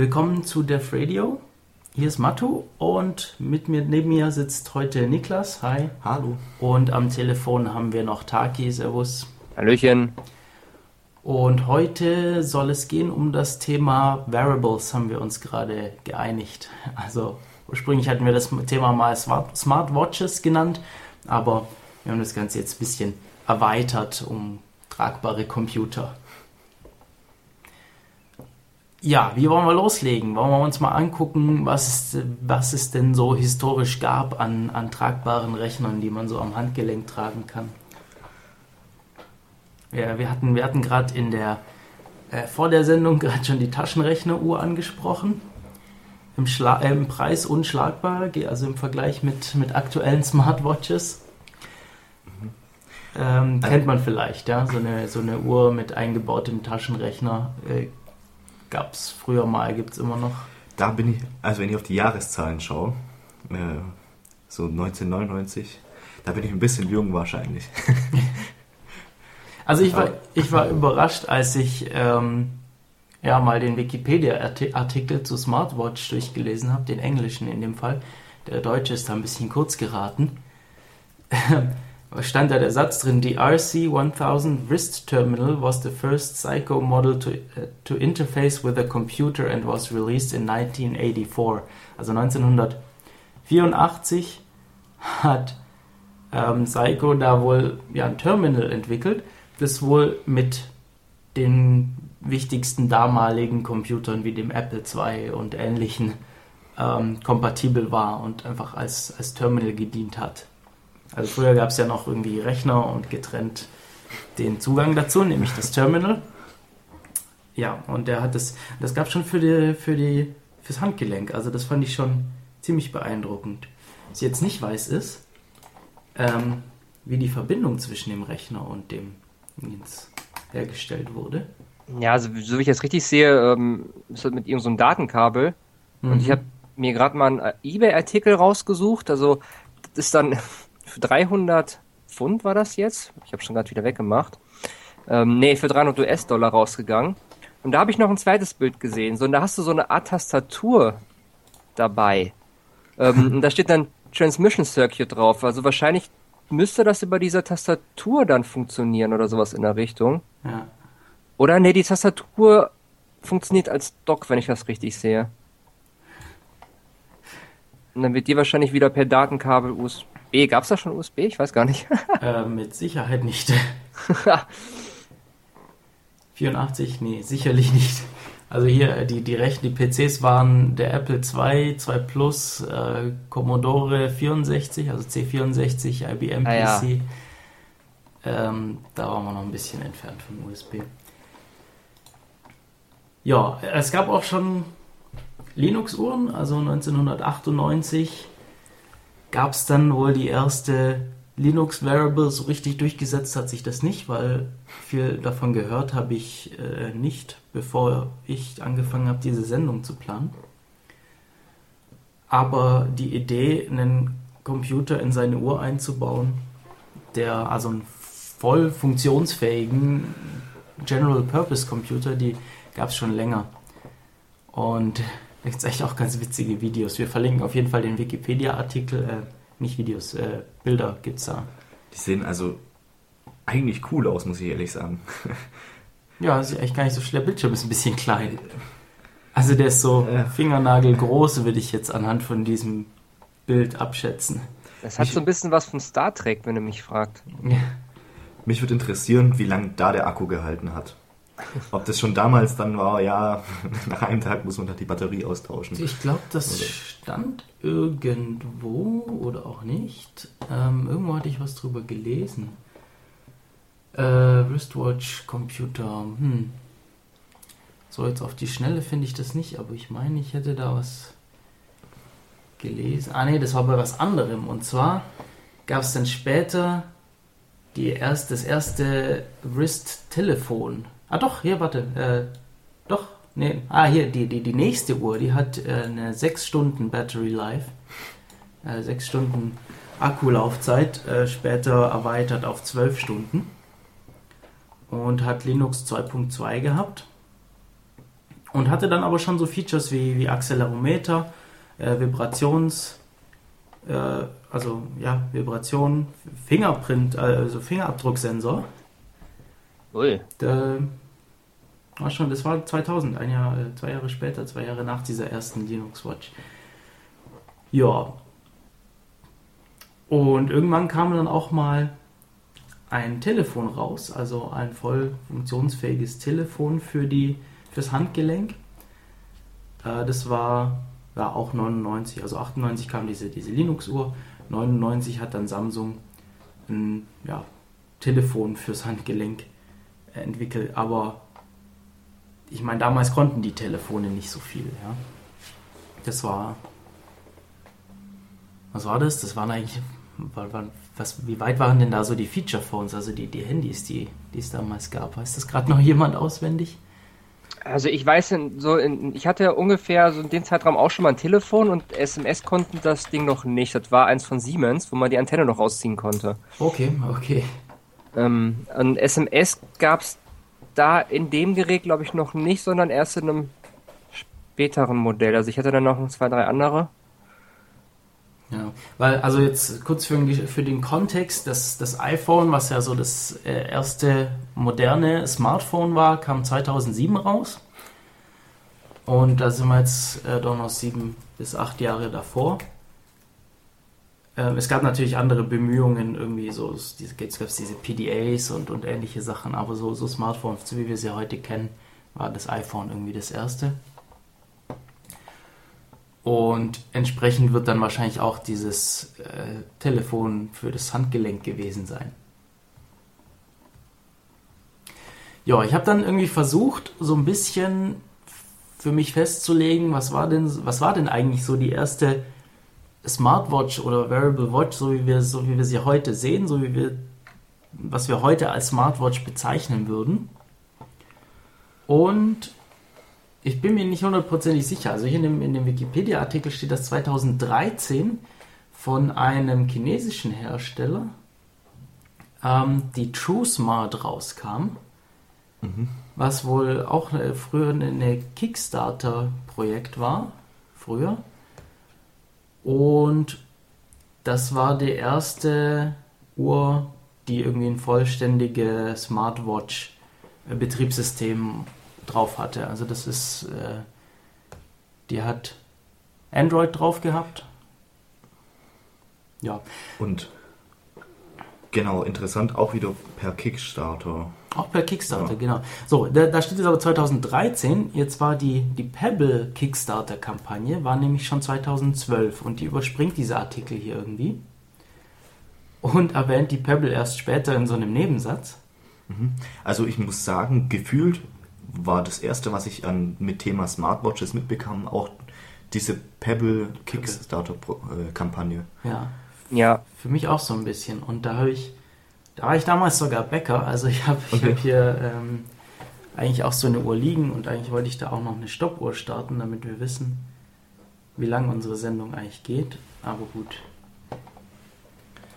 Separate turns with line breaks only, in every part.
Willkommen zu Def Radio. Hier ist Matu und mit mir neben mir sitzt heute Niklas. Hi.
Hallo.
Und am Telefon haben wir noch Taki. Servus.
Hallöchen.
Und heute soll es gehen um das Thema Variables, haben wir uns gerade geeinigt. Also ursprünglich hatten wir das Thema mal Smart Smartwatches genannt, aber wir haben das Ganze jetzt ein bisschen erweitert um tragbare Computer. Ja, wie wollen wir loslegen? Wollen wir uns mal angucken, was es, was es denn so historisch gab an, an tragbaren Rechnern, die man so am Handgelenk tragen kann? Ja, wir hatten, wir hatten gerade in der äh, vor der Sendung gerade schon die Taschenrechneruhr angesprochen. Im, Schla äh, im Preis unschlagbar, also im Vergleich mit, mit aktuellen Smartwatches. Ähm, kennt man vielleicht, ja, so eine, so eine Uhr mit eingebautem Taschenrechner. Äh, Gab es früher mal, gibt es immer noch.
Da bin ich, also wenn ich auf die Jahreszahlen schaue, äh, so 1999, da bin ich ein bisschen jung wahrscheinlich.
Also ich war, ich war überrascht, als ich ähm, ja mal den Wikipedia-Artikel zu Smartwatch durchgelesen habe, den englischen in dem Fall. Der deutsche ist da ein bisschen kurz geraten. stand da der Satz drin, die RC1000 Wrist Terminal was the first Psycho model to, uh, to interface with a computer and was released in 1984. Also 1984 hat ähm, Psycho da wohl ja, ein Terminal entwickelt, das wohl mit den wichtigsten damaligen Computern wie dem Apple II und ähnlichen ähm, kompatibel war und einfach als, als Terminal gedient hat. Also früher gab es ja noch irgendwie Rechner und getrennt den Zugang dazu, nämlich das Terminal. Ja, und der hat das, das gab es schon für die, für die, fürs Handgelenk. Also das fand ich schon ziemlich beeindruckend. Was ich jetzt nicht weiß ist, ähm, wie die Verbindung zwischen dem Rechner und dem Dienst hergestellt wurde.
Ja, also so wie ich das richtig sehe, ähm, ist das mit irgendeinem so Datenkabel. Mhm. Und ich habe mir gerade mal einen eBay-Artikel rausgesucht. Also das ist dann für 300 Pfund war das jetzt. Ich habe schon gerade wieder weggemacht. Ähm, nee, für 300 US-Dollar rausgegangen. Und da habe ich noch ein zweites Bild gesehen. So, und da hast du so eine Art Tastatur dabei. Ähm, und da steht dann Transmission Circuit drauf. Also wahrscheinlich müsste das über diese Tastatur dann funktionieren oder sowas in der Richtung.
Ja.
Oder nee, die Tastatur funktioniert als Dock, wenn ich das richtig sehe. Und dann wird die wahrscheinlich wieder per Datenkabel USB. Gab es da schon USB? Ich weiß gar nicht.
äh, mit Sicherheit nicht. 84? Nee, sicherlich nicht. Also hier, äh, die, die Rechten, die PCs waren der Apple II, 2 Plus, äh, Commodore 64, also C64, IBM PC. Ah, ja. ähm, da waren wir noch ein bisschen entfernt von USB. Ja, es gab auch schon Linux-Uhren, also 1998 gab es dann wohl die erste Linux-Variable. So richtig durchgesetzt hat sich das nicht, weil viel davon gehört habe ich äh, nicht, bevor ich angefangen habe, diese Sendung zu planen. Aber die Idee, einen Computer in seine Uhr einzubauen, der also einen voll funktionsfähigen General-Purpose-Computer, die gab es schon länger. Und da gibt es echt auch ganz witzige Videos. Wir verlinken auf jeden Fall den Wikipedia-Artikel, äh, nicht Videos, äh, Bilder gibt es da.
Die sehen also eigentlich cool aus, muss ich ehrlich sagen.
ja, sieht eigentlich gar nicht so schlecht. Der Bildschirm ist ein bisschen klein. Also der ist so ja. fingernagelgroß, würde ich jetzt anhand von diesem Bild abschätzen.
Das hat mich, so ein bisschen was von Star Trek, wenn du mich fragt.
Ja. Mich würde interessieren, wie lange da der Akku gehalten hat. Ob das schon damals dann war, ja, nach einem Tag muss man da die Batterie austauschen.
Ich glaube, das oder? stand irgendwo oder auch nicht. Ähm, irgendwo hatte ich was drüber gelesen. Äh, Wristwatch, Computer, hm. So, jetzt auf die Schnelle finde ich das nicht, aber ich meine, ich hätte da was gelesen. Ah, nee, das war bei was anderem. Und zwar gab es dann später die erst, das erste Wrist-Telefon Ah doch, hier, warte. Äh, doch, Nee, ah, hier, die, die, die nächste Uhr, die hat äh, eine 6 Stunden Battery Life. Äh, 6 Stunden Akkulaufzeit, äh, später erweitert auf 12 Stunden. Und hat Linux 2.2 gehabt. Und hatte dann aber schon so Features wie, wie Accelerometer, äh, Vibrations, äh, also ja, Vibration, Fingerprint, also Fingerabdrucksensor.
Ui.
Da war schon, das war 2000, ein Jahr, äh, zwei Jahre später, zwei Jahre nach dieser ersten Linux Watch. Ja. Und irgendwann kam dann auch mal ein Telefon raus, also ein voll funktionsfähiges Telefon für die fürs Handgelenk. Äh, das war ja auch 99, also 98 kam diese, diese Linux-Uhr, 99 hat dann Samsung ein ja, Telefon fürs Handgelenk entwickelt, aber ich meine, damals konnten die Telefone nicht so viel, ja. Das war. Was war das? Das waren eigentlich. Was, wie weit waren denn da so die Feature Phones, also die, die Handys, die, die es damals gab? Weiß das gerade noch jemand auswendig?
Also ich weiß, so in, ich hatte ungefähr so in dem Zeitraum auch schon mal ein Telefon und SMS konnten das Ding noch nicht. Das war eins von Siemens, wo man die Antenne noch rausziehen konnte.
Okay, okay.
Ähm, ein SMS gab es da in dem Gerät, glaube ich, noch nicht, sondern erst in einem späteren Modell. Also ich hatte dann noch zwei, drei andere.
Ja, weil, also jetzt kurz für, für den Kontext, das, das iPhone, was ja so das äh, erste moderne Smartphone war, kam 2007 raus. Und da sind wir jetzt äh, doch noch sieben bis acht Jahre davor. Ähm, es gab natürlich andere Bemühungen, irgendwie so, es gab diese PDAs und, und ähnliche Sachen, aber so, so Smartphones, so wie wir sie heute kennen, war das iPhone irgendwie das erste. Und entsprechend wird dann wahrscheinlich auch dieses äh, Telefon für das Handgelenk gewesen sein. Ja, ich habe dann irgendwie versucht, so ein bisschen für mich festzulegen, was war denn, was war denn eigentlich so die erste Smartwatch oder Wearable Watch, so wie wir, so wie wir sie heute sehen, so wie wir, was wir heute als Smartwatch bezeichnen würden. Und ich bin mir nicht hundertprozentig sicher. Also hier in dem, dem Wikipedia-Artikel steht, dass 2013 von einem chinesischen Hersteller ähm, die TrueSmart rauskam, mhm. was wohl auch eine, früher ein Kickstarter-Projekt war. Früher. Und das war die erste Uhr, die irgendwie ein vollständiges Smartwatch-Betriebssystem drauf hatte. Also das ist, äh, die hat Android drauf gehabt.
Ja. Und genau, interessant, auch wieder per Kickstarter.
Auch per Kickstarter, ja. genau. So, da, da, steht es aber 2013. Jetzt war die, die Pebble Kickstarter-Kampagne, war nämlich schon 2012 und die überspringt diese Artikel hier irgendwie und erwähnt die Pebble erst später in so einem Nebensatz.
Mhm. Also ich muss sagen, gefühlt war das erste, was ich an, mit Thema Smartwatches mitbekam, auch diese Pebble Kickstarter-Kampagne.
Ja. Ja. Für mich auch so ein bisschen. Und da habe ich da war ich damals sogar Bäcker, also ich habe okay. hab hier ähm, eigentlich auch so eine Uhr liegen und eigentlich wollte ich da auch noch eine Stoppuhr starten, damit wir wissen, wie lange unsere Sendung eigentlich geht. Aber gut,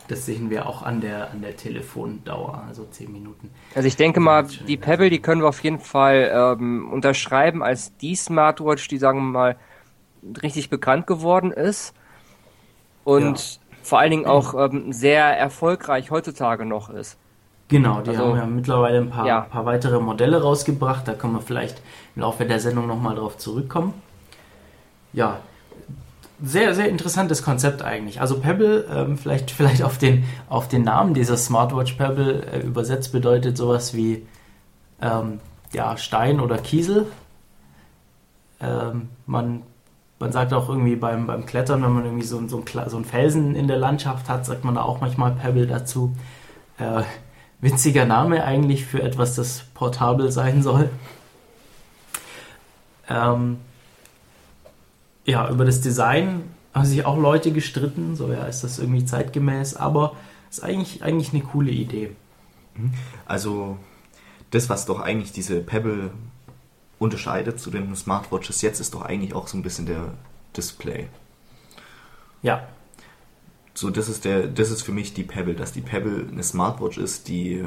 das sehen wir auch an der, an der Telefondauer, also 10 Minuten.
Also ich denke mal, die Pebble, die können wir auf jeden Fall ähm, unterschreiben als die Smartwatch, die sagen wir mal richtig bekannt geworden ist. Und vor allen Dingen auch ähm, sehr erfolgreich heutzutage noch ist.
Genau, die also, haben ja mittlerweile ein paar, ja. paar weitere Modelle rausgebracht. Da können wir vielleicht im Laufe der Sendung nochmal drauf zurückkommen. Ja, sehr, sehr interessantes Konzept eigentlich. Also Pebble, ähm, vielleicht, vielleicht auf, den, auf den Namen dieser Smartwatch Pebble äh, übersetzt bedeutet sowas wie ähm, ja, Stein oder Kiesel. Ähm, man man sagt auch irgendwie beim, beim Klettern, wenn man irgendwie so, so, ein, so einen Felsen in der Landschaft hat, sagt man da auch manchmal Pebble dazu. Äh, witziger Name eigentlich für etwas, das portabel sein soll. Ähm, ja, über das Design haben sich auch Leute gestritten, so ja, ist das irgendwie zeitgemäß, aber ist eigentlich, eigentlich eine coole Idee.
Mhm. Also, das, was doch eigentlich diese Pebble unterscheidet zu den Smartwatches jetzt, ist doch eigentlich auch so ein bisschen der Display.
Ja,
So, das ist der, das ist für mich die Pebble, dass die Pebble eine Smartwatch ist, die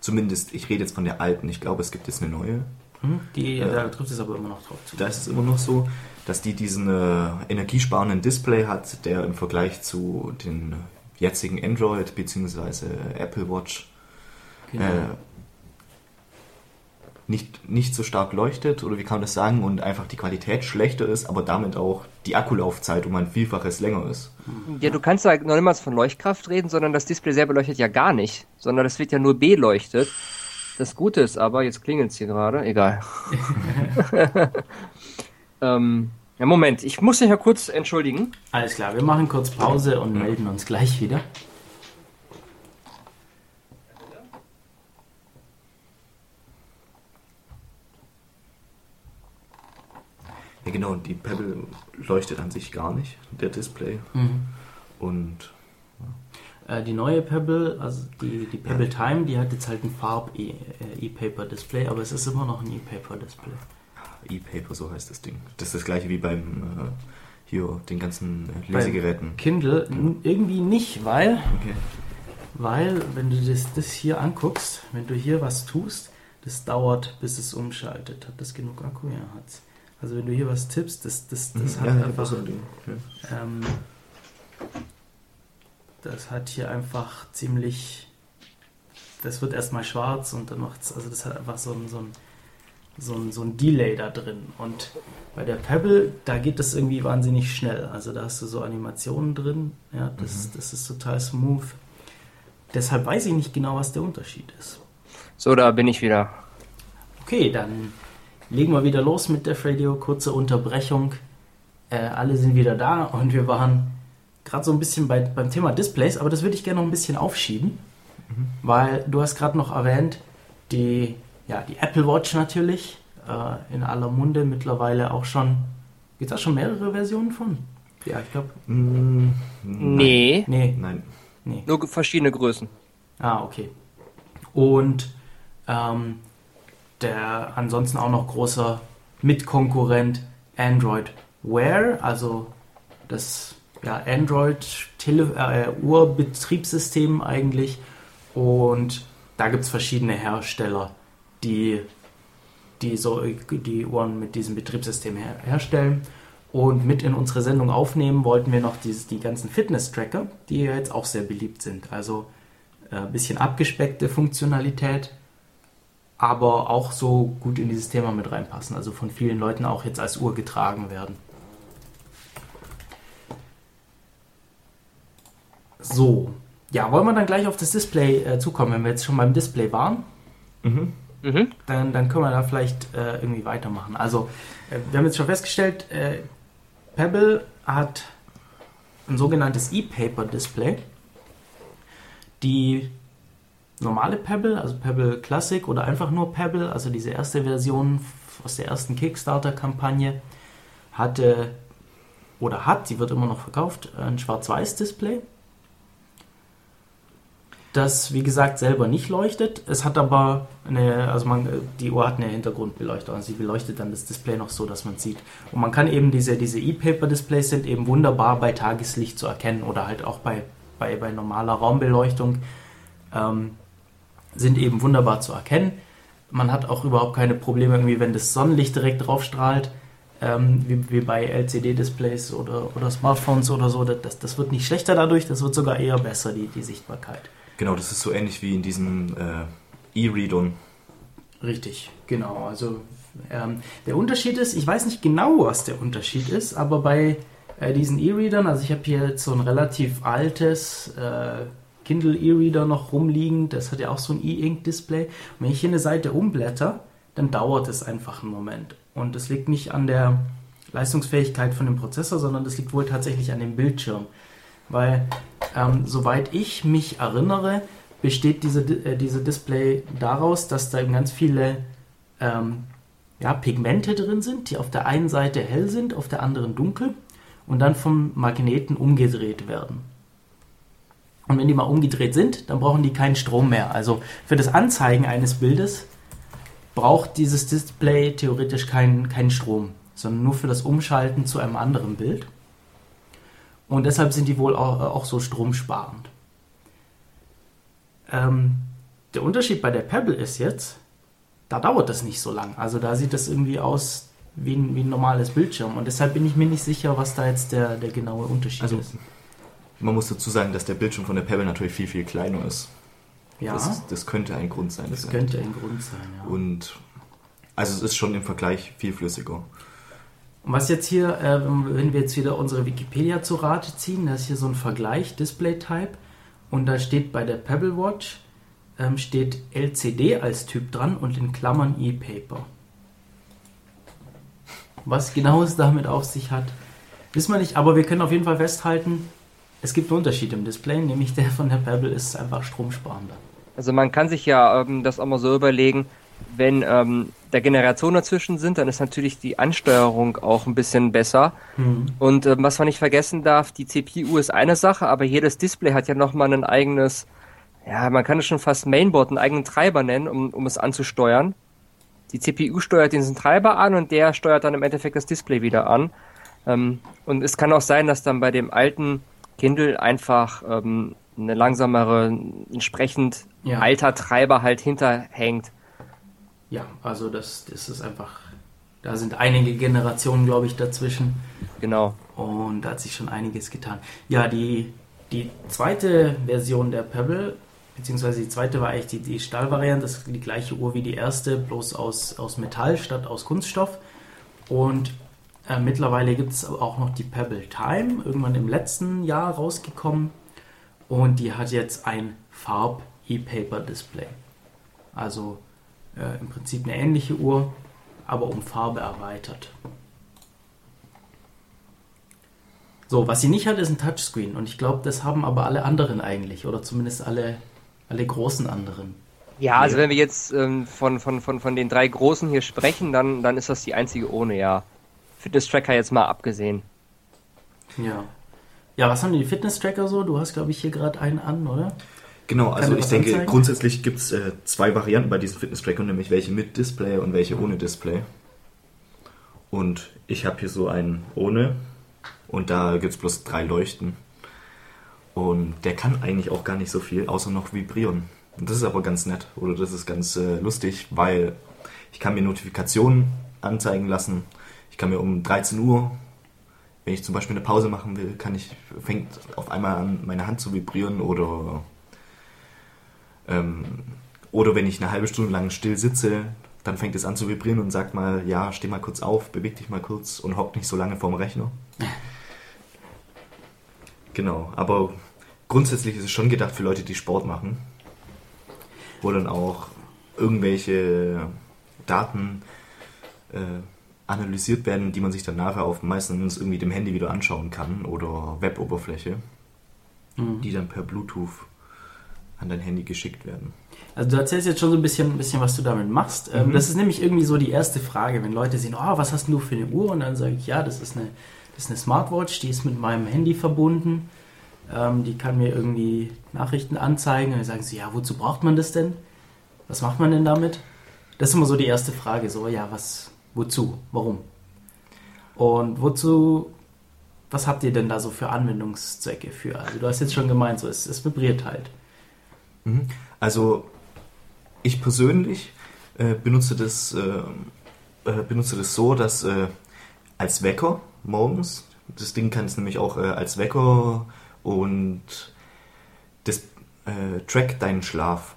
zumindest, ich rede jetzt von der alten, ich glaube, es gibt jetzt eine neue.
hm, die,
Ja.
da trifft es aber immer noch drauf zu.
Da ist es immer noch so, dass die diesen äh, energiesparenden Display hat, der im Vergleich zu den jetzigen Android bzw. Apple Watch
Genau.
äh, nicht, nicht so stark leuchtet oder wie kann man das sagen und einfach die Qualität schlechter ist, aber damit auch die Akkulaufzeit um ein Vielfaches länger ist.
Ja, du kannst da noch niemals von Leuchtkraft reden, sondern das Display selber leuchtet ja gar nicht, sondern das wird ja nur beleuchtet. Das Gute ist aber, jetzt klingelt's hier gerade, egal. ähm, ja, Moment, ich muss dich ja kurz entschuldigen.
Alles klar, wir machen kurz Pause und melden uns gleich wieder.
Ja genau, und die Pebble leuchtet an sich gar nicht, der Display. Und
Äh, die neue Pebble, also die, die Pebble Time, die hat jetzt halt ein Farb-E-Paper-Display, aber es ist immer noch ein E-Paper-Display.
E-Paper, so heißt das Ding. Das ist das gleiche wie beim äh, hier den ganzen äh, Lesegeräten.
Kindle n- irgendwie nicht, weil,
Okay.
weil wenn du das, das hier anguckst, wenn du hier was tust, das dauert, bis es umschaltet. Hat das genug Akku? Ja, hat's. Also wenn du hier was tippst, das, das, das hat einfach...
so ein Ding. Ja.
Ähm, das hat hier einfach ziemlich. Das wird erstmal schwarz und dann macht's. Also, das hat einfach so ein, so ein, so ein, so ein Delay da drin. Und bei der Pebble, da geht das irgendwie wahnsinnig schnell. Also, da hast du so Animationen drin. Ja, das, das ist total smooth. Deshalb weiß ich nicht genau, was der Unterschied ist.
So, da bin ich wieder.
Okay, dann legen wir wieder los mit der Radio. Kurze Unterbrechung. Äh, alle sind wieder da und wir waren gerade so ein bisschen bei, beim Thema Displays, aber das würde ich gerne noch ein bisschen aufschieben, weil du hast gerade noch erwähnt, die, ja, die Apple Watch natürlich, äh, in aller Munde mittlerweile auch schon, gibt es da schon mehrere Versionen von? Ja, ich glaube,
Mm,
Nee,
nee,
Nein.
nee.
nur verschiedene Größen.
Ah, okay. Und ähm, der ansonsten auch noch großer Mitkonkurrent Android Wear, also das ja, Android Tele äh, eigentlich. Und da gibt es verschiedene Hersteller, die, die so die Uhren mit diesem Betriebssystem her herstellen. Und mit in unsere Sendung aufnehmen wollten wir noch dieses, die ganzen Fitness-Tracker, die ja jetzt auch sehr beliebt sind. Also ein bisschen abgespeckte Funktionalität, aber auch so gut in dieses Thema mit reinpassen. Also von vielen Leuten auch jetzt als Uhr getragen werden. So, ja, wollen wir dann gleich auf das Display äh, zukommen, wenn wir jetzt schon beim Display waren?
Mhm.
Mhm.
dann, dann können wir da vielleicht äh, irgendwie weitermachen. Also, äh, wir haben jetzt schon festgestellt, äh, Pebble hat ein sogenanntes E-Paper-Display. Die normale Pebble, also Pebble Classic oder einfach nur Pebble, also diese erste Version aus der ersten Kickstarter-Kampagne, hatte oder hat, sie wird immer noch verkauft, ein Schwarz-Weiß-Display das wie gesagt selber nicht leuchtet. Es hat aber eine, also man, die Uhr hat eine Hintergrundbeleuchtung, also sie beleuchtet dann das Display noch so, dass man sieht. Und man kann eben diese, diese E-Paper-Displays sind eben wunderbar bei Tageslicht zu erkennen oder halt auch bei, bei, bei normaler Raumbeleuchtung ähm, sind eben wunderbar zu erkennen. Man hat auch überhaupt keine Probleme irgendwie, wenn das Sonnenlicht direkt drauf strahlt, ähm, wie, wie bei LCD-Displays oder, oder Smartphones oder so. Das, das wird nicht schlechter dadurch, das wird sogar eher besser, die, die Sichtbarkeit.
Genau, das ist so ähnlich wie in diesen äh, E-Readern.
Richtig, genau. Also ähm, der Unterschied ist, ich weiß nicht genau, was der Unterschied ist, aber bei äh, diesen E-Readern, also ich habe hier jetzt so ein relativ altes äh, Kindle E-Reader noch rumliegen, das hat ja auch so ein E-Ink-Display. Wenn ich hier eine Seite umblätter, dann dauert es einfach einen Moment. Und das liegt nicht an der Leistungsfähigkeit von dem Prozessor, sondern das liegt wohl tatsächlich an dem Bildschirm. Weil, ähm, soweit ich mich erinnere, besteht diese, äh, diese Display daraus, dass da eben ganz viele ähm, ja, Pigmente drin sind, die auf der einen Seite hell sind, auf der anderen dunkel und dann vom Magneten umgedreht werden. Und wenn die mal umgedreht sind, dann brauchen die keinen Strom mehr. Also für das Anzeigen eines Bildes braucht dieses Display theoretisch keinen keinen Strom, sondern nur für das Umschalten zu einem anderen Bild. Und deshalb sind die wohl auch, auch so stromsparend. Ähm, der Unterschied bei der Pebble ist jetzt, da dauert das nicht so lang. Also da sieht das irgendwie aus wie ein, wie ein normales Bildschirm. Und deshalb bin ich mir nicht sicher, was da jetzt der, der genaue Unterschied
Also,
ist.
Man muss dazu sagen, dass der Bildschirm von der Pebble natürlich viel, viel kleiner ist.
Ja,
Das,
das,
das könnte ein Grund sein. vielleicht.
könnte ein Grund sein. Ja.
Und also es ist schon im Vergleich viel flüssiger.
Und was jetzt hier, äh, wenn wir jetzt wieder unsere Wikipedia zu Rate ziehen, da ist hier so ein Vergleich, Display Type, und da steht bei der Pebble Watch, ähm, steht LCD als Typ dran und in Klammern E-Paper. Was genau es damit auf sich hat, wissen wir nicht, aber wir können auf jeden Fall festhalten, es gibt einen Unterschied im Display, nämlich der von der Pebble ist einfach stromsparender.
Also man kann sich ja ähm, das auch mal so überlegen, wenn ähm, da Generationen dazwischen sind, dann ist natürlich die Ansteuerung auch ein bisschen besser. Und ähm, was man nicht vergessen darf, die CPU ist eine Sache, aber jedes Display hat ja nochmal ein eigenes, ja, man kann es schon fast Mainboard, einen eigenen Treiber nennen, um, um es anzusteuern. Die CPU steuert diesen Treiber an und der steuert dann im Endeffekt das Display wieder an. Ähm, und es kann auch sein, dass dann bei dem alten Kindle einfach ähm, eine langsamere, entsprechend
Ja.
alter Treiber halt hinterhängt.
Ja, also das, das ist einfach, da sind einige Generationen, glaube ich, dazwischen.
Genau.
Und da hat sich schon einiges getan. Ja, die, die zweite Version der Pebble, beziehungsweise die zweite war eigentlich die, die Stahlvariante, das ist die gleiche Uhr wie die erste, bloß aus, aus Metall statt aus Kunststoff. Und äh, mittlerweile gibt es auch noch die Pebble Time, irgendwann im letzten Jahr rausgekommen. Und die hat jetzt ein Farb-E-Paper-Display. Also äh, im Prinzip eine ähnliche Uhr, aber um Farbe erweitert. So, was sie nicht hat, ist ein Touchscreen. Und ich glaube, das haben aber alle anderen eigentlich. Oder zumindest alle, alle großen anderen.
Ja, also wenn wir jetzt ähm, von, von, von, von den drei großen hier sprechen, dann, dann ist das die einzige ohne, ja. Fitness-Tracker jetzt mal abgesehen.
Ja. Ja, was haben die Fitness-Tracker so? Du hast, glaube ich, hier gerade einen an, oder?
Genau,
Kann
also ich denke,
anzeigen?
grundsätzlich gibt es äh, zwei Varianten bei diesen Fitness-Trackern, nämlich welche mit Display und welche ohne Display. Und ich habe hier so einen ohne und da gibt es bloß drei Leuchten. Und der kann eigentlich auch gar nicht so viel, außer noch vibrieren. Und das ist aber ganz nett oder das ist ganz äh, lustig, weil ich kann mir Notifikationen anzeigen lassen. Kann mir um 13 Uhr, wenn ich zum Beispiel eine Pause machen will, kann ich, fängt auf einmal an, meine Hand zu vibrieren oder ähm, oder wenn ich eine halbe Stunde lang still sitze, dann fängt es an zu vibrieren und sagt mal, ja, steh mal kurz auf, beweg dich mal kurz und hock nicht so lange vorm Rechner. Genau, aber grundsätzlich ist es schon gedacht für Leute, die Sport machen, wo dann auch irgendwelche Daten äh, analysiert werden, die man sich dann nachher auf meistens irgendwie dem Handy wieder anschauen kann oder Weboberfläche, die dann per Bluetooth an dein Handy geschickt werden.
Also du erzählst jetzt schon so ein bisschen, ein bisschen was du damit machst. Ähm,
Mhm.
Das ist nämlich irgendwie so die erste Frage, wenn Leute sehen, oh, was hast du für eine Uhr? Und dann sage ich, ja, das ist eine, das ist eine Smartwatch, die ist mit meinem Handy verbunden. Ähm, die kann mir irgendwie Nachrichten anzeigen. Und dann sagen sie, ja, wozu braucht man das denn? Was macht man denn damit? Das ist immer so die erste Frage, so, ja, was, wozu, warum? Und wozu, was habt ihr denn da so für Anwendungszwecke für? Also du hast jetzt schon gemeint, so, es, es vibriert halt.
Mhm. Also ich persönlich äh, benutze, das, äh, äh, benutze das so, dass äh, als Wecker morgens, das Ding kann es nämlich auch äh, als Wecker und das trackt deinen Schlaf.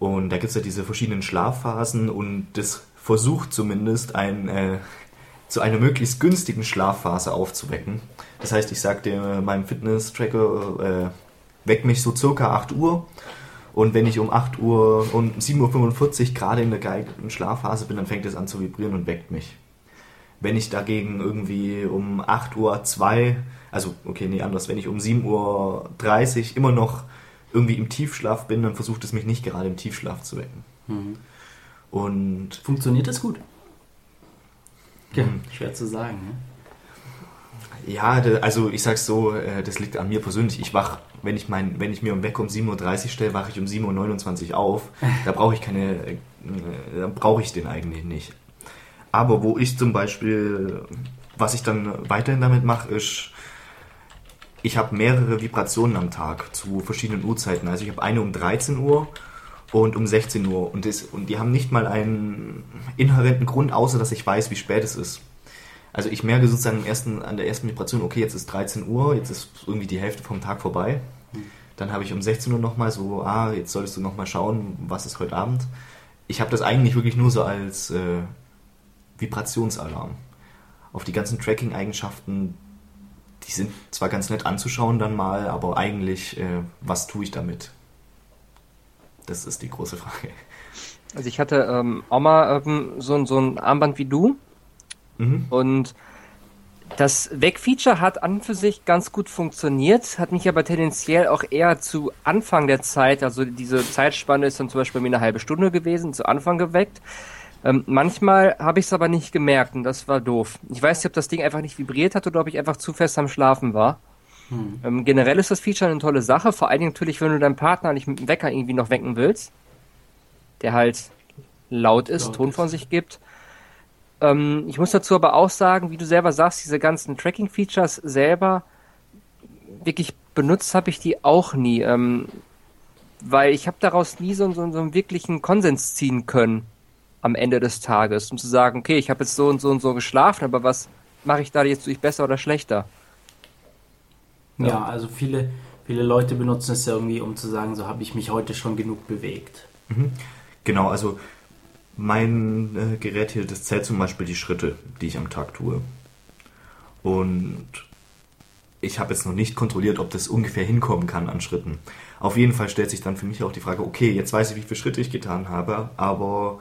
Und da gibt es ja diese verschiedenen Schlafphasen und das versucht zumindest ein, äh, zu einer möglichst günstigen Schlafphase aufzuwecken. Das heißt, ich sage dir meinem Fitness-Tracker, äh, weck mich so circa 8 Uhr und wenn ich um 8 Uhr und 7.45 Uhr gerade in der geeigneten Schlafphase bin, dann fängt es an zu vibrieren und weckt mich. Wenn ich dagegen irgendwie um 8 Uhr 2, also okay, nee, anders, wenn ich um 7.30 Uhr immer noch irgendwie im Tiefschlaf bin, dann versucht es mich nicht gerade im Tiefschlaf zu wecken. Und
Funktioniert das gut? Ja,
Mhm.
schwer zu sagen. Ne?
Ja, also ich sag's so, äh, das liegt an mir persönlich. Ich wach, wenn ich mein, wenn ich mir um Wecker um 7.30 Uhr stelle, wache ich um 7.29 Uhr auf. Da brauche ich keine, äh, da brauche ich den eigentlich nicht. Aber wo ich zum Beispiel, was ich dann weiterhin damit mache, ist, ich habe mehrere Vibrationen am Tag zu verschiedenen Uhrzeiten. Also ich habe eine um 13 Uhr und um 16 Uhr. Und, das, und die haben nicht mal einen inhärenten Grund, außer dass ich weiß, wie spät es ist. Also ich merke sozusagen ersten, an der ersten Vibration, okay, jetzt ist 13 Uhr, jetzt ist irgendwie die Hälfte vom Tag vorbei. Dann habe ich um 16 Uhr nochmal so, ah, jetzt solltest du nochmal schauen, was ist heute Abend. Ich habe das eigentlich wirklich nur so als äh, Vibrationsalarm. Auf die ganzen Tracking-Eigenschaften, die sind zwar ganz nett anzuschauen dann mal, aber eigentlich, äh, was tue ich damit? Das ist die große Frage.
Also ich hatte ähm, auch mal ähm, so, ein- so ein Armband wie du
Mhm.
und das Weg-Feature hat an und für sich ganz gut funktioniert, hat mich aber tendenziell auch eher zu Anfang der Zeit, also diese Zeitspanne ist dann zum Beispiel bei mir eine halbe Stunde gewesen, zu Anfang geweckt. Ähm, manchmal habe ich es aber nicht gemerkt und das war doof. Ich weiß nicht, ob das Ding einfach nicht vibriert hat oder ob ich einfach zu fest am Schlafen war. Ähm, generell ist das Feature eine tolle Sache, vor allen Dingen natürlich, wenn du deinen Partner nicht mit dem Wecker irgendwie noch wecken willst, der halt laut ist,
Laut
Ton
ist,
von sich gibt. Ähm, ich muss dazu aber auch sagen, wie du selber sagst, diese ganzen Tracking-Features selber wirklich benutzt habe ich die auch nie, ähm, weil ich habe daraus nie so, so, so einen wirklichen Konsens ziehen können am Ende des Tages, um zu sagen, okay, ich habe jetzt so und so und so geschlafen, aber was mache ich da jetzt durch besser oder schlechter?
Ja,
Ja.
also viele, viele Leute benutzen es ja irgendwie, um zu sagen, so habe ich mich heute schon genug bewegt.
Genau, also mein äh, Gerät hier, das zählt zum Beispiel die Schritte, die ich am Tag tue. Und ich habe jetzt noch nicht kontrolliert, ob das ungefähr hinkommen kann an Schritten. Auf jeden Fall stellt sich dann für mich auch die Frage, okay, jetzt weiß ich, wie viele Schritte ich getan habe, aber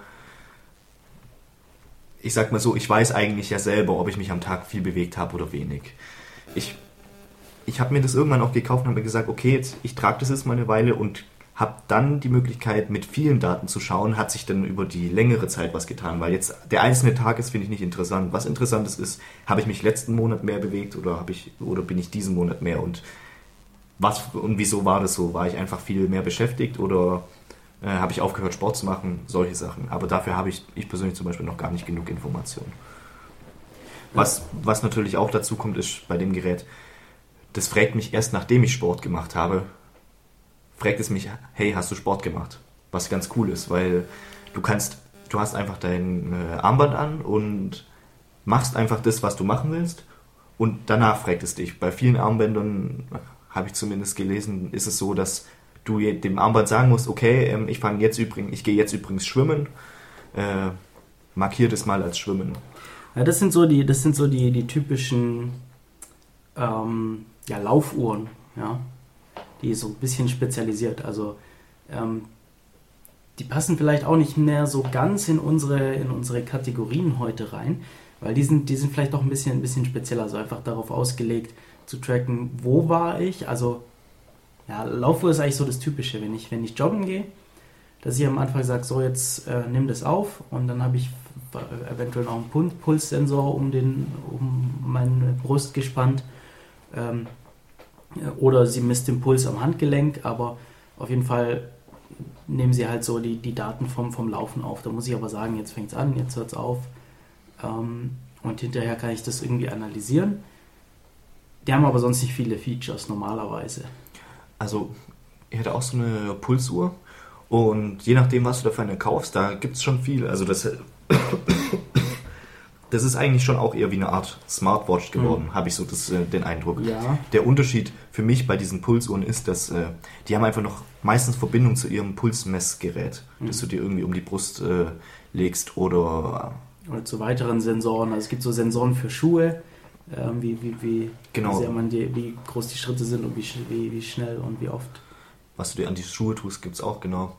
ich sag mal so, ich weiß eigentlich ja selber, ob ich mich am Tag viel bewegt habe oder wenig. Ich, ich habe mir das irgendwann auch gekauft und habe mir gesagt, okay, jetzt, ich trage das jetzt mal eine Weile und habe dann die Möglichkeit, mit vielen Daten zu schauen, hat sich dann über die längere Zeit was getan, weil jetzt der einzelne Tag ist, finde ich nicht interessant. Was interessant ist, ist, habe ich mich letzten Monat mehr bewegt oder habe ich oder bin ich diesen Monat mehr und was und wieso war das so? War ich einfach viel mehr beschäftigt oder äh, habe ich aufgehört, Sport zu machen? Solche Sachen. Aber dafür habe ich, ich persönlich zum Beispiel noch gar nicht genug Informationen. Was, was natürlich auch dazu kommt, ist bei dem Gerät, das fragt mich erst nachdem ich Sport gemacht habe, fragt es mich, hey, hast du Sport gemacht? Was ganz cool ist, weil du kannst, du hast einfach dein äh, Armband an und machst einfach das, was du machen willst und danach fragt es dich. Bei vielen Armbändern, habe ich zumindest gelesen, ist es so, dass du dem Armband sagen musst, okay, ähm, ich fange jetzt übrigens, ich gehe jetzt übrigens schwimmen, äh, markier das mal als Schwimmen.
Ja, das sind so die, das sind so die, die typischen ähm, ja, Laufuhren, ja, die so ein bisschen spezialisiert. Also ähm, die passen vielleicht auch nicht mehr so ganz in unsere, in unsere Kategorien heute rein, weil die sind, die sind vielleicht auch ein bisschen, ein bisschen spezieller, also einfach darauf ausgelegt zu tracken, wo war ich. Also ja, Laufuhr ist eigentlich so das Typische, wenn ich, wenn ich joggen gehe, dass ich am Anfang sage, so jetzt äh, nimm das auf und dann habe ich eventuell noch einen Pul- Pulssensor um, den, um meine Brust gespannt. Ähm, oder sie misst den Puls am Handgelenk, aber auf jeden Fall nehmen sie halt so die, die Daten vom, vom Laufen auf. Da muss ich aber sagen, jetzt fängt es an, jetzt hört es auf. Ähm, und hinterher kann ich das irgendwie analysieren. Die haben aber sonst nicht viele Features normalerweise.
Also, ich hätte auch so eine Pulsuhr und je nachdem, was du dafür eine kaufst, da gibt es schon viel. Also, das, das ist eigentlich schon auch eher wie eine Art Smartwatch geworden, habe ich so das, äh, den Eindruck.
Ja.
Der Unterschied für mich bei diesen Pulsuhren ist, dass äh, die haben einfach noch meistens Verbindung zu ihrem Pulsmessgerät, das du dir irgendwie um die Brust äh, legst oder
Oder zu weiteren Sensoren. Also es gibt so Sensoren für Schuhe, ähm, wie, wie, wie,
Genau.
wie, sehr man die, wie groß die Schritte sind und wie, wie, wie schnell und wie oft.
was du dir an die Schuhe tust, gibt es auch genau.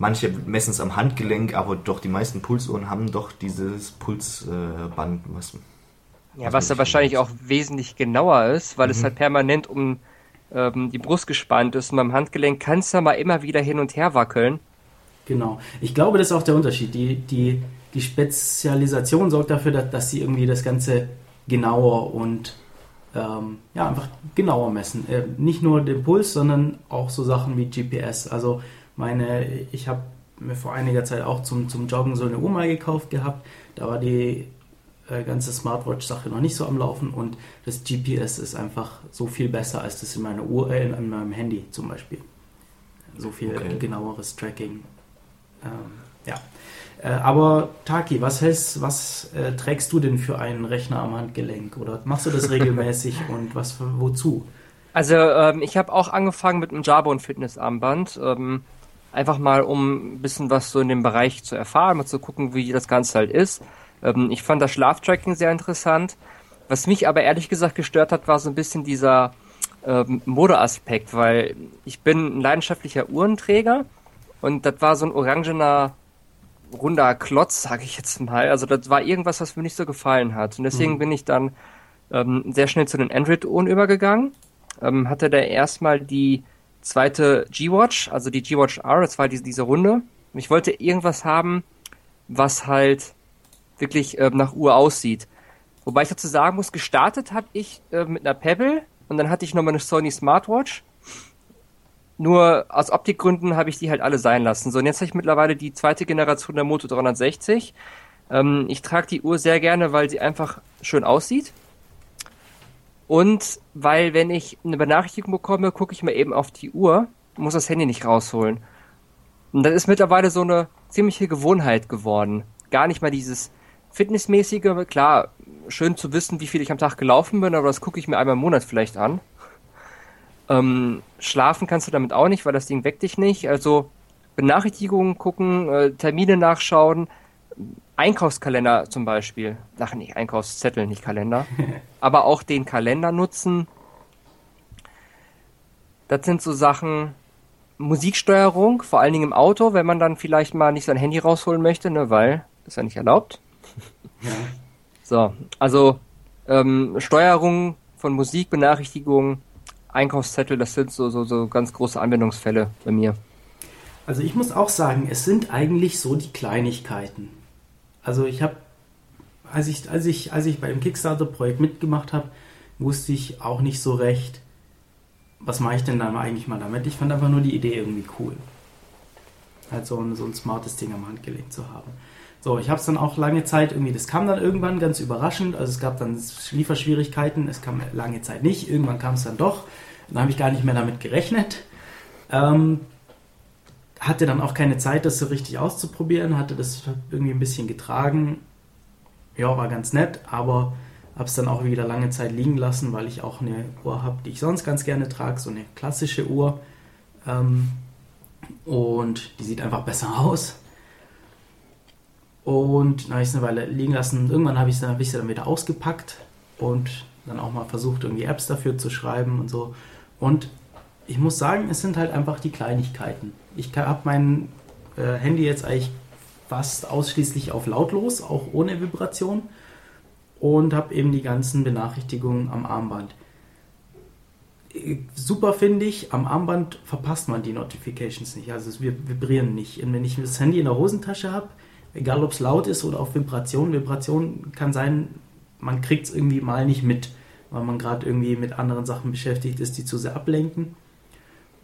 Manche messen es am Handgelenk, aber doch die meisten Pulsuhren haben doch dieses Pulsband. was,
Ja,
was
da wahrscheinlich auch wesentlich genauer ist, weil es
Mhm.
halt permanent um ähm, die Brust gespannt ist und beim Handgelenk kann es da mal immer wieder hin und her wackeln.
Genau. Ich glaube, das ist auch der Unterschied. Die, die, die Spezialisation sorgt dafür, dass, dass sie irgendwie das Ganze genauer und ähm, ja, einfach genauer messen. Äh, nicht nur den Puls, sondern auch so Sachen wie GPS. Also meine, ich habe mir vor einiger Zeit auch zum, zum Joggen so eine Uhr mal gekauft gehabt. Da war die äh, ganze Smartwatch-Sache noch nicht so am Laufen und das GPS ist einfach so viel besser als das in meiner Uhr, äh, in meinem Handy zum Beispiel. So viel
Okay.
genaueres Tracking. Ähm, ja. Äh, aber Taki, was hältst, was äh, trägst du denn für einen Rechner am Handgelenk? Oder machst du das regelmäßig und was für, wozu?
Also ähm, ich habe auch angefangen mit einem Jabon Fitnessarmband. Ähm, einfach mal, um ein bisschen was so in dem Bereich zu erfahren, mal zu gucken, wie das Ganze halt ist. Ähm, ich fand das Schlaftracking sehr interessant. Was mich aber ehrlich gesagt gestört hat, war so ein bisschen dieser ähm, Modeaspekt, weil ich bin ein leidenschaftlicher Uhrenträger und das war so ein orangener runder Klotz, sage ich jetzt mal. Also das war irgendwas, was mir nicht so gefallen hat. Und deswegen
Mhm.
bin ich dann ähm, sehr schnell zu den Android-Uhren übergegangen. Ähm, hatte da erstmal die zweite G-Watch, also die G-Watch R, das war diese, diese Runde. Und ich wollte irgendwas haben, was halt wirklich ähm, nach Uhr aussieht. Wobei ich dazu sagen muss, gestartet habe ich äh, mit einer Pebble und dann hatte ich noch mal eine Sony Smartwatch. Nur aus Optikgründen habe ich die halt alle sein lassen. So, und jetzt habe ich mittlerweile die zweite Generation der Moto 360. Ähm, ich trage die Uhr sehr gerne, weil sie einfach schön aussieht. Und weil, wenn ich eine Benachrichtigung bekomme, gucke ich mir eben auf die Uhr, muss das Handy nicht rausholen. Und das ist mittlerweile so eine ziemliche Gewohnheit geworden. Gar nicht mal dieses Fitnessmäßige, klar, schön zu wissen, wie viel ich am Tag gelaufen bin, aber das gucke ich mir einmal im Monat vielleicht an. Ähm, schlafen kannst du damit auch nicht, weil das Ding weckt dich nicht. Also Benachrichtigungen gucken, äh, Termine nachschauen, Einkaufskalender zum Beispiel. Ach nee, Einkaufszettel, nicht Kalender. aber auch den Kalender nutzen. Das sind so Sachen, Musiksteuerung, vor allen Dingen im Auto, wenn man dann vielleicht mal nicht sein Handy rausholen möchte, ne, weil ist ja nicht erlaubt.
Ja.
So, also ähm, Steuerung von Musik, Benachrichtigungen, Einkaufszettel, das sind so, so, so ganz große Anwendungsfälle bei mir.
Also ich muss auch sagen, es sind eigentlich so die Kleinigkeiten. Also ich habe, als ich, als ich, als ich bei dem Kickstarter-Projekt mitgemacht habe, wusste ich auch nicht so recht, was mache ich denn dann eigentlich mal damit. Ich fand einfach nur die Idee irgendwie cool. Halt so ein, so ein smartes Ding am Handgelenk zu haben. So, ich habe es dann auch lange Zeit irgendwie, das kam dann irgendwann ganz überraschend, also es gab dann Lieferschwierigkeiten, es kam lange Zeit nicht, irgendwann kam es dann doch, dann habe ich gar nicht mehr damit gerechnet. Ähm, hatte dann auch keine Zeit, das so richtig auszuprobieren, hatte das irgendwie ein bisschen getragen. Ja, war ganz nett, aber habe es dann auch wieder lange Zeit liegen lassen, weil ich auch eine Uhr habe, die ich sonst ganz gerne trage, so eine klassische Uhr. Ähm, und die sieht einfach besser aus. Und dann habe ich es eine Weile liegen lassen. Irgendwann habe ich es dann, hab dann wieder ausgepackt und dann auch mal versucht, irgendwie Apps dafür zu schreiben und so. Und ich muss sagen, es sind halt einfach die Kleinigkeiten. Ich habe mein äh, Handy jetzt eigentlich fast ausschließlich auf lautlos, auch ohne Vibration. Und habe eben die ganzen Benachrichtigungen am Armband. Äh, Super finde ich, am Armband verpasst man die Notifications nicht. Also es vib- vibrieren nicht. Und wenn ich das Handy in der Hosentasche habe, egal ob es laut ist oder auf Vibration, Vibration kann sein, man kriegt es irgendwie mal nicht mit, weil man gerade irgendwie mit anderen Sachen beschäftigt ist, die zu sehr ablenken.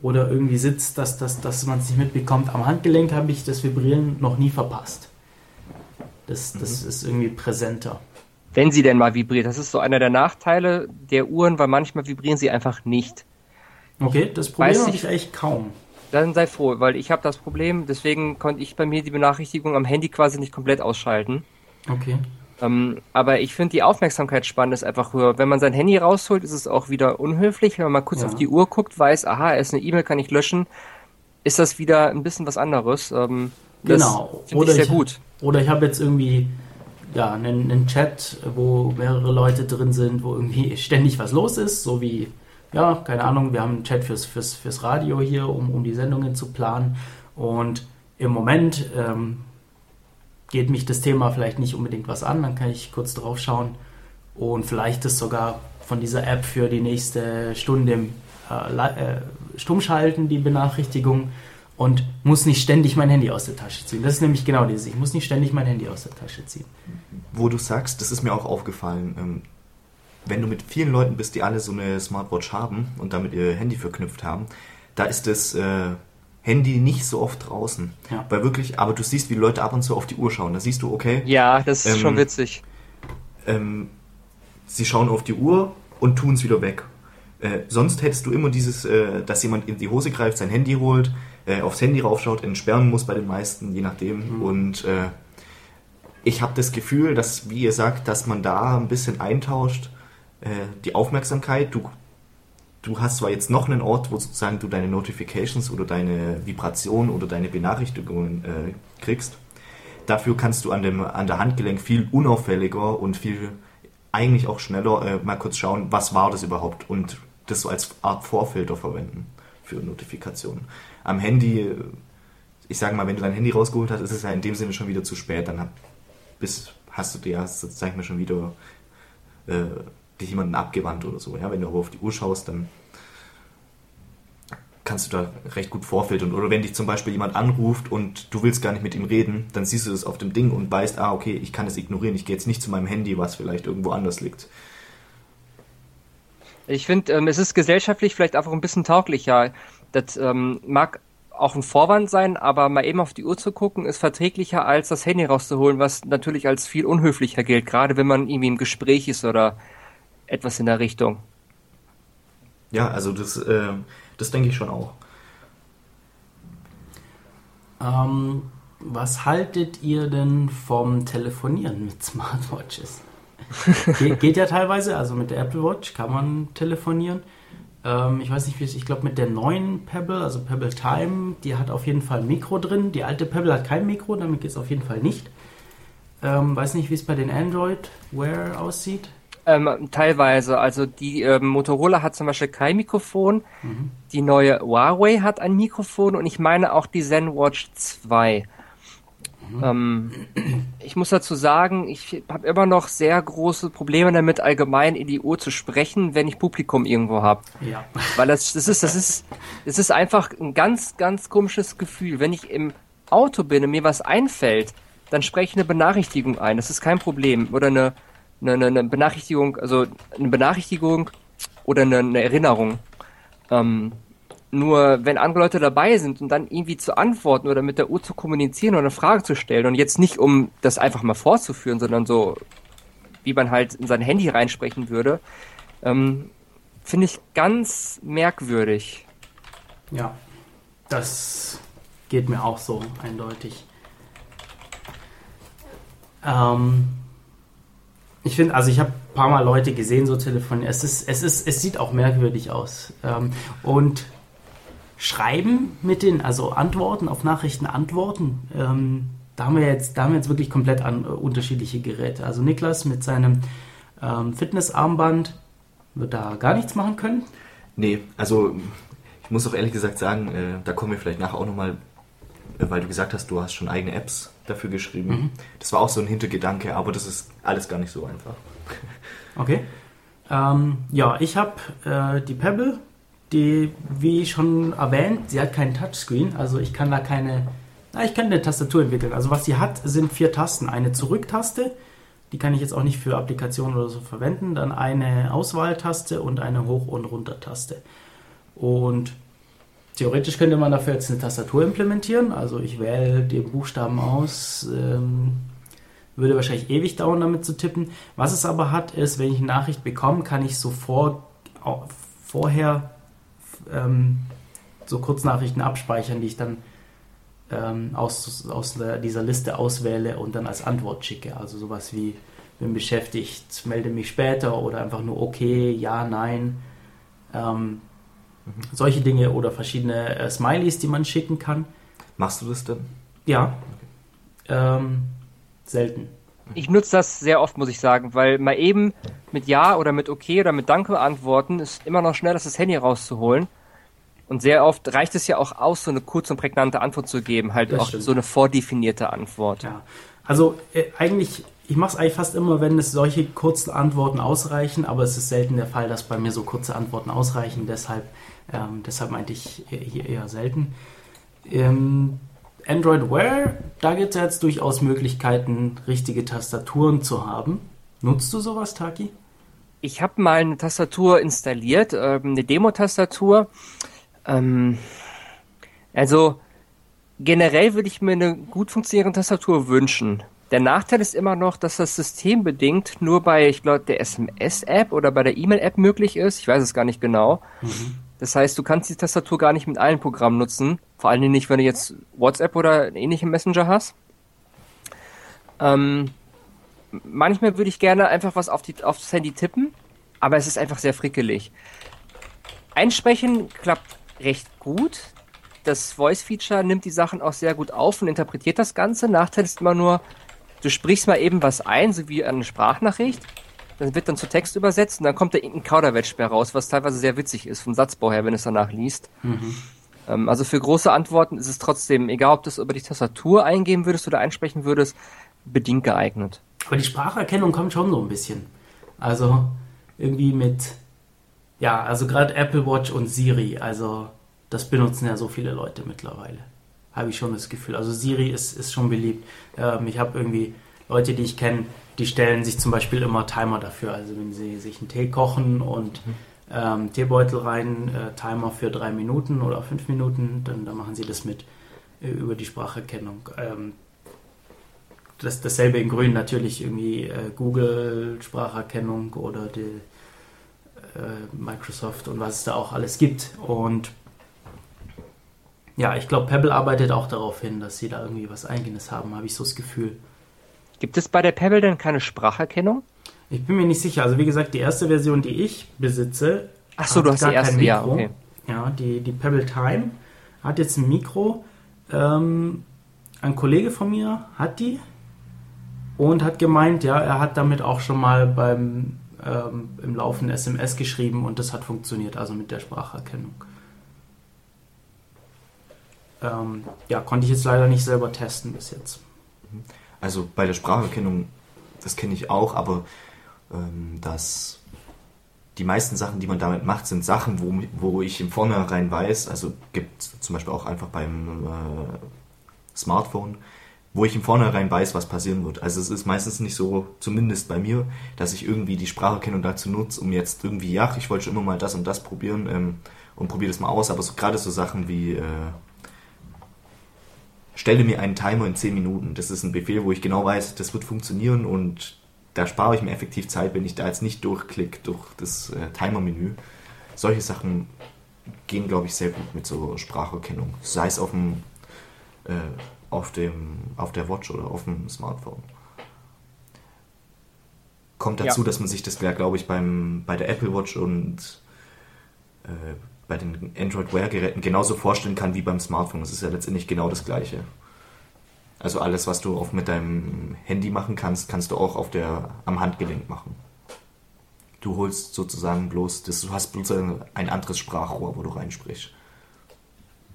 Oder irgendwie sitzt, dass, dass, dass man es nicht mitbekommt. Am Handgelenk habe ich das Vibrieren noch nie verpasst. Das, das ist irgendwie präsenter.
Wenn sie denn mal vibriert, das ist so einer der Nachteile der Uhren, weil manchmal vibrieren sie einfach nicht.
Okay, das Problem
Weiß
habe
ich-
eigentlich kaum.
Dann sei froh, weil ich habe das Problem, deswegen konnte ich bei mir die Benachrichtigung am Handy quasi nicht komplett ausschalten.
Okay.
Ähm, aber ich finde die Aufmerksamkeitsspanne ist einfach höher. Wenn man sein Handy rausholt, ist es auch wieder unhöflich. Wenn man mal kurz
Ja.
auf die Uhr guckt, weiß, aha, es ist eine E-Mail, kann ich löschen, ist das wieder ein bisschen was anderes. Ähm, das
Genau.
Finde ich sehr
ich,
gut.
Oder ich habe jetzt irgendwie ja, einen, einen Chat, wo mehrere Leute drin sind, wo irgendwie ständig was los ist, so wie, ja, keine Ahnung, wir haben einen Chat fürs, fürs, fürs Radio hier, um, um die Sendungen zu planen. Und im Moment ähm, geht mich das Thema vielleicht nicht unbedingt was an, dann kann ich kurz drauf schauen und vielleicht ist sogar von dieser App für die nächste Stunde äh, äh, stumm schalten, die Benachrichtigung und muss nicht ständig mein Handy aus der Tasche ziehen. Das ist nämlich genau dieses, ich muss nicht ständig mein Handy aus der Tasche ziehen.
Wo du sagst, das ist mir auch aufgefallen, ähm, wenn du mit vielen Leuten bist, die alle so eine Smartwatch haben und damit ihr Handy verknüpft haben, da ist das äh, Handy nicht so oft draußen.
Ja.
Weil wirklich, aber du siehst, wie Leute ab und zu auf die Uhr schauen. Da siehst du, okay,
Ja, das ist
Ähm,
schon witzig.
ähm, sie schauen auf die Uhr und tun es wieder weg. Äh, sonst hättest du immer dieses, äh, dass jemand in die Hose greift, sein Handy holt, äh, aufs Handy raufschaut, entsperren muss bei den meisten, je nachdem. Und äh, ich habe das Gefühl, dass, wie ihr sagt, dass man da ein bisschen eintauscht, äh, die Aufmerksamkeit. Du, du hast zwar jetzt noch einen Ort, wo sozusagen du deine Notifications oder deine Vibrationen oder deine Benachrichtigungen äh, kriegst. Dafür kannst du an, dem, an der Handgelenk viel unauffälliger und viel eigentlich auch schneller äh, mal kurz schauen, was war das überhaupt und das so als Art Vorfilter verwenden für Notifikationen. Am Handy, äh, ich sage mal, wenn du dein Handy rausgeholt hast, ist es ja in dem Sinne schon wieder zu spät. Dann hab, bis, hast du dir, ich mal, schon wieder äh, dich jemanden abgewandt oder so. Ja? Wenn du aber auf die Uhr schaust, dann kannst du da recht gut vorfiltern. Oder wenn dich zum Beispiel jemand anruft und du willst gar nicht mit ihm reden, dann siehst du das auf dem Ding und weißt, ah, okay, ich kann es ignorieren, ich gehe jetzt nicht zu meinem Handy, was vielleicht irgendwo anders liegt.
Ich finde, ähm, es ist gesellschaftlich vielleicht einfach ein bisschen tauglicher. Das ähm, mag auch ein Vorwand sein, aber mal eben auf die Uhr zu gucken, ist verträglicher als das Handy rauszuholen, was natürlich als viel unhöflicher gilt, gerade wenn man irgendwie im Gespräch ist oder etwas in der Richtung.
Ja, also das, äh, das denke ich schon auch.
Ähm, was haltet ihr denn vom Telefonieren mit Smartwatches? Ge geht ja teilweise, also mit der Apple Watch kann man telefonieren. Ähm, ich weiß nicht, wie es, ich glaube mit der neuen Pebble, also Pebble Time, die hat auf jeden Fall ein Mikro drin. Die alte Pebble hat kein Mikro, damit geht es auf jeden Fall nicht. Ähm, weiß nicht, wie es bei den Android Wear aussieht.
Ähm, teilweise, also die ähm, Motorola hat zum Beispiel kein Mikrofon, die neue Huawei hat ein Mikrofon und ich meine auch die ZenWatch 2. Ähm, ich muss dazu sagen, ich habe immer noch sehr große Probleme damit, allgemein in die Uhr zu sprechen, wenn ich Publikum irgendwo habe.
Ja.
Weil das, das ist, das ist, das ist einfach ein ganz, ganz komisches Gefühl. Wenn ich im Auto bin und mir was einfällt, dann spreche ich eine Benachrichtigung ein. Das ist kein Problem. Oder eine, eine, eine- Benachrichtigung, also eine Benachrichtigung oder eine, eine Erinnerung. Ähm, nur wenn andere Leute dabei sind und dann irgendwie zu antworten oder mit der Uhr zu kommunizieren oder eine Frage zu stellen und jetzt nicht um das einfach mal vorzuführen, sondern so, wie man halt in sein Handy reinsprechen würde, ähm, finde ich ganz merkwürdig.
Ja, das geht mir auch so eindeutig. Ähm, ich finde, also ich habe ein paar Mal Leute gesehen, so telefonieren. Es ist, es ist, es sieht auch merkwürdig aus. Ähm, und Schreiben mit den, also Antworten auf Nachrichten antworten, ähm, da haben wir jetzt, da haben wir jetzt wirklich komplett an, äh, unterschiedliche Geräte. Also Niklas mit seinem ähm, Fitnessarmband wird da gar nichts machen können.
Nee, also ich muss auch ehrlich gesagt sagen, äh, da kommen wir vielleicht nachher auch nochmal, äh, weil du gesagt hast, du hast schon eigene Apps dafür geschrieben. Das war auch so ein Hintergedanke, aber das ist alles gar nicht so einfach.
Okay. Ähm, ja, ich habe äh, die Pebble, die, wie schon erwähnt, sie hat keinen Touchscreen, also ich kann da keine, na, ich kann eine Tastatur entwickeln. Also was sie hat, sind vier Tasten. Eine Zurücktaste, die kann ich jetzt auch nicht für Applikationen oder so verwenden, dann eine Auswahltaste und eine Hoch- und Runtertaste. Und theoretisch könnte man dafür jetzt eine Tastatur implementieren, also ich wähle den Buchstaben aus, ähm, würde wahrscheinlich ewig dauern, damit zu tippen. Was es aber hat, ist, wenn ich eine Nachricht bekomme, kann ich sofort vorher ähm, so Kurznachrichten abspeichern, die ich dann ähm, aus, aus dieser Liste auswähle und dann als Antwort schicke. Also sowas wie, bin beschäftigt, melde mich später oder einfach nur okay, ja, nein. Ähm, Solche Dinge oder verschiedene äh, Smileys, die man schicken kann.
Machst du das denn?
Ja. Ähm, selten.
Ich nutze das sehr oft, muss ich sagen, weil mal eben mit Ja oder mit Okay oder mit Danke antworten ist immer noch schneller, das Handy rauszuholen. Und sehr oft reicht es ja auch aus, so eine kurze und prägnante Antwort zu geben, halt
Das
auch
stimmt.
so eine vordefinierte Antwort.
Ja. Also äh, eigentlich, ich mache es eigentlich fast immer, wenn es solche kurzen Antworten ausreichen, aber es ist selten der Fall, dass bei mir so kurze Antworten ausreichen. Deshalb, ähm, deshalb meinte ich hier eher selten. Ähm, Android Wear, da gibt es jetzt durchaus Möglichkeiten, richtige Tastaturen zu haben. Nutzt du sowas, Taki?
ich habe mal eine Tastatur installiert, ähm, eine Demo-Tastatur. Ähm, also generell würde ich mir eine gut funktionierende Tastatur wünschen. Der Nachteil ist immer noch, dass das systembedingt nur bei, ich glaube, der SMS-App oder bei der E-Mail-App möglich ist. Ich weiß es gar nicht genau. Mhm. Das heißt, du kannst die Tastatur gar nicht mit allen Programmen nutzen. Vor allen Dingen nicht, wenn du jetzt WhatsApp oder einen ähnlichen Messenger hast. Ähm, manchmal würde ich gerne einfach was auf, die, auf das Handy tippen, aber es ist einfach sehr frickelig. Einsprechen klappt recht gut. Das Voice-Feature nimmt die Sachen auch sehr gut auf und interpretiert das Ganze. Nachteil ist immer nur, du sprichst mal eben was ein, so wie eine Sprachnachricht. Dann wird dann zu Text übersetzt und dann kommt da irgendein Kauderwelsch raus, was teilweise sehr witzig ist vom Satzbau her, wenn es danach liest. Mhm. Ähm, also für große Antworten ist es trotzdem, egal ob du es über die Tastatur eingeben würdest oder einsprechen würdest, bedingt geeignet.
Aber die Spracherkennung kommt schon so ein bisschen. Also irgendwie mit, ja, also gerade Apple Watch und Siri, also das benutzen ja so viele Leute mittlerweile. Habe ich schon das Gefühl. Also Siri ist, ist schon beliebt. Ähm, ich habe irgendwie Leute, die ich kenne, die stellen sich zum Beispiel immer Timer dafür. Also wenn sie sich einen Tee kochen und mhm. ähm, Teebeutel rein, äh, Timer für drei Minuten oder fünf Minuten, dann, dann machen sie das mit äh, über die Spracherkennung. Ähm, das, dasselbe in Grün natürlich irgendwie äh, Google Spracherkennung oder die äh, Microsoft und was es da auch alles gibt. Und ja, ich glaube, Pebble arbeitet auch darauf hin, dass sie da irgendwie was Eigenes haben, habe ich so das Gefühl.
Gibt es bei der Pebble denn keine Spracherkennung?
Ich bin mir nicht sicher. Also wie gesagt, die erste Version, die ich besitze,
Ach so, du hast die erste,
ja, okay. Ja, die, die Pebble Time hat jetzt ein Mikro. Ähm, ein Kollege von mir hat die und hat gemeint, ja, er hat damit auch schon mal beim ähm, im Laufen SMS geschrieben und das hat funktioniert, also mit der Spracherkennung. Ähm, ja, konnte ich jetzt leider nicht selber testen bis jetzt.
Also bei der Spracherkennung, das kenne ich auch, aber ähm, das die meisten Sachen, die man damit macht, sind Sachen, wo, wo ich im Vornherein weiß, also gibt zum Beispiel auch einfach beim äh, Smartphone, wo ich im Vornherein weiß, was passieren wird. Also es ist meistens nicht so, zumindest bei mir, dass ich irgendwie die Spracherkennung dazu nutze, um jetzt irgendwie, ja, ich wollte schon immer mal das und das probieren ähm, und probiere das mal aus, aber so, gerade so Sachen wie äh, stelle mir einen Timer in 10 Minuten. Das ist ein Befehl, wo ich genau weiß, das wird funktionieren und da spare ich mir effektiv Zeit, wenn ich da jetzt nicht durchklicke durch das äh, Timer-Menü. Solche Sachen gehen, glaube ich, sehr gut mit so Spracherkennung. Sei es auf dem äh, auf, dem, auf der Watch oder auf dem Smartphone. Kommt dazu, ja. dass man sich das, glaube ich, beim, bei der Apple Watch und äh, bei den Android Wear-Geräten genauso vorstellen kann wie beim Smartphone. Das ist ja letztendlich genau das Gleiche. Also alles, was du auch mit deinem Handy machen kannst, kannst du auch auf der, am Handgelenk machen. Du holst sozusagen bloß, das, du hast bloß ein anderes Sprachrohr, wo du reinsprichst.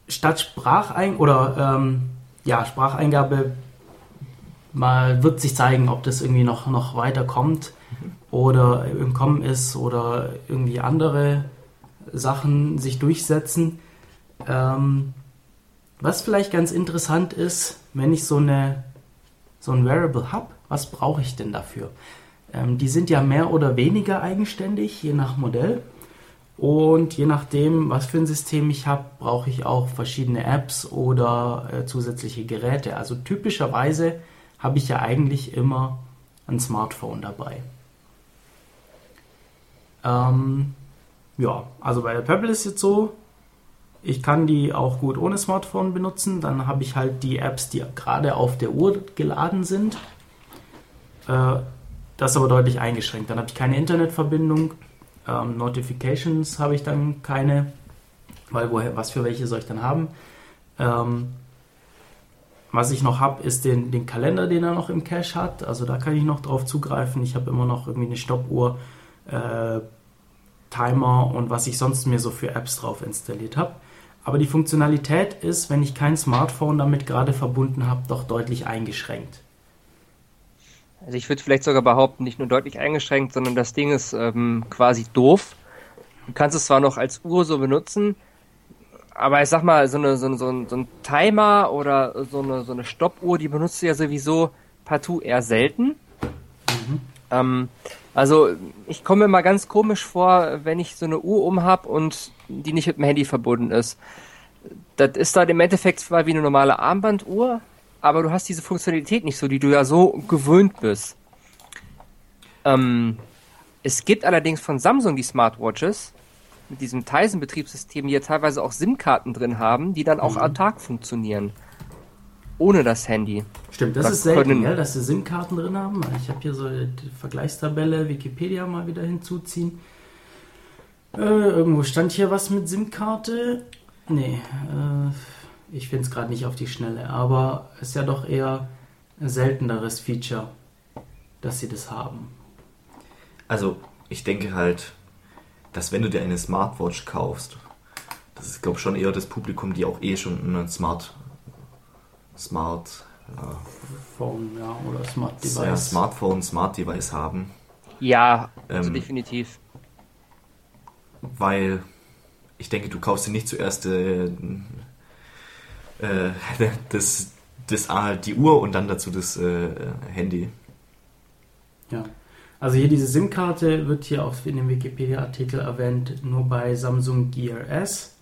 Statt Sprachein oder ähm, ja, Spracheingabe mal wird sich zeigen, ob das irgendwie noch, noch weiter kommt oder im Kommen ist oder irgendwie andere Sachen sich durchsetzen. Ähm, was vielleicht ganz interessant ist, wenn ich so eine so ein Variable habe, was brauche ich denn dafür? Ähm, die sind ja mehr oder weniger eigenständig, je nach Modell. Und je nachdem, was für ein System ich habe, brauche ich auch verschiedene Apps oder äh, zusätzliche Geräte. Also typischerweise habe ich ja eigentlich immer ein Smartphone dabei. Ähm, ja, also bei der Pebble ist jetzt so, ich kann die auch gut ohne Smartphone benutzen. Dann habe ich halt die Apps, die gerade auf der Uhr geladen sind. Äh, das ist aber deutlich eingeschränkt. Dann habe ich keine Internetverbindung ähm, Notifications habe ich dann keine, weil woher, was für welche soll ich dann haben? Ähm, was ich noch habe, ist den, den Kalender, den er noch im Cache hat. Also da kann ich noch drauf zugreifen. Ich habe immer noch irgendwie eine Stoppuhr, äh, Timer und was ich sonst mir so für Apps drauf installiert habe. Aber die Funktionalität ist, wenn ich kein Smartphone damit gerade verbunden habe, doch deutlich eingeschränkt.
Also ich würde vielleicht sogar behaupten, nicht nur deutlich eingeschränkt, sondern das Ding ist ähm, quasi doof. Du kannst es zwar noch als Uhr so benutzen, aber ich sag mal, so, eine, so, ein, so, ein, so ein Timer oder so eine, so eine Stoppuhr, die benutzt du ja sowieso partout eher selten. Mhm. Ähm, Also ich komme mir mal ganz komisch vor, wenn ich so eine Uhr um habe und die nicht mit dem Handy verbunden ist. Das ist dann im Endeffekt zwar wie eine normale Armbanduhr, aber du hast diese Funktionalität nicht so, die du ja so gewöhnt bist. Ähm, es gibt allerdings von Samsung die Smartwatches mit diesem Tizen-Betriebssystem, die ja teilweise auch SIM-Karten drin haben, die dann auch
Mhm.
autark funktionieren. Ohne das Handy.
Stimmt, das
Da
ist selten,
können-
gell, dass sie SIM-Karten drin haben. Ich habe hier so die Vergleichstabelle, Wikipedia mal wieder hinzuziehen. Äh, irgendwo stand hier was mit SIM-Karte. Nee, äh, ich finde es gerade nicht auf die Schnelle. Aber ist ja doch eher ein selteneres Feature, dass sie das haben.
Also, ich denke halt, dass wenn du dir eine Smartwatch kaufst, das ist, glaube ich, schon eher das Publikum, die auch eh schon ein Smart, Smart,
Phone, ja, oder Smart Device.
ja, Smartphone, Smart Device haben,
Ja, also
Ähm,
definitiv.
weil ich denke, du kaufst dir nicht zuerst äh, äh, das, das, ah, die Uhr und dann dazu das äh, Handy.
Ja. Also hier diese SIM-Karte wird hier auch in dem Wikipedia-Artikel erwähnt, nur bei Samsung Gear S.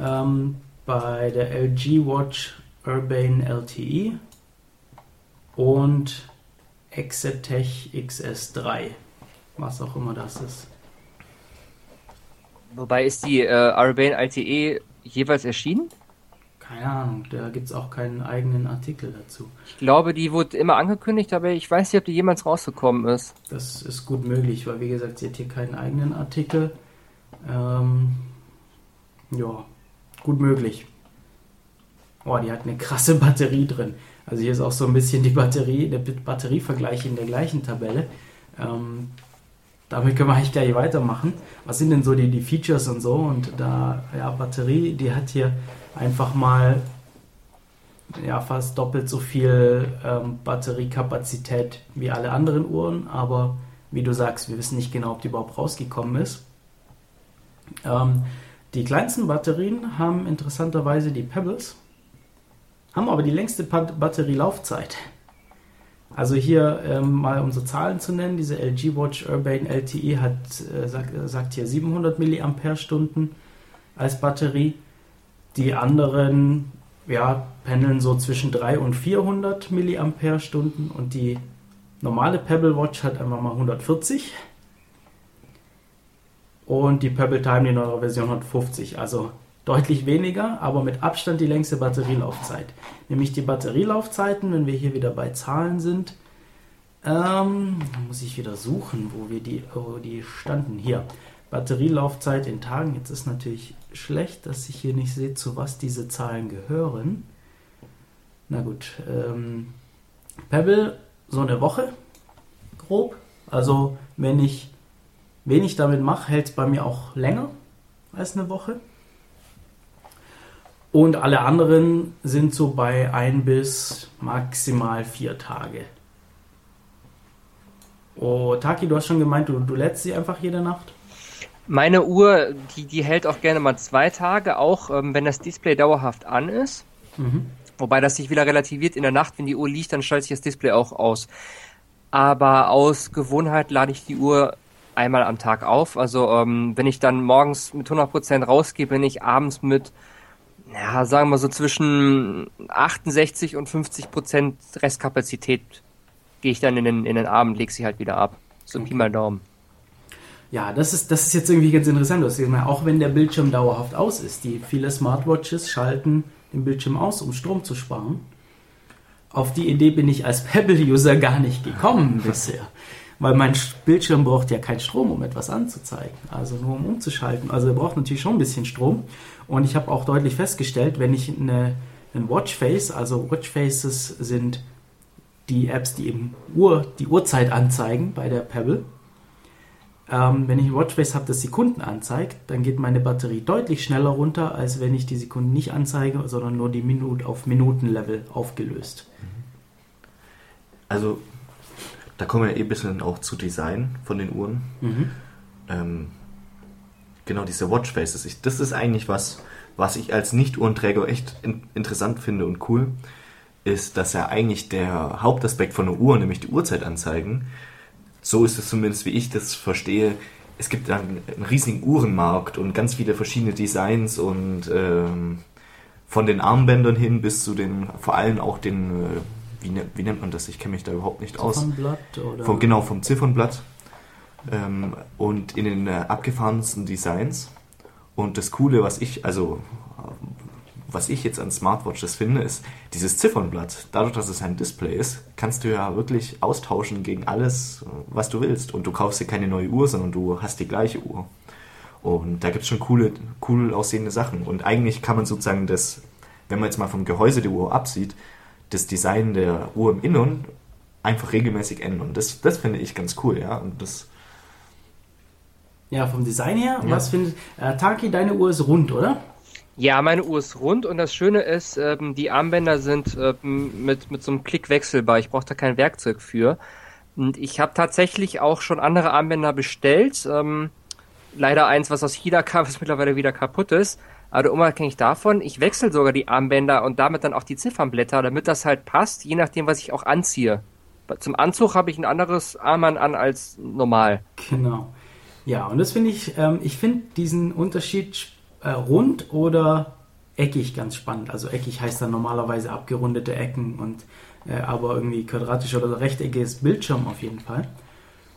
Ähm, bei der LG Watch Urbane LTE und Exetech XS3, was auch immer das ist.
Wobei ist die äh, Urbane LTE jeweils erschienen?
Keine Ahnung, da gibt es auch keinen eigenen Artikel dazu.
Ich glaube, die wurde immer angekündigt, aber ich weiß nicht, ob die jemals rausgekommen ist.
Das ist gut möglich, weil wie gesagt, sie hat hier keinen eigenen Artikel. Ähm, ja, gut möglich. Oh, die hat eine krasse Batterie drin. Also hier ist auch so ein bisschen die Batterie, der Batterievergleich in der gleichen Tabelle. Ähm, damit können wir eigentlich gleich weitermachen. Was sind denn so die, die Features und so? Und da, ja, Batterie, die hat hier einfach mal ja, fast doppelt so viel ähm, Batteriekapazität wie alle anderen Uhren, aber wie du sagst, wir wissen nicht genau, ob die überhaupt rausgekommen ist. Ähm, die kleinsten Batterien haben interessanterweise die Pebbles, haben aber die längste Batterielaufzeit. Also hier ähm, mal um so Zahlen zu nennen, diese LG Watch Urbane LTE hat, äh, sagt, sagt hier 700 mAh als Batterie. Die anderen ja, pendeln so zwischen 300 und 400 mAh und die normale Pebble Watch hat einfach mal 140 und die Pebble Time, die neuere Version, hat 50. Also deutlich weniger, aber mit Abstand die längste Batterielaufzeit. Nämlich die Batterielaufzeiten, wenn wir hier wieder bei Zahlen sind, ähm, muss ich wieder suchen, wo wir die, wo die standen. Hier, Batterielaufzeit in Tagen. Jetzt ist natürlich schlecht, dass ich hier nicht sehe, zu was diese Zahlen gehören. Na gut, ähm, Pebble so eine Woche, grob. Also wenn ich wenig damit mache, hält es bei mir auch länger als eine Woche. Und alle anderen sind so bei ein bis maximal vier Tage. Oh, Taki, du hast schon gemeint, du, du lädst sie einfach jede Nacht?
Meine Uhr, die, die hält auch gerne mal zwei Tage, auch ähm, wenn das Display dauerhaft an ist.
Mhm.
Wobei das sich wieder relativiert in der Nacht, wenn die Uhr liegt, dann schaltet sich das Display auch aus. Aber aus Gewohnheit lade ich die Uhr einmal am Tag auf. Also ähm, wenn ich dann morgens mit 100% rausgehe, bin ich abends mit, ja, sagen wir so zwischen 68 und 50% Restkapazität gehe ich dann in den, in den Abend, leg sie halt wieder ab. So Pi mal Daumen.
Ja, das ist, das ist jetzt irgendwie ganz interessant. Hast gesagt, auch wenn der Bildschirm dauerhaft aus ist, die viele Smartwatches schalten den Bildschirm aus, um Strom zu sparen. Auf die Idee bin ich als Pebble-User gar nicht gekommen bisher. Weil mein Bildschirm braucht ja keinen Strom, um etwas anzuzeigen. Also nur um umzuschalten. Also er braucht natürlich schon ein bisschen Strom. Und ich habe auch deutlich festgestellt, wenn ich eine, einen Watchface, also Watchfaces sind die Apps, die eben Uhr, die Uhrzeit anzeigen bei der Pebble. Ähm, wenn ich ein Watchface habe, das Sekunden anzeigt, dann geht meine Batterie deutlich schneller runter, als wenn ich die Sekunden nicht anzeige, sondern nur die Minute auf Minutenlevel aufgelöst.
Also, da kommen wir eh ein bisschen auch zu Design von den Uhren.
Mhm.
Ähm, genau, diese Watchfaces. Ich, das ist eigentlich was, was ich als Nicht-Uhrenträger echt in, interessant finde und cool, ist, dass ja eigentlich der Hauptaspekt von einer Uhr, nämlich die Uhrzeit anzeigen, so ist es zumindest, wie ich das verstehe. Es gibt dann einen riesigen Uhrenmarkt und ganz viele verschiedene Designs und ähm, von den Armbändern hin bis zu den, vor allem auch den, äh, wie, ne, wie nennt man das? Ich kenne mich da überhaupt nicht aus.
Ziffernblatt oder?
Vom, genau, vom Ziffernblatt. Ähm, und in den äh, abgefahrensten Designs. Und das Coole, was ich, also was ich jetzt an Smartwatches finde, ist dieses Ziffernblatt. Dadurch, dass es ein Display ist, kannst du ja wirklich austauschen gegen alles, was du willst. Und du kaufst dir keine neue Uhr, sondern du hast die gleiche Uhr. Und da gibt es schon coole, cool aussehende Sachen. Und eigentlich kann man sozusagen das, wenn man jetzt mal vom Gehäuse der Uhr absieht, das Design der Uhr im Innern einfach regelmäßig ändern. Und das, das finde ich ganz cool, ja. Und das.
Ja, vom Design her,
Ja.
was findet. Äh, Taki, deine Uhr ist rund, oder?
Ja, meine Uhr ist rund und das Schöne ist, ähm, die Armbänder sind ähm, mit, mit so einem Klick wechselbar. Ich brauche da kein Werkzeug für. Und ich habe tatsächlich auch schon andere Armbänder bestellt. Ähm, leider eins, was aus China kam, was mittlerweile wieder kaputt ist. Aber unabhängig davon, ich wechsle sogar die Armbänder und damit dann auch die Ziffernblätter, damit das halt passt, je nachdem, was ich auch anziehe. Zum Anzug habe ich ein anderes Armband an als normal.
Genau. Ja, und das finde ich, ähm, ich finde diesen Unterschied äh, rund oder eckig ganz spannend. Also eckig heißt dann normalerweise abgerundete Ecken und äh, aber irgendwie quadratisch oder rechteckiges Bildschirm auf jeden Fall.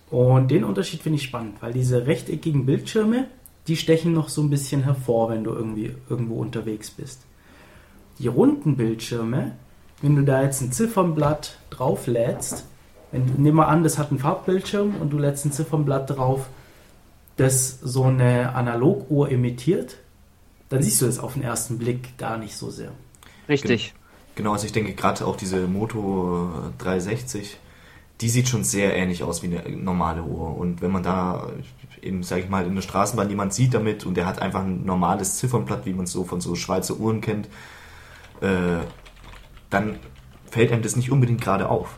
Und den Unterschied finde ich spannend, weil diese rechteckigen Bildschirme, die stechen noch so ein bisschen hervor, wenn du irgendwie irgendwo unterwegs bist. Die runden Bildschirme, wenn du da jetzt ein Ziffernblatt drauflädst, wenn du, nimm mal an, das hat einen Farbbildschirm und du lädst ein Ziffernblatt drauf, das so eine Analoguhr imitiert, dann siehst du es auf den ersten Blick gar nicht so sehr.
Richtig.
Genau, also ich denke gerade auch diese Moto 360, die sieht schon sehr ähnlich aus wie eine normale Uhr. Und wenn man da eben, sag ich mal, in der Straßenbahn jemand sieht damit und der hat einfach ein normales Ziffernblatt, wie man es so von so Schweizer Uhren kennt, äh, dann fällt einem das nicht unbedingt gerade auf.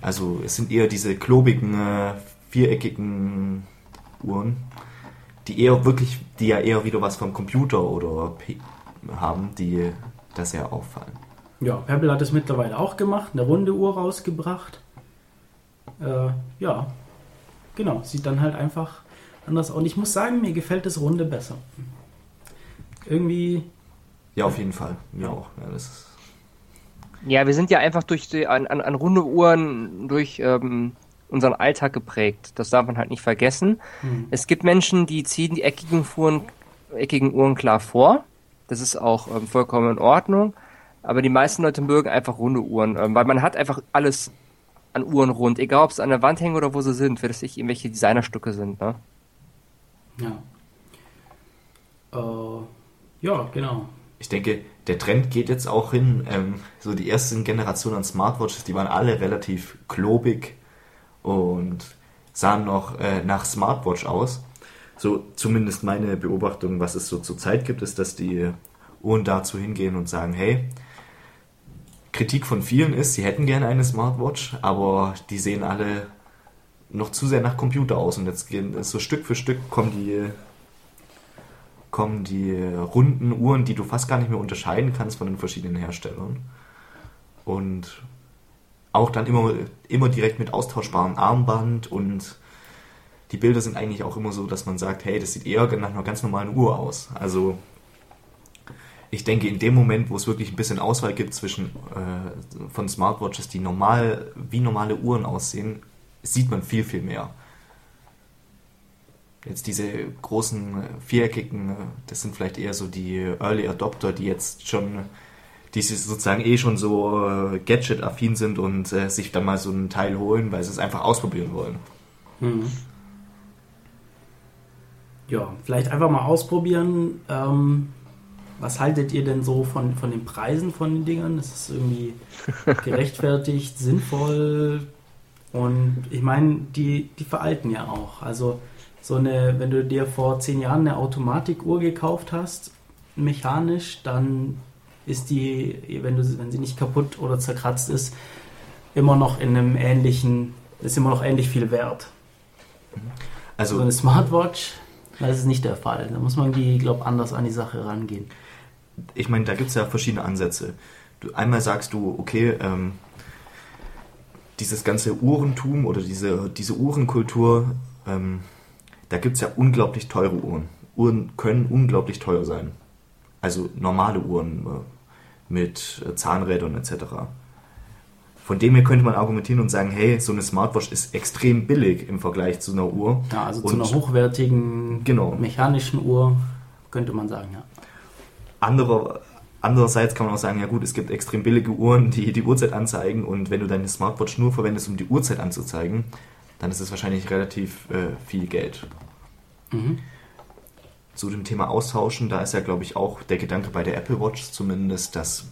Also es sind eher diese klobigen, äh, viereckigen Uhren, die eher wirklich, die ja eher wieder was vom Computer oder P haben, die da sehr auffallen.
Ja, Pebble hat es mittlerweile auch gemacht, eine runde Uhr rausgebracht. Äh, ja, genau, sieht dann halt einfach anders. Und ich muss sagen, mir gefällt das Runde besser. Irgendwie,
Ja, auf jeden Fall. Mir auch. Ja, das ist
Ja, wir sind ja einfach durch die, an, an, an runde Uhren durch ähm, unseren Alltag geprägt. Das darf man halt nicht vergessen.
hm,
Es gibt Menschen, die ziehen die eckigen, Fuhren, eckigen Uhren klar vor. Das ist auch ähm, vollkommen in Ordnung. Aber die meisten Leute mögen einfach runde Uhren, ähm, weil man hat einfach alles an Uhren rund. Egal, ob es an der Wand hängen oder wo sie sind, wenn es nicht irgendwelche Designerstücke sind. Ne?
Ja. Äh, ja, genau.
ich denke, der Trend geht jetzt auch hin. Ähm, so die ersten Generationen an Smartwatches, die waren alle relativ klobig und sahen noch äh, nach Smartwatch aus. So zumindest meine Beobachtung, was es so zur Zeit gibt, ist, dass die Uhren dazu hingehen und sagen, hey, Kritik von vielen ist, sie hätten gerne eine Smartwatch, aber die sehen alle noch zu sehr nach Computer aus und jetzt gehen so Stück für Stück kommen die kommen die runden Uhren, die du fast gar nicht mehr unterscheiden kannst von den verschiedenen Herstellern. Und auch dann immer, immer direkt mit austauschbarem Armband und die Bilder sind eigentlich auch immer so, dass man sagt, hey, das sieht eher nach einer ganz normalen Uhr aus. Also ich denke, in dem Moment, wo es wirklich ein bisschen Auswahl gibt zwischen äh, von Smartwatches, die normal wie normale Uhren aussehen, sieht man viel, viel mehr. Jetzt diese großen äh, viereckigen, äh, das sind vielleicht eher so die Early Adopter, die jetzt schon, die sozusagen eh schon so äh, Gadget-affin sind und äh, sich dann mal so einen Teil holen, weil sie es einfach ausprobieren wollen.
Mhm. Ja, vielleicht einfach mal ausprobieren. Ähm, was haltet ihr denn so von, von den Preisen von den Dingern? Ist es irgendwie gerechtfertigt, sinnvoll? Und ich meine, die, die veralten ja auch. Also so eine, wenn du dir vor zehn Jahren eine Automatikuhr gekauft hast, mechanisch, dann ist die, wenn, du, wenn sie nicht kaputt oder zerkratzt ist, immer noch in einem ähnlichen, ist immer noch ähnlich viel wert. So
Also
eine Smartwatch, das ist nicht der Fall. Da muss man, die, glaube anders an die Sache rangehen.
ich meine, da gibt es ja verschiedene Ansätze. Du, einmal sagst du, okay, ähm, dieses ganze Uhrentum oder diese, diese Uhrenkultur, ähm, da gibt es ja unglaublich teure Uhren. Uhren können unglaublich teuer sein. Also normale Uhren äh, mit äh, Zahnrädern etc. Von dem her könnte man argumentieren und sagen, hey, so eine Smartwatch ist extrem billig im Vergleich zu einer Uhr.
Ja, also
und
zu einer hochwertigen
Genau.
mechanischen Uhr könnte man sagen, ja.
Anderer, andererseits kann man auch sagen, ja gut, es gibt extrem billige Uhren, die die Uhrzeit anzeigen und wenn du deine Smartwatch nur verwendest, um die Uhrzeit anzuzeigen, dann ist es wahrscheinlich relativ äh, viel Geld.
Mhm.
Zu dem Thema Austauschen, da ist ja, glaube ich, auch der Gedanke bei der Apple Watch zumindest, dass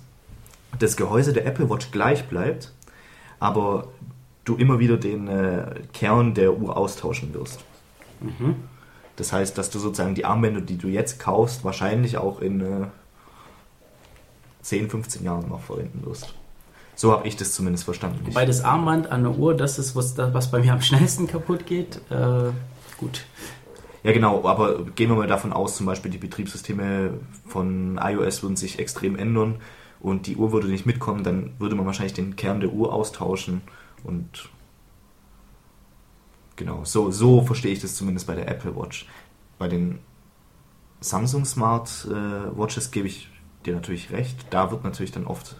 das Gehäuse der Apple Watch gleich bleibt, aber du immer wieder den äh, Kern der Uhr austauschen wirst.
Mhm.
Das heißt, dass du sozusagen die Armbänder, die du jetzt kaufst, wahrscheinlich auch in äh, 10, 15 Jahren noch verwenden wirst. So habe ich das zumindest verstanden.
Wobei das Armband an der Uhr, das ist, was, was bei mir am schnellsten kaputt geht. Äh, gut.
Ja, genau, aber gehen wir mal davon aus, zum Beispiel die Betriebssysteme von iOS würden sich extrem ändern und die Uhr würde nicht mitkommen, dann würde man wahrscheinlich den Kern der Uhr austauschen und genau, so, so verstehe ich das zumindest bei der Apple Watch. Bei den Samsung Smart äh, Watches gebe ich dir natürlich recht, da wird natürlich dann oft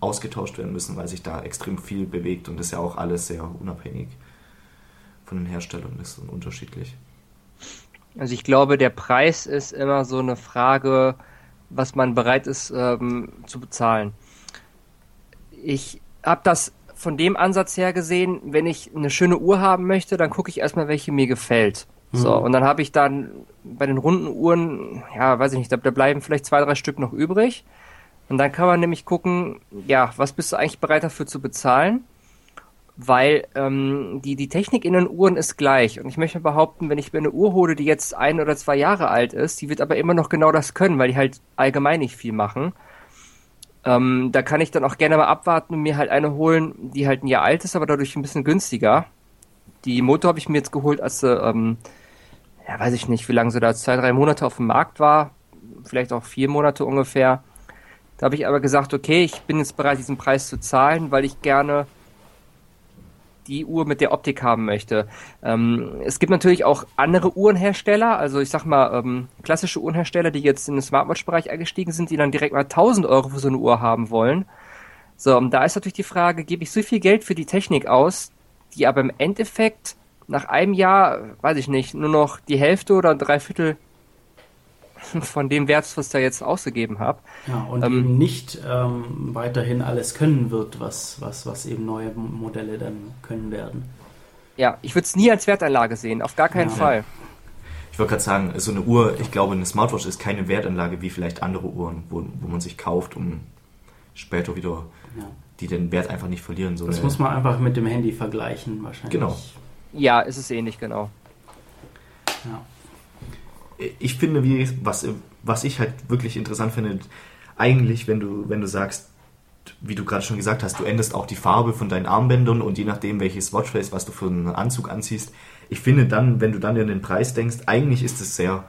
ausgetauscht werden müssen, weil sich da extrem viel bewegt und das ja auch alles sehr unabhängig von den Herstellern ist und unterschiedlich.
Also ich glaube, der Preis ist immer so eine Frage, was man bereit ist ähm, zu bezahlen. Ich habe das von dem Ansatz her gesehen, wenn ich eine schöne Uhr haben möchte, dann gucke ich erstmal, welche mir gefällt. So,
Mhm.
und dann habe ich dann bei den runden Uhren, ja, weiß ich nicht, da, da bleiben vielleicht zwei, drei Stück noch übrig. Und dann kann man nämlich gucken, ja, was bist du eigentlich bereit dafür zu bezahlen? Weil ähm, die, die Technik in den Uhren ist gleich. Und ich möchte behaupten, wenn ich mir eine Uhr hole, die jetzt ein oder zwei Jahre alt ist, die wird aber immer noch genau das können, weil die halt allgemein nicht viel machen. Ähm, da kann ich dann auch gerne mal abwarten und mir halt eine holen, die halt ein Jahr alt ist, aber dadurch ein bisschen günstiger. Die Moto habe ich mir jetzt geholt, als sie, ähm, ja, weiß ich nicht, wie lange sie da, zwei, drei Monate auf dem Markt war. Vielleicht auch vier Monate ungefähr. Da habe ich aber gesagt, okay, ich bin jetzt bereit, diesen Preis zu zahlen, weil ich gerne die Uhr mit der Optik haben möchte. Ähm, es gibt natürlich auch andere Uhrenhersteller, also ich sag mal ähm, klassische Uhrenhersteller, die jetzt in den Smartwatch-Bereich eingestiegen sind, die dann direkt mal 1000 Euro für so eine Uhr haben wollen. So, und da ist natürlich die Frage, gebe ich so viel Geld für die Technik aus, die aber im Endeffekt nach einem Jahr, weiß ich nicht, nur noch die Hälfte oder drei Viertel von dem Wert, was ich da jetzt ausgegeben habe.
Ja, und
Ähm,
eben nicht ähm, weiterhin alles können wird, was, was, was eben neue Modelle dann können werden.
Ja, ich würde es nie als Wertanlage sehen, auf gar keinen
Ja.
Fall.
Ich wollte gerade sagen, so eine Uhr, ich glaube, eine Smartwatch ist keine Wertanlage wie vielleicht andere Uhren, wo, wo man sich kauft, um später wieder,
Ja.
die den Wert einfach nicht verlieren. So
Das
eine,
muss man einfach mit dem Handy vergleichen, wahrscheinlich.
Genau.
Ja, ist es ähnlich, genau.
Ja.
ich finde, wie, was, was ich halt wirklich interessant finde, eigentlich, wenn du, wenn du sagst, wie du gerade schon gesagt hast, du änderst auch die Farbe von deinen Armbändern und je nachdem, welches Watchface, was du für einen Anzug anziehst, ich finde dann, wenn du dann an den Preis denkst, eigentlich ist es sehr,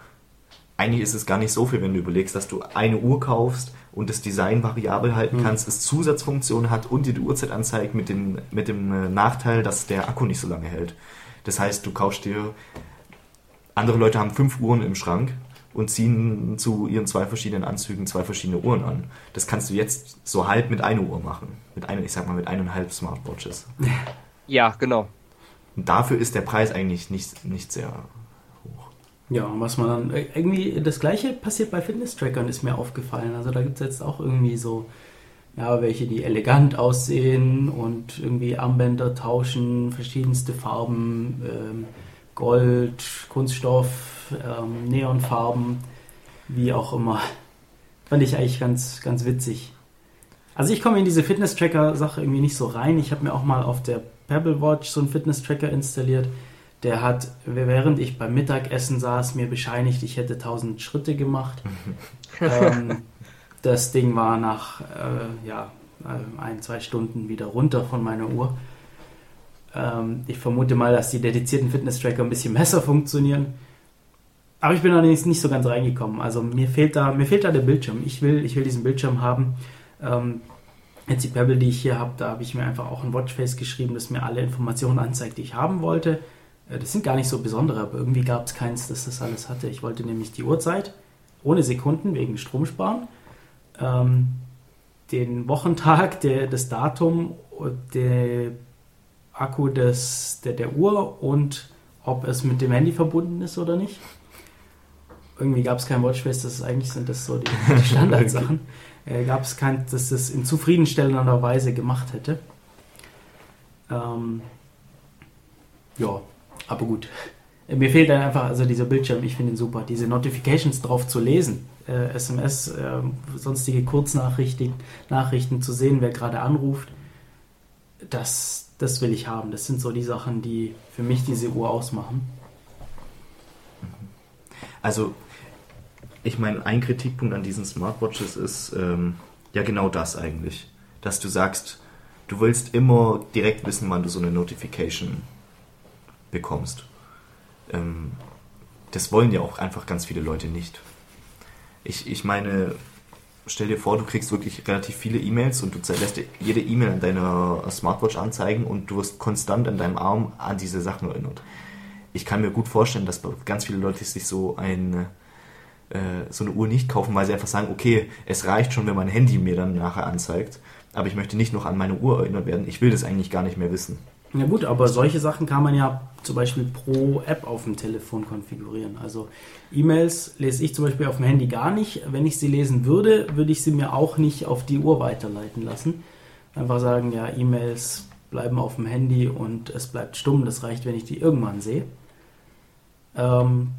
eigentlich ist es gar nicht so viel, wenn du überlegst, dass du eine Uhr kaufst und das Design variabel halten kannst, es Zusatzfunktionen hat und dir die Uhrzeit anzeigt mit dem, mit dem äh, Nachteil, dass der Akku nicht so lange hält. Das heißt, du kaufst dir andere Leute haben fünf Uhren im Schrank und ziehen zu ihren zwei verschiedenen Anzügen zwei verschiedene Uhren an. Das kannst du jetzt so halb mit einer Uhr machen. Mit einer, ich sag mal, mit eineinhalb Smartwatches.
Ja, genau.
Und dafür ist der Preis eigentlich nicht, nicht sehr.
Ja, was man dann, äh, irgendwie, das gleiche passiert bei Fitness-Trackern, ist mir aufgefallen. Also da gibt es jetzt auch irgendwie so, ja, welche, die elegant aussehen und irgendwie Armbänder tauschen, verschiedenste Farben, ähm, Gold, Kunststoff, ähm, Neonfarben, wie auch immer. Fand ich eigentlich ganz, ganz witzig. Also ich komme in diese Fitness-Tracker-Sache irgendwie nicht so rein. Ich habe mir auch mal auf der Pebble Watch so einen Fitness-Tracker installiert. Der hat, während ich beim Mittagessen saß, mir bescheinigt, ich hätte 1000 Schritte gemacht. ähm, das Ding war nach äh, ja, äh, ein, zwei Stunden wieder runter von meiner Uhr. Ähm, ich vermute mal, dass die dedizierten Fitness-Tracker ein bisschen besser funktionieren. Aber ich bin allerdings nicht so ganz reingekommen. Also mir fehlt da, mir fehlt da der Bildschirm. Ich will, ich will diesen Bildschirm haben. Ähm, Jetzt die Pebble, die ich hier habe, da habe ich mir einfach auch ein Watchface geschrieben, das mir alle Informationen anzeigt, die ich haben wollte. Äh, Das sind gar nicht so besondere, aber irgendwie gab es keins, das das alles hatte. Ich wollte nämlich die Uhrzeit ohne Sekunden wegen Stromsparen, ähm, den Wochentag, der, das Datum, der Akku des, der, der Uhr und ob es mit dem Handy verbunden ist oder nicht. Irgendwie gab es kein Watchface, das ist eigentlich sind das so die, die Standardsachen. äh, gab es kein, dass das in zufriedenstellender Weise gemacht hätte. Ähm, ja, aber gut. Mir fehlt dann einfach, also dieser Bildschirm, ich finde ihn super. Diese Notifications drauf zu lesen, äh, SMS, äh, sonstige Kurznachrichten Nachrichten zu sehen, wer gerade anruft, das, das will ich haben. Das sind so die Sachen, die für mich diese Uhr ausmachen.
Also, ich meine, ein Kritikpunkt an diesen Smartwatches ist ähm, ja genau das eigentlich. Dass du sagst, du willst immer direkt wissen, wann du so eine Notification bekommst. Ähm, das wollen ja auch einfach ganz viele Leute nicht. Ich, ich meine, stell dir vor, du kriegst wirklich relativ viele E-Mails und du lässt dir jede E-Mail an deiner Smartwatch anzeigen und du wirst konstant an deinem Arm an diese Sachen erinnert. Ich kann mir gut vorstellen, dass ganz viele Leute sich so ein äh, so eine Uhr nicht kaufen, weil sie einfach sagen, okay, es reicht schon, wenn mein Handy mir dann nachher anzeigt, aber ich möchte nicht noch an meine Uhr erinnert werden. Ich will das eigentlich gar nicht mehr wissen.
Ja gut, aber solche Sachen kann man ja zum Beispiel pro App auf dem Telefon konfigurieren. Also E-Mails lese ich zum Beispiel auf dem Handy gar nicht. Wenn ich sie lesen würde, würde ich sie mir auch nicht auf die Uhr weiterleiten lassen. Einfach sagen, ja, E-Mails bleiben auf dem Handy und es bleibt stumm. Das reicht, wenn ich die irgendwann sehe. Ähm,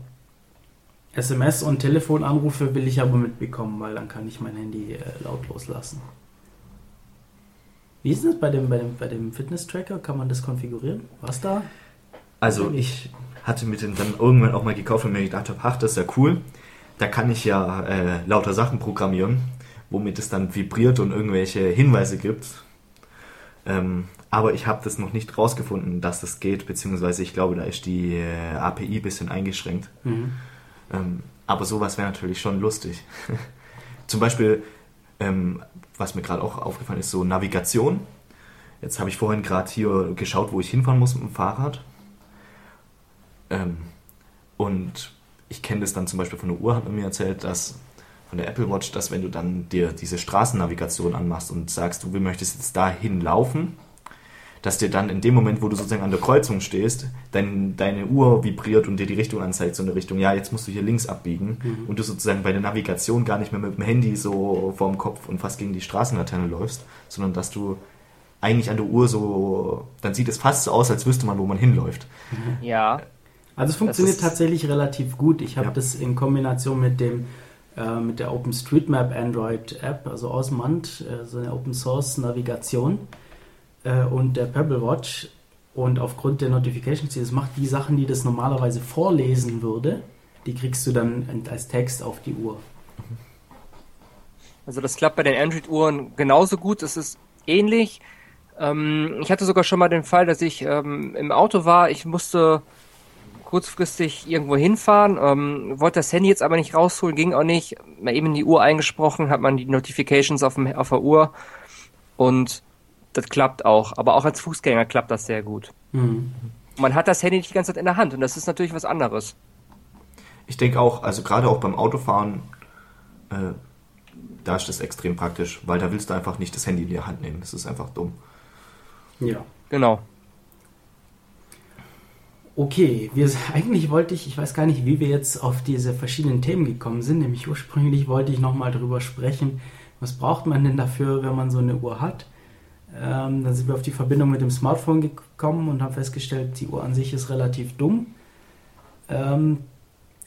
SMS und Telefonanrufe will ich aber mitbekommen, weil dann kann ich mein Handy äh, lautlos lassen. Wie ist das bei dem, bei dem, bei dem Fitness-Tracker? Kann man das konfigurieren? Was da?
Also ich hatte mir den dann irgendwann auch mal gekauft und mir gedacht habe, ach, das ist ja cool. Da kann ich ja äh, lauter Sachen programmieren, womit es dann vibriert und irgendwelche Hinweise gibt. Ähm, aber ich habe das noch nicht rausgefunden, dass das geht, beziehungsweise ich glaube, da ist die äh, API ein bisschen eingeschränkt.
Mhm.
Ähm, aber sowas wäre natürlich schon lustig. Zum Beispiel, ähm, was mir gerade auch aufgefallen ist, so Navigation. Jetzt habe ich vorhin gerade hier geschaut, wo ich hinfahren muss mit dem Fahrrad. Ähm, und ich kenne das dann zum Beispiel von der Uhr, hat man mir erzählt, dass von der Apple Watch, dass wenn du dann dir diese Straßennavigation anmachst und sagst, du möchtest jetzt dahin laufen, dass dir dann in dem Moment, wo du sozusagen an der Kreuzung stehst, dein, deine Uhr vibriert und dir die Richtung anzeigt, so eine Richtung, ja, jetzt musst du hier links abbiegen
Mhm.
und du sozusagen bei der Navigation gar nicht mehr mit dem Handy so vorm Kopf und fast gegen die Straßenlaterne läufst, sondern dass du eigentlich an der Uhr so, dann sieht es fast so aus, als wüsste man, wo man hinläuft.
Ja.
Also es funktioniert tatsächlich relativ gut. Ich habe
Ja.
das in Kombination mit dem äh, mit der OpenStreetMap Android App, also Osmand, äh, so eine Open Source Navigation äh, und der Pebble Watch und aufgrund der Notifications, die das macht, die Sachen, die das normalerweise vorlesen würde, die kriegst du dann als Text auf die Uhr.
Also das klappt bei den Android-Uhren genauso gut. Es ist ähnlich. Ähm, ich hatte sogar schon mal den Fall, dass ich ähm, im Auto war. Ich musste kurzfristig irgendwo hinfahren, ähm, wollte das Handy jetzt aber nicht rausholen, ging auch nicht. Mal eben in die Uhr eingesprochen, hat man die Notifications auf, dem, auf der Uhr und das klappt auch. Aber auch als Fußgänger klappt das sehr gut.
Mhm.
Man hat das Handy nicht die ganze Zeit in der Hand und das ist natürlich was anderes.
Ich denke auch, also gerade auch beim Autofahren, äh, da ist das extrem praktisch, weil da willst du einfach nicht das Handy in die Hand nehmen. Das ist einfach dumm.
Ja.
Genau.
Okay, wir, eigentlich wollte ich, ich weiß gar nicht, wie wir jetzt auf diese verschiedenen Themen gekommen sind. Nämlich ursprünglich wollte ich nochmal darüber sprechen, was braucht man denn dafür, wenn man so eine Uhr hat. Ähm, dann sind wir auf die Verbindung mit dem Smartphone gekommen und haben festgestellt, die Uhr an sich ist relativ dumm. Ähm,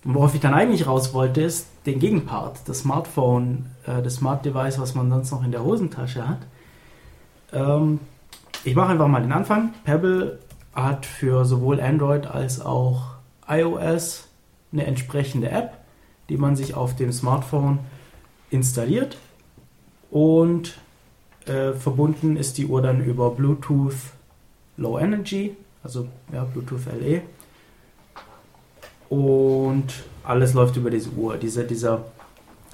worauf ich dann eigentlich raus wollte, ist den Gegenpart, das Smartphone, äh, das Smart Device, was man sonst noch in der Hosentasche hat. Ähm, ich mache einfach mal den Anfang. Pebble hat für sowohl Android als auch iOS eine entsprechende App, die man sich auf dem Smartphone installiert. Und äh, verbunden ist die Uhr dann über Bluetooth Low Energy, also ja, Bluetooth LE und alles läuft über diese Uhr. Diese, dieser,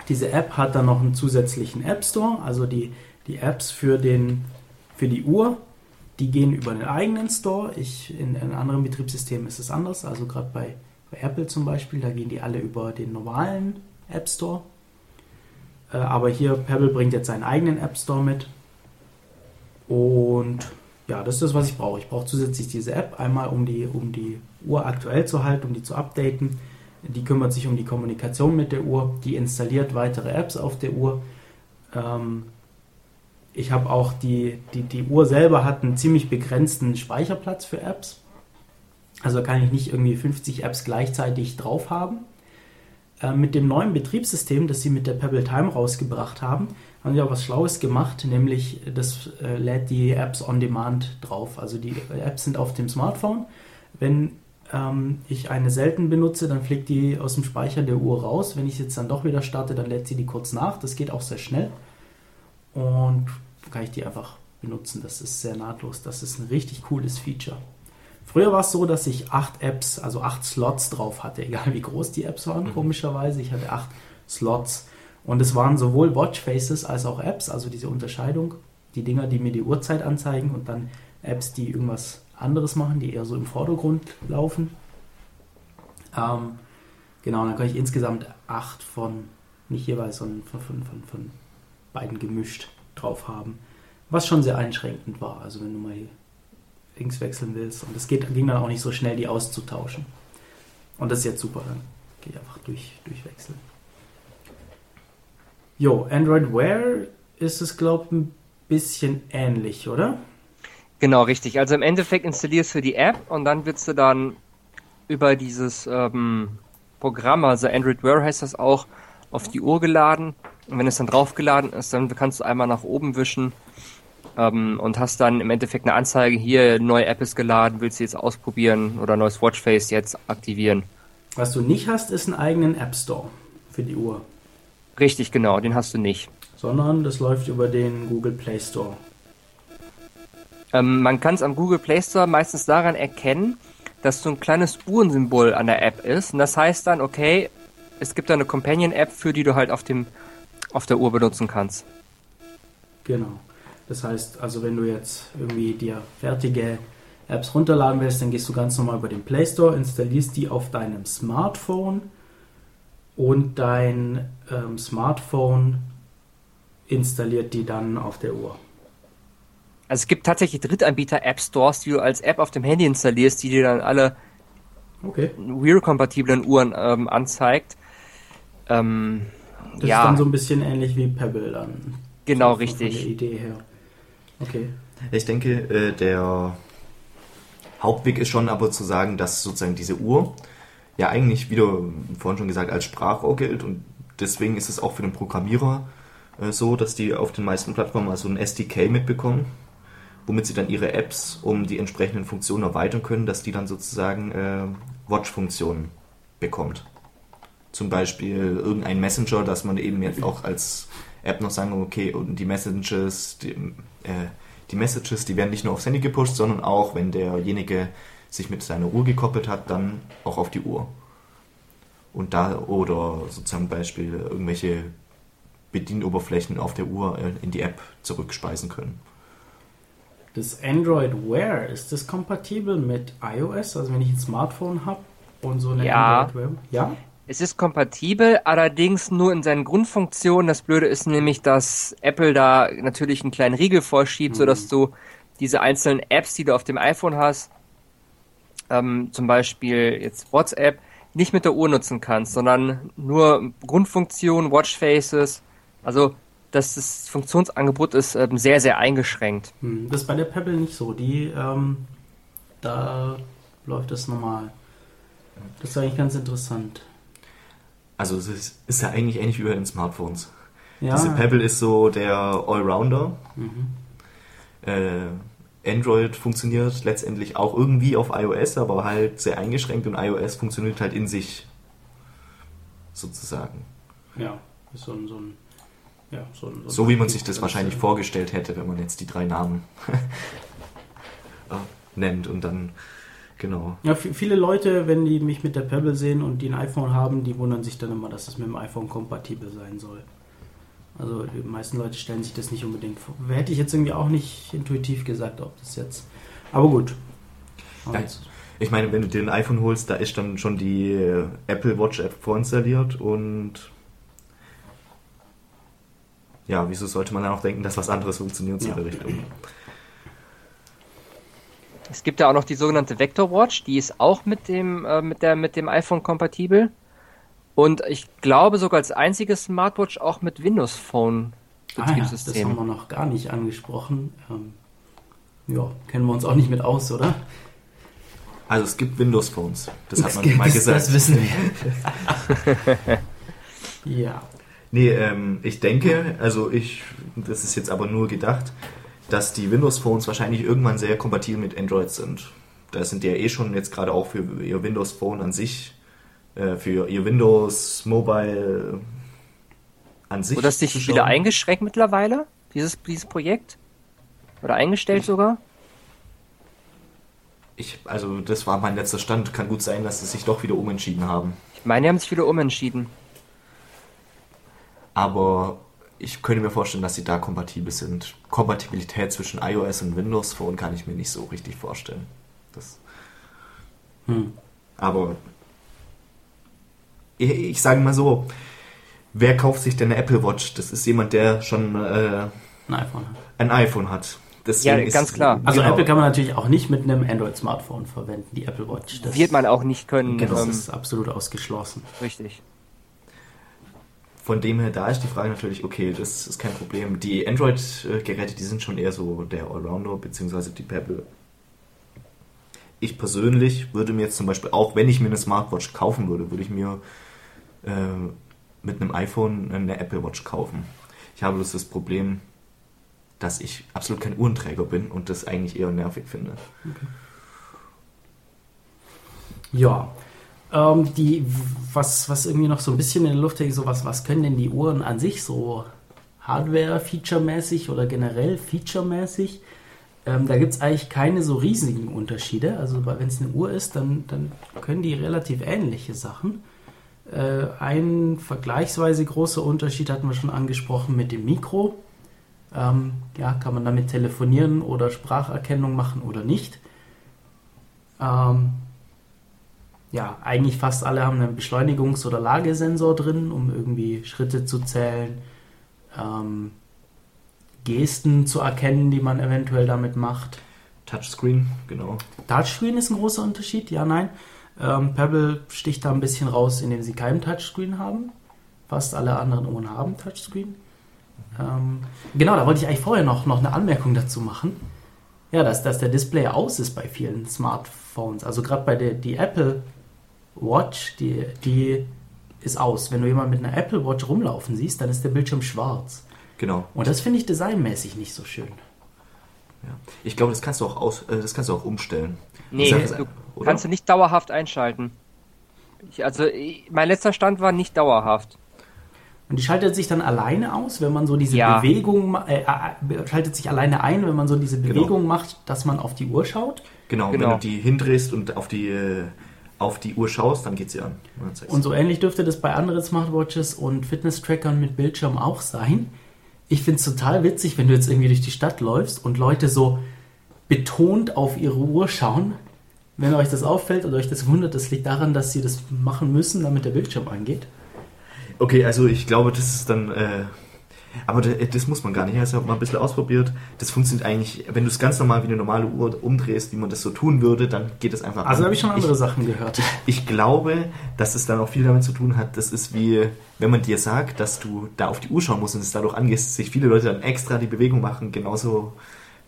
diese App hat dann noch einen zusätzlichen App Store, also die die Apps für, den, für die Uhr, die gehen über den eigenen Store. Ich, in, in anderen Betriebssystemen ist es anders. Also gerade bei, bei Apple zum Beispiel, da gehen die alle über den normalen App Store. Äh, aber hier, Pebble bringt jetzt seinen eigenen App Store mit. Und ja, das ist das, was ich brauche. Ich brauche zusätzlich diese App, einmal um die, um die Uhr aktuell zu halten, um die zu updaten. Die kümmert sich um die Kommunikation mit der Uhr, die installiert weitere Apps auf der Uhr. Ähm, ich habe auch die, die, die Uhr selber hat einen ziemlich begrenzten Speicherplatz für Apps. Also kann ich nicht irgendwie 50 Apps gleichzeitig drauf haben. Äh, mit dem neuen Betriebssystem, das sie mit der Pebble Time rausgebracht haben, haben sie auch was Schlaues gemacht, nämlich das äh, lädt die Apps on Demand drauf. Also die Apps sind auf dem Smartphone. Wenn ähm, ich eine selten benutze, dann fliegt die aus dem Speicher der Uhr raus. Wenn ich jetzt dann doch wieder starte, dann lädt sie die kurz nach. Das geht auch sehr schnell. Und kann ich die einfach benutzen. Das ist sehr nahtlos. Das ist ein richtig cooles Feature. Früher war es so, dass ich acht Apps, also acht Slots drauf hatte, egal wie groß die Apps waren, mhm. komischerweise. Ich hatte acht Slots. Und es waren sowohl Watchfaces als auch Apps, also diese Unterscheidung. Die Dinger, die mir die Uhrzeit anzeigen und dann Apps, die irgendwas anderes machen, die eher so im Vordergrund laufen. Ähm, genau, dann kann ich insgesamt acht von, nicht jeweils, sondern von, von, von, von beiden gemischt drauf haben. Was schon sehr einschränkend war. Also wenn du mal links wechseln willst. Und es ging dann auch nicht so schnell, die auszutauschen. Und das ist jetzt super, dann gehe ich einfach durch, durchwechseln. Jo, Android Wear ist es, glaube ich, ein bisschen ähnlich, oder?
Genau, richtig. Also im Endeffekt installierst du die App und dann wirst du dann über dieses ähm, Programm, also Android Wear heißt das auch, auf die Uhr geladen. Und wenn es dann draufgeladen ist, dann kannst du einmal nach oben wischen ähm, und hast dann im Endeffekt eine Anzeige, hier, neue App ist geladen, willst du jetzt ausprobieren oder neues Watchface jetzt aktivieren.
Was du nicht hast, ist einen eigenen App Store für die Uhr.
Richtig, genau, den hast du nicht.
Sondern das läuft über den Google Play Store.
Ähm, man kann es am Google Play Store meistens daran erkennen, dass so ein kleines Uhrensymbol an der App ist. Und das heißt dann, okay, es gibt da eine Companion-App, für die du halt auf, dem, auf der Uhr benutzen kannst.
Genau. Das heißt, also wenn du jetzt irgendwie dir fertige Apps runterladen willst, dann gehst du ganz normal über den Play Store, installierst die auf deinem Smartphone und dein ähm, Smartphone installiert die dann auf der Uhr.
Also es gibt tatsächlich Drittanbieter-App Stores, die du als App auf dem Handy installierst, die dir dann alle okay. Wear-kompatiblen Uhren ähm, anzeigt. Ähm,
das ja. ist dann so ein bisschen ähnlich wie Pebble dann.
Genau, so richtig.
Von der Idee her. Okay.
Ich denke, äh, der Hauptweg ist schon aber zu sagen, dass sozusagen diese Uhr ja eigentlich, wie du vorhin schon gesagt, als Sprachrohr gilt und deswegen ist es auch für den Programmierer äh, so, dass die auf den meisten Plattformen also ein SDK mitbekommen, womit sie dann ihre Apps um die entsprechenden Funktionen erweitern können, dass die dann sozusagen äh, Watch-Funktionen bekommt. Zum Beispiel irgendein Messenger, dass man eben jetzt auch als App noch sagen, okay, und die Messages, die, äh, die Messages, die werden nicht nur aufs Handy gepusht, sondern auch, wenn derjenige sich mit seiner Uhr gekoppelt hat, dann auch auf die Uhr. Und da, oder sozusagen Beispiel irgendwelche Bedienoberflächen auf der Uhr äh, in die App zurückspeisen können.
Das Android Wear, ist das kompatibel mit iOS? Also wenn ich ein Smartphone habe und so eine
ja.
Android Wear? Ja.
Es ist kompatibel, allerdings nur in seinen Grundfunktionen. Das Blöde ist nämlich, dass Apple da natürlich einen kleinen Riegel vorschiebt, mhm. sodass du diese einzelnen Apps, die du auf dem iPhone hast, ähm, zum Beispiel jetzt WhatsApp, nicht mit der Uhr nutzen kannst, sondern nur Grundfunktionen, Watchfaces. Also dass das Funktionsangebot ist ähm, sehr, sehr eingeschränkt.
Hm, das ist bei der Pebble nicht so. Die, ähm, da läuft das normal. Das ist eigentlich ganz interessant.
Also es ist, ist ja eigentlich ähnlich wie bei den Smartphones. Ja. Diese Pebble ist so der Allrounder. Mhm. Äh, Android funktioniert letztendlich auch irgendwie auf iOS, aber halt sehr eingeschränkt und iOS funktioniert halt in sich sozusagen.
Ja, ist so ein, so ein ja,
so, so, so, wie man sich das wahrscheinlich vorgestellt hätte, wenn man jetzt die drei Namen äh, nennt und dann Genau.
Ja, viele Leute, wenn die mich mit der Pebble sehen und die ein iPhone haben, die wundern sich dann immer, dass es mit dem iPhone kompatibel sein soll. Also die meisten Leute stellen sich das nicht unbedingt vor. Hätte ich jetzt irgendwie auch nicht intuitiv gesagt, ob das jetzt. Aber gut.
Ja, ich meine, wenn du dir ein iPhone holst, da ist dann schon die äh, Apple Watch App vorinstalliert und ja, wieso sollte man dann auch denken, dass was anderes funktioniert so
Ja.
in der Richtung?
Es gibt ja auch noch die sogenannte Vector Watch, die ist auch mit dem, äh, mit der, mit dem iPhone kompatibel. Und ich glaube sogar als einziges Smartwatch auch mit Windows Phone
Ah ja, das haben
Betriebssystem.
wir noch gar nicht angesprochen. Ähm, ja, kennen wir uns auch nicht mit aus, oder?
Also es gibt Windows Phones, das hat man mal gesagt.
Das wissen wir. ja.
Nee, ähm, ich denke, also ich, das ist jetzt aber nur gedacht, dass die Windows Phones wahrscheinlich irgendwann sehr kompatibel mit Android sind. Da sind die ja eh schon jetzt gerade auch für ihr Windows Phone an sich, äh, für ihr Windows Mobile an sich.
Wurde das nicht wieder eingeschränkt mittlerweile, dieses, dieses Projekt? Oder eingestellt sogar?
Ich, also das war mein letzter Stand. Kann gut sein, dass sie sich doch wieder umentschieden haben.
Ich meine, die haben sich wieder umentschieden.
Aber ich könnte mir vorstellen, dass sie da kompatibel sind. Kompatibilität zwischen iOS und Windows Phone kann ich mir nicht so richtig vorstellen. Das,
Hm.
aber ich, ich sage mal so, wer kauft sich denn eine Apple Watch? Das ist jemand, der schon äh,
Ein iPhone.
ein iPhone hat. Deswegen
Ja, ganz klar.
Also
genau,
Apple kann man natürlich auch nicht mit einem Android-Smartphone verwenden, die Apple Watch. Das,
Wird man auch nicht können.
das
ähm,
ist absolut ausgeschlossen.
richtig.
Von dem her, da ist die Frage natürlich, okay, das ist kein Problem. Die Android-Geräte, die sind schon eher so der Allrounder, beziehungsweise die Pebble. Ich persönlich würde mir jetzt zum Beispiel, auch wenn ich mir eine Smartwatch kaufen würde, würde ich mir äh, mit einem iPhone eine Apple Watch kaufen. Ich habe bloß das Problem, dass ich absolut kein Uhrenträger bin und das eigentlich eher nervig finde.
Ja. Ähm, die, was, was irgendwie noch so ein bisschen in der Luft hängt, so was, was können denn die Uhren an sich so Hardware-Feature-mäßig oder generell Feature-mäßig? Ähm, da gibt es eigentlich keine so riesigen Unterschiede. Also wenn es eine Uhr ist, dann, dann können die relativ ähnliche Sachen. Äh, ein vergleichsweise großer Unterschied hatten wir schon angesprochen mit dem Mikro. Ähm, ja, kann man damit telefonieren oder Spracherkennung machen oder nicht. Ähm, ja, eigentlich fast alle haben einen Beschleunigungs- oder Lagesensor drin, um irgendwie Schritte zu zählen, ähm, Gesten zu erkennen, die man eventuell damit macht.
Touchscreen, genau.
Touchscreen ist ein großer Unterschied, ja, nein. Ähm, Pebble sticht da ein bisschen raus, indem sie keinen Touchscreen haben. Fast alle anderen Uhren haben Touchscreen. Ähm, genau, da wollte ich eigentlich vorher noch, noch eine Anmerkung dazu machen. Ja, dass, dass der Display aus ist bei vielen Smartphones. Also gerade bei der die Apple Watch, die, die ist aus. Wenn du jemanden mit einer Apple Watch rumlaufen siehst, dann ist der Bildschirm schwarz.
Genau.
Und das finde ich designmäßig nicht so schön.
Ja. Ich glaube, das kannst du auch aus, äh, das kannst du auch umstellen.
Nee,
sag-
du
oder?
kannst du nicht dauerhaft einschalten. Ich, also, ich, mein letzter Stand war nicht dauerhaft.
Und die schaltet sich dann alleine aus, wenn man so diese
Ja.
Bewegung, ma- äh, äh, schaltet sich alleine ein, wenn man so diese
Genau.
Bewegung macht, dass man auf die Uhr schaut.
Genau,
Genau.
wenn du die hindrehst und auf die, äh, auf die Uhr schaust, dann geht sie an. Und
Und so ähnlich dürfte das bei anderen Smartwatches und Fitness-Trackern mit Bildschirm auch sein. Ich finde es total witzig, wenn du jetzt irgendwie durch die Stadt läufst und Leute so betont auf ihre Uhr schauen. Wenn euch das auffällt oder euch das wundert, das liegt daran, dass sie das machen müssen, damit der Bildschirm angeht.
Okay, also ich glaube, das ist dann. Äh, aber das, muss man gar nicht. Ich habe mal ein bisschen ausprobiert. Das funktioniert eigentlich, wenn du es ganz normal wie eine normale Uhr umdrehst, wie man das so tun würde, dann geht es einfach
Also habe ich schon andere
ich,
Sachen gehört.
ich glaube, dass es dann auch viel damit zu tun hat, das ist wie, wenn man dir sagt, dass du da auf die Uhr schauen musst und es dadurch angehst, sich viele Leute dann extra die Bewegung machen, genauso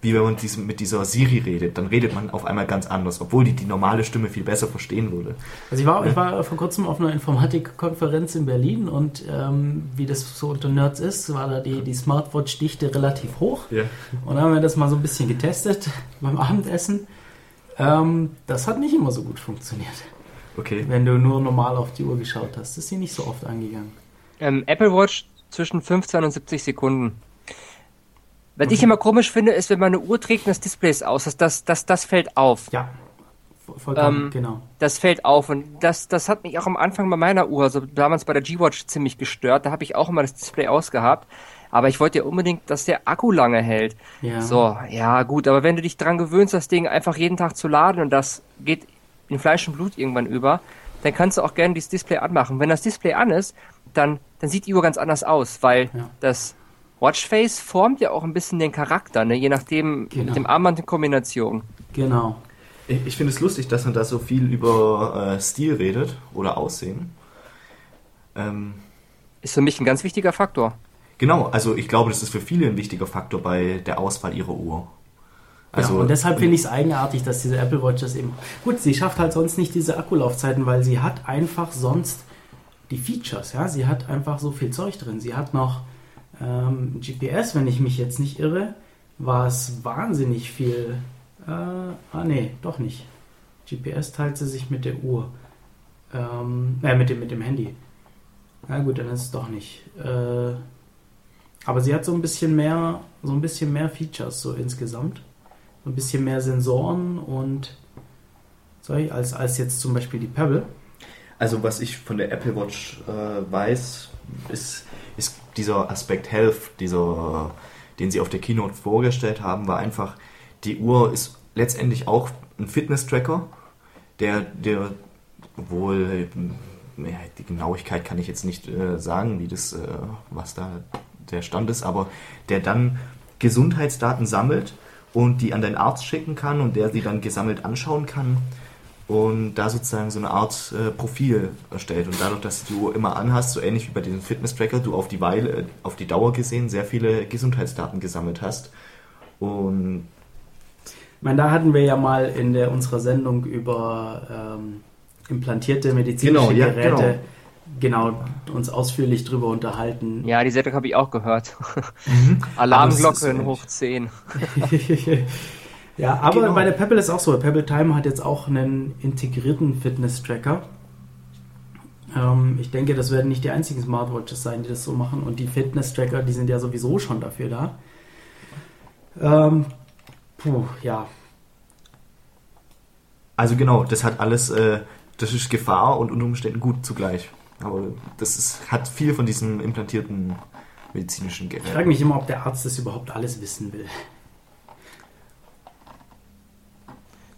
wie wenn man diesem, mit dieser Siri redet. Dann redet man auf einmal ganz anders, obwohl die die normale Stimme viel besser verstehen würde.
Also ich war, ich war vor kurzem auf einer Informatikkonferenz in Berlin und ähm, wie das so unter Nerds ist, war da die, die Smartwatch-Dichte relativ hoch.
Ja.
Und dann haben wir das mal so ein bisschen getestet beim Abendessen. Ähm, das hat nicht immer so gut funktioniert,
Okay.
wenn du nur normal auf die Uhr geschaut hast. Ist sie nicht so oft angegangen.
Ähm, Apple Watch zwischen 15 und 70 Sekunden. Was ich immer komisch finde, ist, wenn man eine Uhr trägt und das Display ist aus. Das, das, das, das fällt auf.
Ja, Vollkommen,
Ähm,
genau.
Das fällt auf und das, das hat mich auch am Anfang bei meiner Uhr, also damals bei der G-Watch ziemlich gestört. Da habe ich auch immer das Display ausgehabt. Aber ich wollte ja unbedingt, dass der Akku lange hält.
Ja.
So, ja gut, aber wenn du dich dran gewöhnst, das Ding einfach jeden Tag zu laden und das geht in Fleisch und Blut irgendwann über, dann kannst du auch gerne dieses Display anmachen. Wenn das Display an ist, dann, dann sieht die Uhr ganz anders aus, weil
Ja.
das Watchface formt ja auch ein bisschen den Charakter, ne? je nachdem
Genau.
mit dem Armband in Kombination.
Genau.
Ich, ich finde es lustig, dass man da so viel über äh, Stil redet oder Aussehen. Ähm,
Ist für mich ein ganz wichtiger Faktor.
genau, also ich glaube, das ist für viele ein wichtiger Faktor bei der Auswahl ihrer Uhr.
Also, ja, und deshalb finde ich es eigenartig, dass diese Apple Watch das eben. Gut, sie schafft halt sonst nicht diese Akkulaufzeiten, weil sie hat einfach sonst die Features, ja. Sie hat einfach so viel Zeug drin. Sie hat noch ähm, GPS, wenn ich mich jetzt nicht irre, war es wahnsinnig viel. Äh, ah, nee, doch nicht. GPS teilt sie sich mit der Uhr. Ähm, äh, mit dem, mit dem Handy. Na gut, dann ist es doch nicht. Äh, aber sie hat so ein bisschen mehr, so ein bisschen mehr Features so insgesamt. So ein bisschen mehr Sensoren und sorry, als, als jetzt zum Beispiel die Pebble.
Also was ich von der Apple Watch äh, weiß, ist, ist dieser Aspekt Health, dieser, den sie auf der Keynote vorgestellt haben, war einfach, die Uhr ist letztendlich auch ein Fitness-Tracker, der, der wohl, ja, die Genauigkeit kann ich jetzt nicht äh, sagen, wie das, äh, was da der Stand ist, aber der dann Gesundheitsdaten sammelt und die an den Arzt schicken kann und der sie dann gesammelt anschauen kann und da sozusagen so eine Art äh, Profil erstellt. Und dadurch, dass du immer anhast, so ähnlich wie bei diesem Fitness-Tracker, du auf die Weile, äh, auf die Dauer gesehen sehr viele Gesundheitsdaten gesammelt hast. Und
Ich meine, da hatten wir ja mal in der, unserer Sendung über ähm, implantierte medizinische
Genau, ja,
Geräte genau. uns ausführlich drüber unterhalten.
Ja, die Sendung habe ich auch gehört.
Mhm.
Alarmglocken
ist
hoch 10.
ja, aber
Genau.
bei der Pebble ist auch so. Pebble Time hat jetzt auch einen integrierten Fitness-Tracker. Ähm, ich denke, das werden nicht die einzigen Smartwatches sein, die das so machen. Und die Fitness-Tracker, die sind ja sowieso schon dafür da. Ähm, puh, ja.
also genau, das hat alles, äh, das ist Gefahr und unter Umständen gut zugleich. Aber das ist, hat viel von diesem implantierten medizinischen
Ich frage
Gerät.
mich immer, ob der Arzt das überhaupt alles wissen will.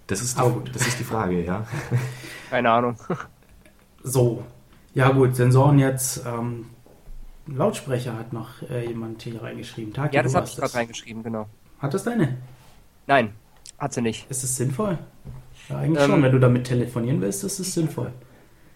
Das ist, die,
gut.
das ist die Frage, ja.
Keine Ahnung.
So, ja gut, Sensoren jetzt. Ähm, Lautsprecher hat noch äh, jemand hier reingeschrieben. Taki,
Ja, das
du
habe
hast
ich gerade reingeschrieben, genau.
Hat das deine?
Nein, hat sie nicht.
Ist es sinnvoll? Ja, eigentlich
Ähm,
schon. Wenn du damit telefonieren willst, ist es sinnvoll.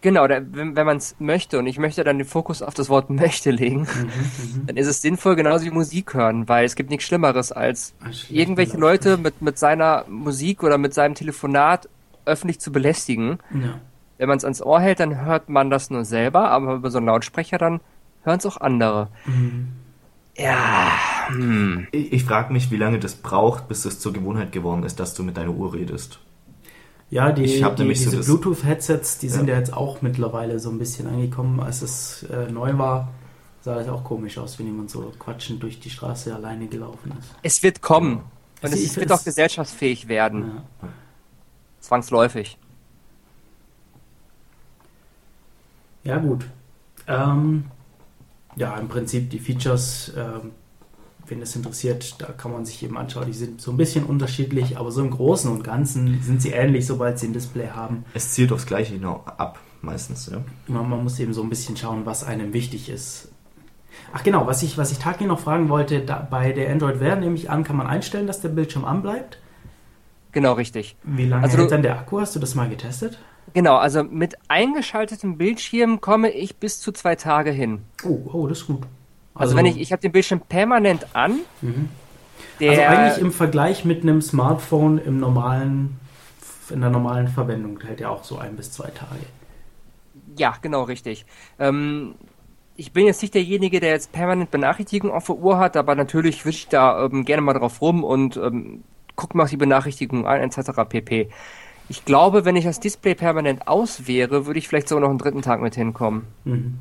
Genau, da, wenn, wenn man es möchte und ich möchte dann den Fokus auf das Wort möchte legen,
Mhm,
dann ist es sinnvoll, genauso wie Musik hören, weil es gibt nichts Schlimmeres, als irgendwelche. Leute mit, mit seiner Musik oder mit seinem Telefonat öffentlich zu belästigen.
Ja.
Wenn man es ans Ohr hält, dann hört man das nur selber, aber über so einen Lautsprecher dann hören es auch andere.
Mhm.
Ja, hm.
Ich, ich frage mich, wie lange das braucht, bis es zur Gewohnheit geworden ist, dass du mit deiner Uhr redest.
Ja, die,
Ich
die,
nämlich so
diese
das-
Bluetooth-Headsets, die sind
Ja.
ja jetzt auch mittlerweile so ein bisschen angekommen. Als es äh, neu war, sah das auch komisch aus, wenn jemand so quatschend durch die Straße alleine gelaufen ist.
es wird kommen. Und
Es-
es, wird
es-
auch gesellschaftsfähig werden.
Ja.
Zwangsläufig.
Ja, gut. Ähm, ja, im Prinzip die Features, ähm, wenn es interessiert, da kann man sich eben anschauen. Die sind so ein bisschen unterschiedlich, aber so im Großen und Ganzen sind sie ähnlich, sobald sie ein Display haben.
Es zielt aufs Gleiche hinaus ab, meistens, ja.
Man, man muss eben so ein bisschen schauen, was einem wichtig ist. Ach genau, was ich, was ich Taki noch fragen wollte, da, bei der Android Wear nehme ich an, kann man einstellen, dass der Bildschirm anbleibt.
Genau, richtig.
Wie lange
Also
hält dann der Akku? Hast du das mal getestet?
Genau, also mit eingeschaltetem Bildschirm komme ich bis zu zwei Tage hin.
Oh, oh, das ist gut.
Also, wenn ich, ich habe den Bildschirm permanent an.
Mhm.
Der,
also eigentlich im Vergleich mit einem Smartphone im normalen, in der normalen Verwendung hält er auch so ein bis zwei Tage.
Ja, genau, richtig. Ähm, ich bin jetzt nicht derjenige, der jetzt permanent Benachrichtigungen auf der Uhr hat, aber natürlich wische ich da ähm, gerne mal drauf rum und ähm, gucke mir auch die Benachrichtigungen an, etc. pp. Ich glaube, wenn ich das Display permanent aus wäre, würde ich vielleicht sogar noch einen dritten Tag mit hinkommen.
Mhm.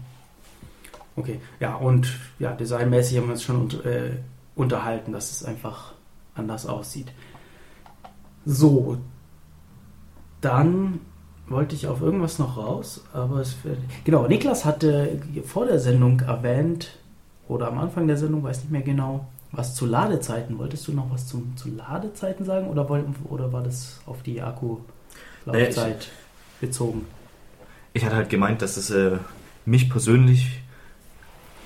Okay, ja, und ja, designmäßig haben wir uns schon äh, unterhalten, dass es einfach anders aussieht. So, Dann wollte ich auf irgendwas noch raus, aber es wird. Genau, Niklas hatte vor der Sendung erwähnt, oder am Anfang der Sendung, weiß nicht mehr genau, was zu Ladezeiten. Wolltest du noch was zum, zu Ladezeiten sagen oder, oder war das auf die Akkulaufzeit bezogen?
Ich hatte halt gemeint, dass es äh, mich persönlich,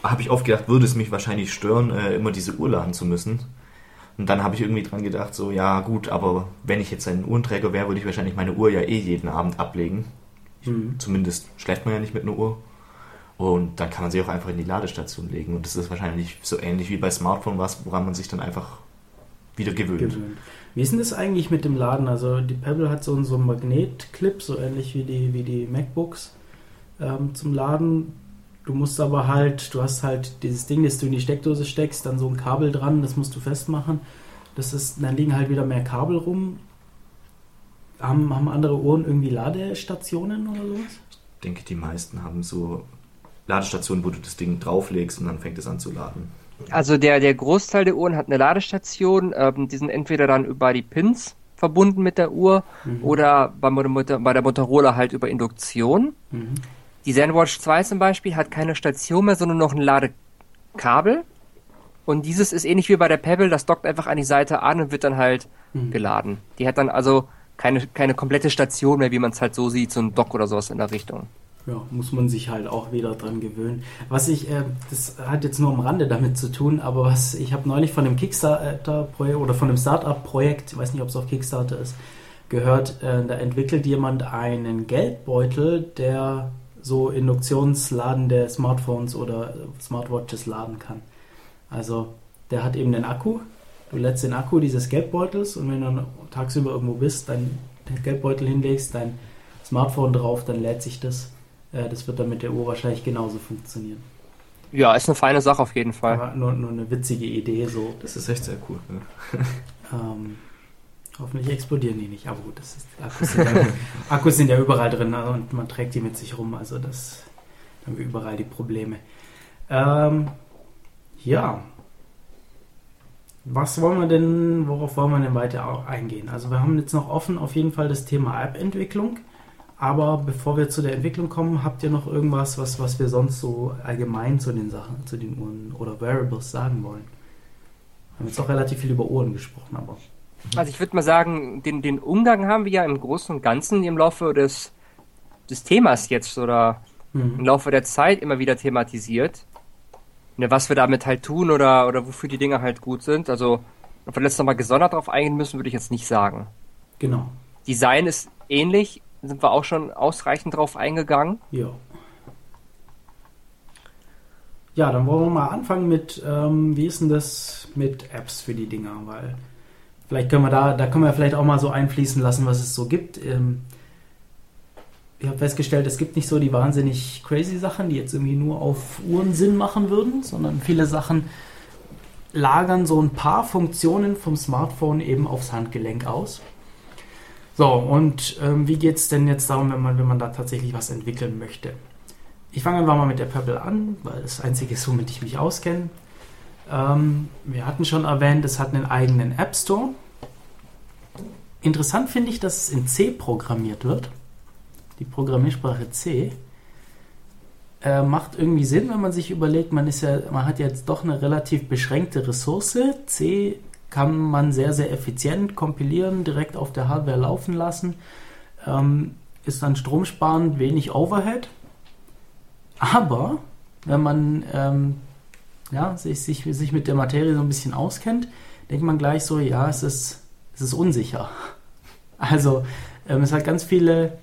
habe ich oft gedacht, würde es mich wahrscheinlich stören, äh, immer diese Uhr laden zu müssen. Und dann habe ich irgendwie dran gedacht, so, ja gut, aber wenn ich jetzt ein Uhrenträger wäre, würde ich wahrscheinlich meine Uhr ja eh jeden Abend ablegen.
Mhm.
Zumindest schläft man ja nicht mit einer Uhr. Und dann kann man sie auch einfach in die Ladestation legen. Und das ist wahrscheinlich so ähnlich wie bei Smartphone was, woran man sich dann einfach wieder gewöhnt.
gewöhnt. Wie ist denn das eigentlich mit dem Laden? Also die Pebble hat so, einen- so einen Magnetclip, so ähnlich wie die, wie die MacBooks ähm, zum Laden. Du musst aber halt, du hast halt dieses Ding, das du in die Steckdose steckst, dann so ein Kabel dran, das musst du festmachen. Das ist, dann liegen halt wieder mehr Kabel rum. Haben, haben andere Uhren irgendwie Ladestationen oder sowas?
Ich denke, die meisten haben so Ladestationen, wo du das Ding drauflegst und dann fängt es an zu laden.
Also der, der Großteil der Uhren hat eine Ladestation. Ähm, die sind entweder dann über die Pins verbunden mit der Uhr oder bei, bei der Motorola halt über Induktion.
Mhm.
Die ZenWatch 2 zum Beispiel hat keine Station mehr, sondern noch ein Ladekabel. Und dieses ist ähnlich wie bei der Pebble, das dockt einfach an die Seite an und wird dann halt
Mhm.
geladen. Die hat dann also keine, keine komplette Station mehr, wie man es halt so sieht, so ein Dock oder sowas in der Richtung.
Ja, muss man sich halt auch wieder dran gewöhnen. Was ich, äh, das hat jetzt nur am Rande damit zu tun, aber was ich habe neulich von dem Kickstarter-Projekt oder von dem Startup-Projekt, ich weiß nicht, ob es auf Kickstarter ist, gehört, äh, da entwickelt jemand einen Geldbeutel, der so Induktionsladen der Smartphones oder Smartwatches laden kann. Also der hat eben den Akku. Du lädst den Akku dieses Geldbeutels und wenn du dann tagsüber irgendwo bist, dein den Geldbeutel hinlegst, dein Smartphone drauf, dann lädt sich das. Äh, Das wird dann mit der Uhr wahrscheinlich genauso funktionieren.
Ja, ist eine feine Sache auf jeden Fall.
Nur, nur eine witzige Idee so.
Das ist echt sehr cool. Ja.
Ähm, hoffentlich explodieren die nicht. Aber gut, das ist, Akkus, sind ja, Akkus sind ja überall drin ne, und man trägt die mit sich rum. Also das haben wir überall die Probleme. Ähm, ja. Was wollen wir denn, worauf wollen wir denn weiter eingehen? Also wir haben jetzt noch offen auf jeden Fall das Thema App-Entwicklung. Aber bevor wir zu der Entwicklung kommen, habt ihr noch irgendwas, was, was wir sonst so allgemein zu den Sachen, zu den Uhren oder Wearables sagen wollen? Wir haben jetzt auch relativ viel über Uhren gesprochen, aber
Also ich würde mal sagen, den, den Umgang haben wir ja im Großen und Ganzen im Laufe des, des Themas jetzt oder im
Mhm.
Laufe der Zeit immer wieder thematisiert. Ne, was wir damit halt tun oder, oder wofür die Dinge halt gut sind. Also, ob wir letztes Mal gesondert drauf eingehen müssen, würde ich jetzt nicht sagen.
genau.
Design ist ähnlich, sind wir auch schon ausreichend drauf eingegangen.
Ja. Ja, dann wollen wir mal anfangen mit, ähm, wie ist denn das mit Apps für die Dinger? Weil vielleicht können wir da, da können wir vielleicht auch mal so einfließen lassen, was es so gibt. Ähm, ich habe festgestellt, es gibt nicht so die wahnsinnig crazy Sachen, die jetzt irgendwie nur auf Uhren Sinn machen würden, sondern viele Sachen lagern so ein paar Funktionen vom Smartphone eben aufs Handgelenk aus. So, und ähm, wie geht es denn jetzt darum, wenn man, wenn man da tatsächlich was entwickeln möchte? Ich fange einfach mal mit der Pebble an, weil das einzige ist, womit ich mich auskenne. Ähm, wir hatten schon erwähnt, es hat einen eigenen App Store. Interessant finde ich, dass es in C programmiert wird. Die Programmiersprache C. Äh, macht irgendwie Sinn, wenn man sich überlegt, man ist ja, man hat jetzt doch eine relativ beschränkte Ressource. C kann man sehr, sehr effizient kompilieren, direkt auf der Hardware laufen lassen. Ähm, ist dann stromsparend, wenig Overhead. Aber wenn man ähm, ja, sich, sich, sich mit der Materie so ein bisschen auskennt, denkt man gleich so, ja, es ist, es ist unsicher. Also ähm, es hat ganz viele,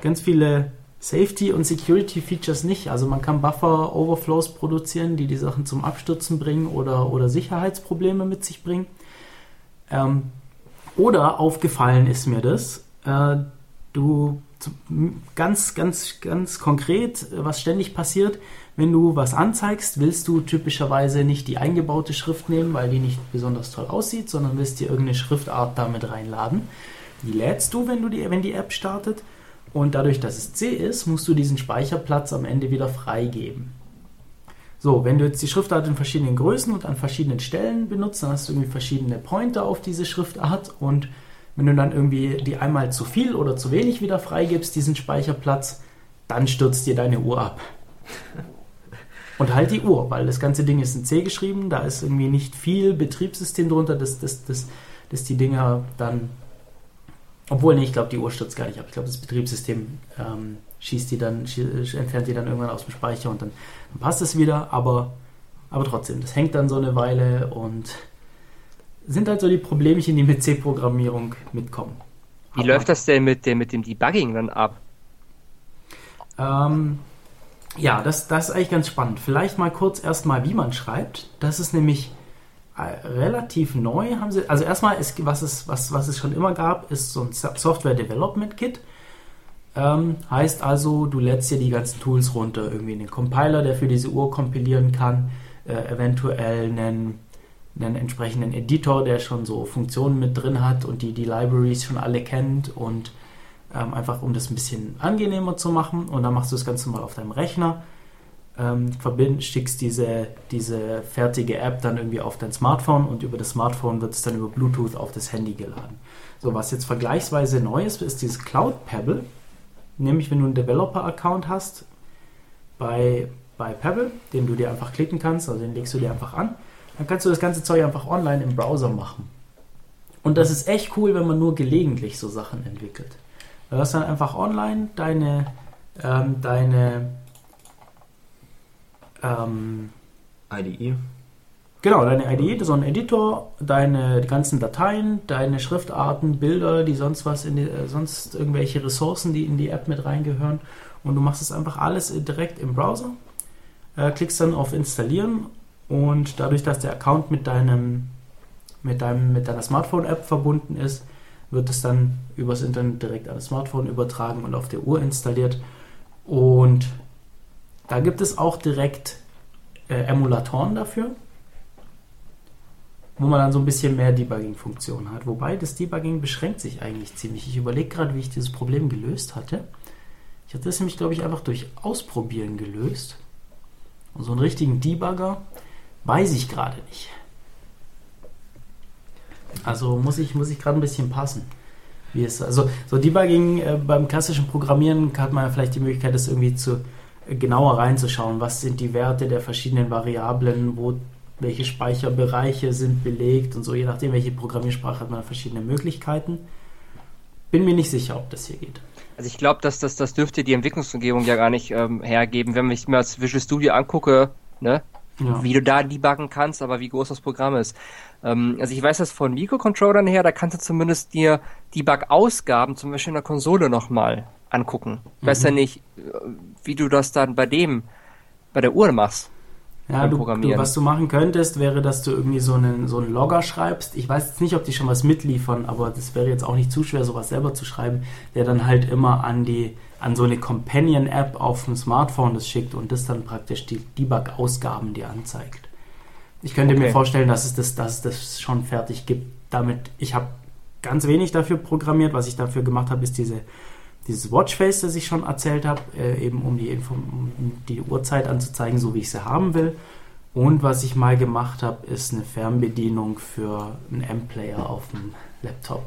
ganz viele Safety- und Security-Features nicht. Also man kann Buffer-Overflows produzieren, die die Sachen zum Abstürzen bringen oder, oder Sicherheitsprobleme mit sich bringen. Ähm, oder aufgefallen ist mir das, äh, du ganz, ganz, ganz konkret, äh, was ständig passiert, wenn du was anzeigst, willst du typischerweise nicht die eingebaute Schrift nehmen, weil die nicht besonders toll aussieht, sondern willst dir irgendeine Schriftart damit reinladen. Die lädst du, wenn du die, wenn die App startet. Und dadurch, dass es C ist, musst du diesen Speicherplatz am Ende wieder freigeben. So, wenn du jetzt die Schriftart in verschiedenen Größen und an verschiedenen Stellen benutzt, dann hast du irgendwie verschiedene Pointer auf diese Schriftart und Wenn du dann irgendwie die einmal zu viel oder zu wenig wieder freigibst, diesen Speicherplatz, dann stürzt dir deine Uhr ab. Und halt die Uhr, weil das ganze Ding ist in C geschrieben, da ist irgendwie nicht viel Betriebssystem drunter, dass, dass, dass, dass die Dinger dann. Obwohl, nee, ich glaube, die Uhr stürzt gar nicht ab. Ich glaube, das Betriebssystem ähm, schießt die dann, schie- entfernt die dann irgendwann aus dem Speicher und dann, dann passt es wieder, aber, aber trotzdem, das hängt dann so eine Weile und sind halt so die Problemchen, die mit C-Programmierung mitkommen.
Wie
Aber-
läuft das denn mit dem, mit dem Debugging dann ab?
Ähm, ja, das, das ist eigentlich ganz spannend. Vielleicht mal kurz erstmal, wie man schreibt. Das ist nämlich äh, relativ neu. Haben sie, also erstmal, ist, was, es, was, was es schon immer gab, ist so ein So- Software Development Kit. Ähm, heißt also, du lädst dir die ganzen Tools runter. Irgendwie einen Compiler, der für diese Uhr kompilieren kann. Äh, eventuell einen, einen entsprechenden Editor, der schon so Funktionen mit drin hat und die die Libraries schon alle kennt und ähm, einfach um das ein bisschen angenehmer zu machen. Und dann machst du das Ganze mal auf deinem Rechner, ähm, schickst diese, diese fertige App dann irgendwie auf dein Smartphone und über das Smartphone wird es dann über Bluetooth auf das Handy geladen. So, was jetzt vergleichsweise neu ist, ist dieses Cloud Pebble. Nämlich, wenn du einen Developer-Account hast bei, bei Pebble, den du dir einfach klicken kannst, also den legst du dir einfach an, dann kannst du das ganze Zeug einfach online im Browser machen. Und das ist echt cool, wenn man nur gelegentlich so Sachen entwickelt. Du hast dann einfach online deine, ähm, deine, ähm,
IDE.
genau, deine IDE, so ein Editor, deine ganzen Dateien, deine Schriftarten, Bilder, die sonst was in die, äh, sonst irgendwelche Ressourcen, die in die App mit reingehören. Und du machst es einfach alles direkt im Browser, äh, klickst dann auf Installieren und dadurch, dass der Account mit deinem, mit deinem, mit deiner Smartphone-App verbunden ist, wird es dann übers Internet direkt an das Smartphone übertragen und auf der Uhr installiert. Und da gibt es auch direkt äh, Emulatoren dafür, wo man dann so ein bisschen mehr Debugging-Funktion hat. Wobei das Debugging beschränkt sich eigentlich ziemlich. Ich überlege gerade, wie ich dieses Problem gelöst hatte. Ich hatte das nämlich, glaube ich, einfach durch Ausprobieren gelöst. Und so einen richtigen Debugger weiß ich gerade nicht. Also muss ich, muss ich gerade ein bisschen passen. Wie es, also so Debugging äh, beim klassischen Programmieren hat man ja vielleicht die Möglichkeit, das irgendwie zu äh, genauer reinzuschauen. Was sind die Werte der verschiedenen Variablen, wo welche Speicherbereiche sind belegt und so. Je nachdem, welche Programmiersprache hat man verschiedene Möglichkeiten. Bin mir nicht sicher, ob das hier geht.
Also ich glaube, dass das, das dürfte die Entwicklungsumgebung ja gar nicht ähm, hergeben. Wenn ich mir das Visual Studio angucke, ne,
Ja.
wie du da debuggen kannst, aber wie groß das Programm ist. Ähm, also ich weiß das von Mikrocontrollern her, da kannst du zumindest dir Debug-Ausgaben zum Beispiel in der Konsole nochmal angucken. Ich weiß ja nicht, äh, wie du das dann bei dem, bei der Uhr machst.
Ja, du, du, was du machen könntest, wäre, dass du irgendwie so einen, so einen Logger schreibst. Ich weiß jetzt nicht, ob die schon was mitliefern, aber das wäre jetzt auch nicht zu schwer, sowas selber zu schreiben, der dann halt immer an die an so eine Companion-App auf dem Smartphone das schickt und das dann praktisch die Debug-Ausgaben dir anzeigt. Ich könnte mir
Okay.
vorstellen, dass es das, dass es das schon fertig gibt. Damit, ich habe ganz wenig dafür programmiert. Was ich dafür gemacht habe, ist diese, dieses Watchface, das ich schon erzählt habe, äh, eben um die, Info um die Uhrzeit anzuzeigen, so wie ich sie haben will. Und was ich mal gemacht habe, ist eine Fernbedienung für einen M-Player auf dem Laptop.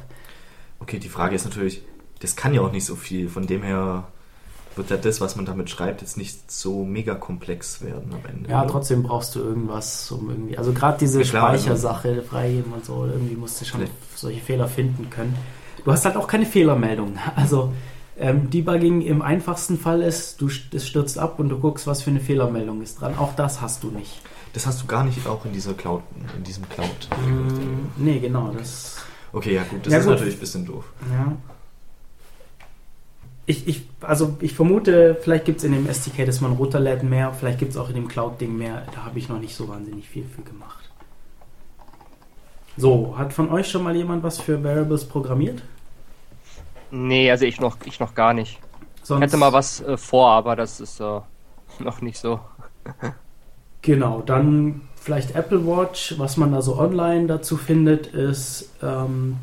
Okay, die Frage ist natürlich, das kann ja auch nicht so viel. Von dem her wird ja das, was man damit schreibt, jetzt nicht so mega komplex werden am Ende.
Ja,
oder?
trotzdem brauchst du irgendwas, um irgendwie, also gerade diese
Ja, klar, also-
Speichersache freigeben und so, irgendwie musst du schon
Vielleicht-
solche Fehler finden können. Du hast halt auch keine Fehlermeldung. Also ähm, Debugging im einfachsten Fall ist, du es stürzt ab und du guckst, was für eine Fehlermeldung ist dran. Auch das hast du nicht.
Das hast du gar nicht auch in dieser Cloud, in diesem Cloud.
Mm, nee, genau, das
Okay, ja gut, das
Ja,
ist
gut.
natürlich ein bisschen doof.
Ja. Ich, ich, also ich vermute, vielleicht gibt es in dem SDK, das man runterlädt, mehr. Vielleicht gibt es auch in dem Cloud-Ding mehr. Da habe ich noch nicht so wahnsinnig viel für gemacht. So, hat von euch schon mal jemand was für Variables programmiert?
Nee, also ich noch, ich noch gar nicht.
Sonst,
Ich hätte mal was äh, vor, aber das ist äh, noch nicht so.
Genau, dann vielleicht Apple Watch. Was man da so online dazu findet, ist, ähm,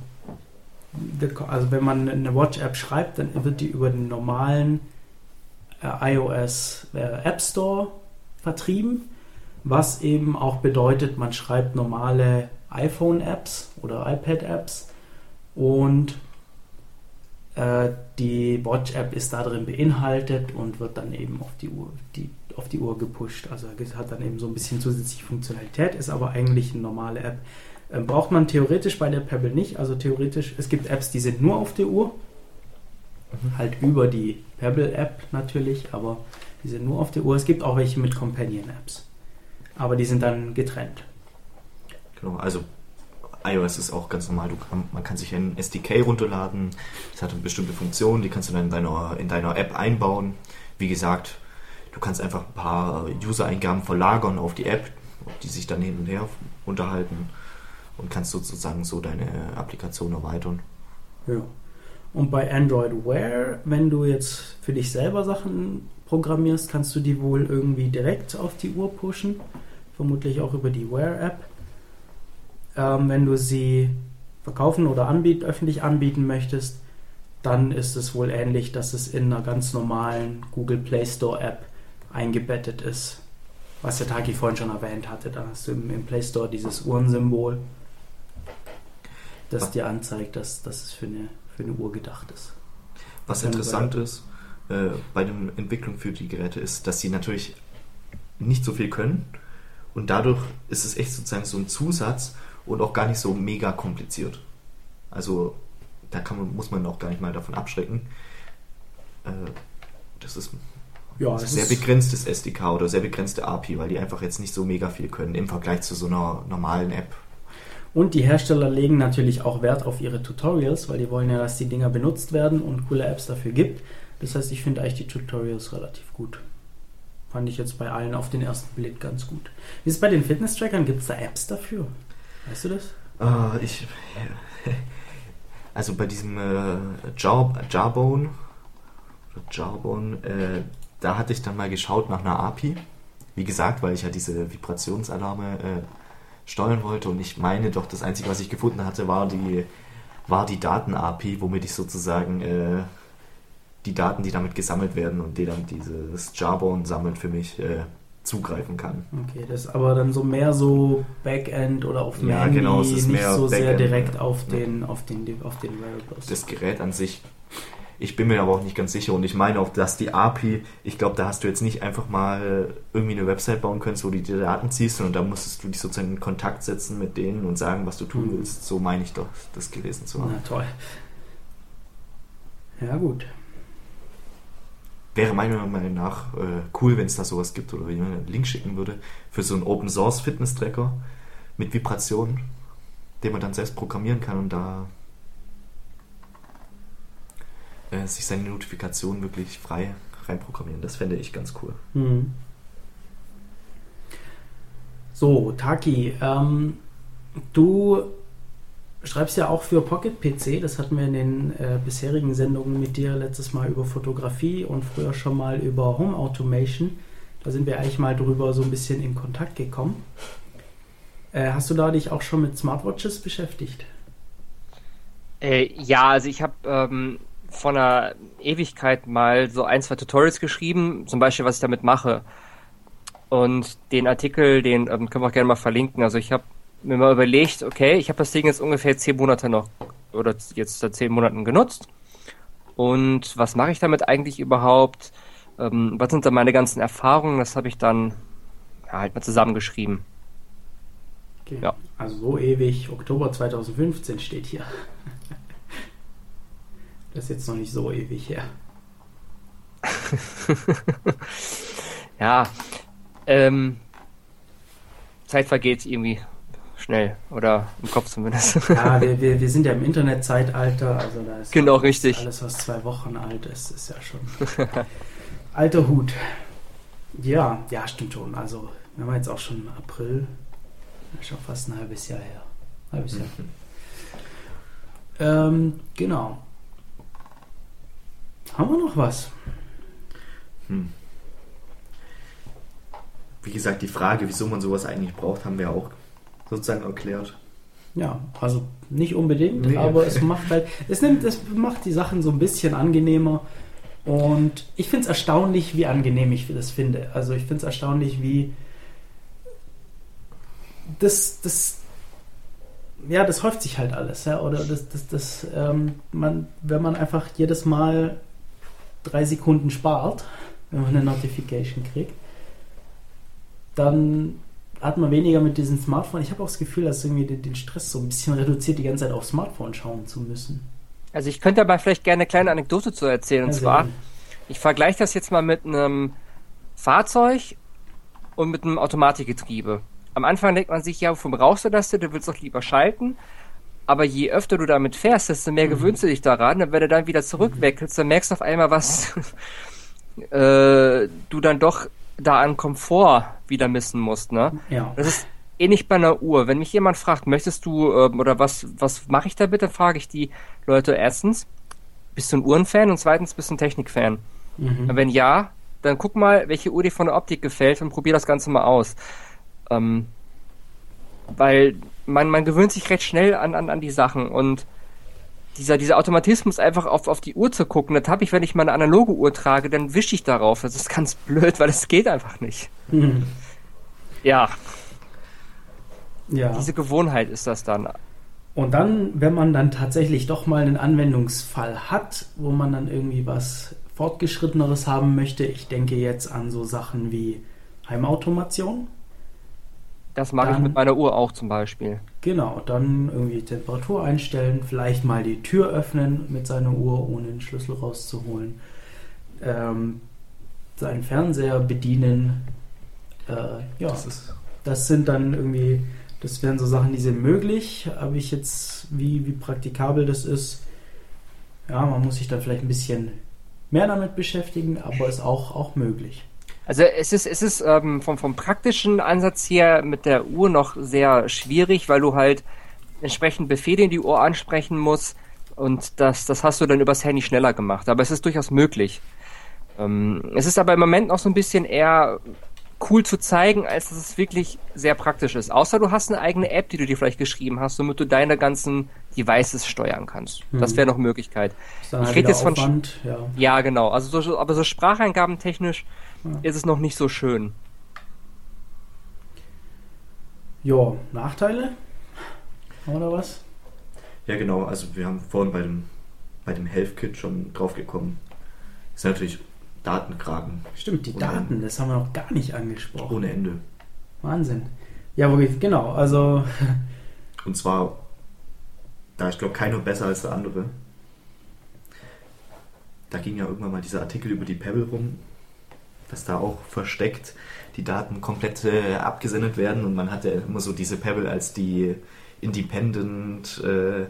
also wenn man eine Watch-App schreibt, dann wird die über den normalen äh, iOS äh, App Store vertrieben, was eben auch bedeutet, man schreibt normale iPhone-Apps oder iPad-Apps Und äh, die Watch-App ist da drin beinhaltet und wird dann eben auf die Uhr, die, auf die Uhr gepusht. Also hat dann eben so ein bisschen zusätzliche Funktionalität, ist aber eigentlich eine normale App. Äh, braucht man theoretisch bei der Pebble nicht. Also theoretisch, es gibt Apps, die sind nur auf der Uhr. Mhm. Halt über die Pebble-App natürlich, aber die sind nur auf der Uhr. Es gibt auch welche mit Companion-Apps. Aber die sind dann getrennt.
Genau, also iOS ist auch ganz normal. Kann, man kann sich ein SDK runterladen. Das hat eine bestimmte Funktion, die kannst du dann in deiner, in deiner App einbauen. Wie gesagt, du kannst einfach ein paar User-Eingaben verlagern auf die App, die sich dann hin und her unterhalten und kannst sozusagen so deine Applikation erweitern.
Ja. Und bei Android Wear, wenn du jetzt für dich selber Sachen programmierst, kannst du die wohl irgendwie direkt auf die Uhr pushen. Vermutlich auch über die Wear-App ähm, wenn du sie verkaufen oder anbieten, öffentlich anbieten möchtest, dann ist es wohl ähnlich, dass es in einer ganz normalen Google Play Store App eingebettet ist. Was der Taki vorhin schon erwähnt hatte. Da hast du im Play Store dieses Uhrensymbol, das dir anzeigt, dass, dass es für eine, für eine Uhr gedacht ist.
Was interessant ist äh, bei der Entwicklung für die Geräte ist, dass sie natürlich nicht so viel können und dadurch ist es echt sozusagen so ein Zusatz, und auch gar nicht so mega kompliziert. Also da kann man, muss man auch gar nicht mal davon abschrecken. Äh, das ist ja, sehr begrenztes SDK oder sehr begrenzte API, weil die einfach jetzt nicht so mega viel können im Vergleich zu so einer normalen App.
Und die Hersteller legen natürlich auch Wert auf ihre Tutorials, weil die wollen ja, dass die Dinger benutzt werden und coole Apps dafür gibt. Das heißt, ich finde eigentlich die Tutorials relativ gut. Fand ich jetzt bei allen auf den ersten Blick ganz gut. Wie ist es bei den Fitness-Trackern? Gibt es da Apps dafür? Weißt du das?
Uh, ich. Also bei diesem äh, Jar, Jarbone, äh, da hatte ich dann mal geschaut nach einer API. Wie gesagt, weil ich ja diese Vibrationsalarme äh, steuern wollte und ich meine doch, das Einzige, was ich gefunden hatte, war die, war die Daten-API, womit ich sozusagen äh, die Daten, die damit gesammelt werden und die dann dieses Jarbone sammelt für mich, äh, zugreifen kann.
Okay, das ist aber dann so mehr so Backend oder auf dem ja, Handy, genau, es ist nicht so Backend, sehr direkt auf den, ja. auf den, auf den Wearables.
Das Gerät an sich, ich bin mir aber auch nicht ganz sicher und ich meine auch, dass die API, ich glaube, da hast du jetzt nicht einfach mal irgendwie eine Website bauen können, wo du die Daten ziehst und da musstest du dich sozusagen in Kontakt setzen mit denen und sagen, was du tun mhm. willst. So meine ich doch, das gelesen zu haben.
Na toll. Ja, gut
wäre meiner Meinung nach äh, cool, wenn es da sowas gibt oder wenn jemand einen Link schicken würde für so einen Open Source Fitness Tracker mit Vibrationen, den man dann selbst programmieren kann und da äh, sich seine Notifikationen wirklich frei reinprogrammieren. Das fände ich ganz cool. Mhm.
So, Taki, ähm, du schreibst ja auch für Pocket PC, das hatten wir in den äh, bisherigen Sendungen mit dir letztes Mal über Fotografie und früher schon mal über Home Automation. Da sind wir eigentlich mal drüber so ein bisschen in Kontakt gekommen. Äh, hast du da dich auch schon mit Smartwatches beschäftigt?
Äh, ja, also ich habe ähm, vor einer Ewigkeit mal so ein, zwei Tutorials geschrieben, zum Beispiel, was ich damit mache. Und den Artikel, den ähm, können wir auch gerne mal verlinken. Also ich habe mir mal überlegt, okay, ich habe das Ding jetzt ungefähr zehn Monate noch oder jetzt seit zehn Monaten genutzt. Und was mache ich damit eigentlich überhaupt? Ähm, was sind da meine ganzen Erfahrungen? Das habe ich dann ja, halt mal zusammengeschrieben.
Okay. Ja. Also so ewig, Oktober 2015 steht hier. Das ist jetzt noch nicht so ewig her.
ja, ähm, Zeit vergeht irgendwie schnell oder im Kopf zumindest.
Ja, wir, wir, wir sind ja im Internetzeitalter, also da ist
genau, richtig.
alles, was zwei Wochen alt ist, ist ja schon alter Hut. Ja, ja, stimmt schon. Also, wir haben jetzt auch schon April, schon fast ein halbes Jahr her. Halbes Jahr. Mhm. Ähm, genau. Haben wir noch was? Hm.
Wie gesagt, die Frage, wieso man sowas eigentlich braucht, haben wir auch sozusagen erklärt.
Ja, also nicht unbedingt, nee. aber es macht halt, es nimmt, es macht die Sachen so ein bisschen angenehmer. Und ich finde es erstaunlich, wie angenehm ich das finde. Also ich finde es erstaunlich, wie das, das ja, das häuft sich halt alles, ja, oder das, das, das, ähm, man, wenn man einfach jedes Mal drei Sekunden spart, wenn man eine Notification kriegt, dann hat man weniger mit diesem Smartphone. Ich habe auch das Gefühl, dass irgendwie den, den Stress so ein bisschen reduziert, die ganze Zeit aufs Smartphone schauen zu müssen.
Also ich könnte aber vielleicht gerne eine kleine Anekdote zu erzählen. Und
sehr
zwar, ich vergleiche das jetzt mal mit einem Fahrzeug und mit einem Automatikgetriebe. Am Anfang denkt man sich, ja, wofür brauchst du das denn? Du willst doch lieber schalten. Aber je öfter du damit fährst, desto mehr gewöhnst du dich daran. Und wenn du dann wieder zurückwechselst, dann merkst du auf einmal, was äh, du dann doch da an Komfort wieder missen musst. Ne?
Ja.
Das ist ähnlich bei einer Uhr. Wenn mich jemand fragt, möchtest du ähm, oder was, was mache ich da bitte, frage ich die Leute erstens, bist du ein Uhrenfan und zweitens bist du ein Technikfan?
Mhm.
Und wenn ja, dann guck mal, welche Uhr dir von der Optik gefällt und probier das Ganze mal aus. Ähm, weil man, man gewöhnt sich recht schnell an, an, an die Sachen und dieser, dieser Automatismus einfach auf, auf die Uhr zu gucken, das habe ich, wenn ich mal eine analoge Uhr trage, dann wische ich darauf. Das ist ganz blöd, weil es geht einfach nicht.
Mhm.
Ja,
Ja.
diese Gewohnheit ist das dann.
Und dann, wenn man dann tatsächlich doch mal einen Anwendungsfall hat, wo man dann irgendwie was Fortgeschritteneres haben möchte, ich denke jetzt an so Sachen wie Heimautomation.
Das mache ich mit meiner Uhr auch zum Beispiel.
Genau, dann irgendwie Temperatur einstellen, vielleicht mal die Tür öffnen mit seiner Uhr, ohne den Schlüssel rauszuholen. Ähm, seinen Fernseher bedienen. Äh, ja,
Das ist
das sind dann irgendwie, das wären so Sachen, die sind möglich. Aber ich jetzt, wie, wie praktikabel das ist, ja, man muss sich dann vielleicht ein bisschen mehr damit beschäftigen, aber ist auch, auch möglich.
Also es ist, es ist ähm, vom, vom praktischen Ansatz her mit der Uhr noch sehr schwierig, weil du halt entsprechend Befehle in die Uhr ansprechen musst und das, das hast du dann übers Handy schneller gemacht. Aber es ist durchaus möglich. Ähm, es ist aber im Moment noch so ein bisschen eher cool zu zeigen, als dass es wirklich sehr praktisch ist. Außer du hast eine eigene App, die du dir vielleicht geschrieben hast, womit du deine ganzen Devices steuern kannst. Das
Mhm.
wäre noch Möglichkeit. Ich
halt
rede jetzt von-
Aufwand, ja.
Ja, genau. Also so, aber so Spracheingaben technisch
Ja.
ist es noch nicht so schön.
Ja, Nachteile? Oder was?
Ja, genau. Also wir haben vorhin bei dem, bei dem Health Kit schon drauf gekommen. Ist natürlich Datenkragen
Stimmt, die
Ohne
Daten, das haben wir noch gar nicht angesprochen.
ohne Ende.
Wahnsinn. Ja, genau. Also,
Und zwar, da ich glaube, keiner besser als der andere. Da ging ja irgendwann mal dieser Artikel über die Pebble rum, dass da auch versteckt die Daten komplett äh, abgesendet werden und man hat ja immer so diese Pebble als die independent äh,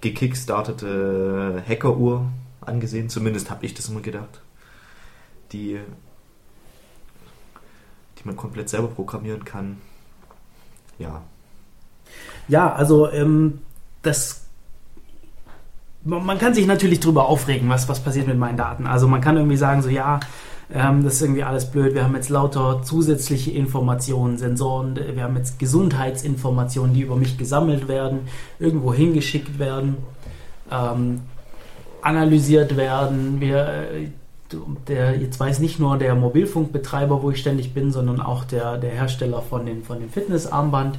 gekickstartete Hackeruhr angesehen. Zumindest habe ich das immer gedacht. Die, die man komplett selber programmieren kann. Ja,
ja, also, ähm, das. Man kann sich natürlich drüber aufregen, was, was passiert mit meinen Daten. Also, man kann irgendwie sagen, so, ja, ähm, das ist irgendwie alles blöd. Wir haben jetzt lauter zusätzliche Informationen, Sensoren, wir haben jetzt Gesundheitsinformationen, die über mich gesammelt werden, irgendwo hingeschickt werden, ähm, analysiert werden. Wir, äh, der, jetzt weiß nicht nur der Mobilfunkbetreiber, wo ich ständig bin, sondern auch der, der Hersteller von, den, von dem Fitnessarmband.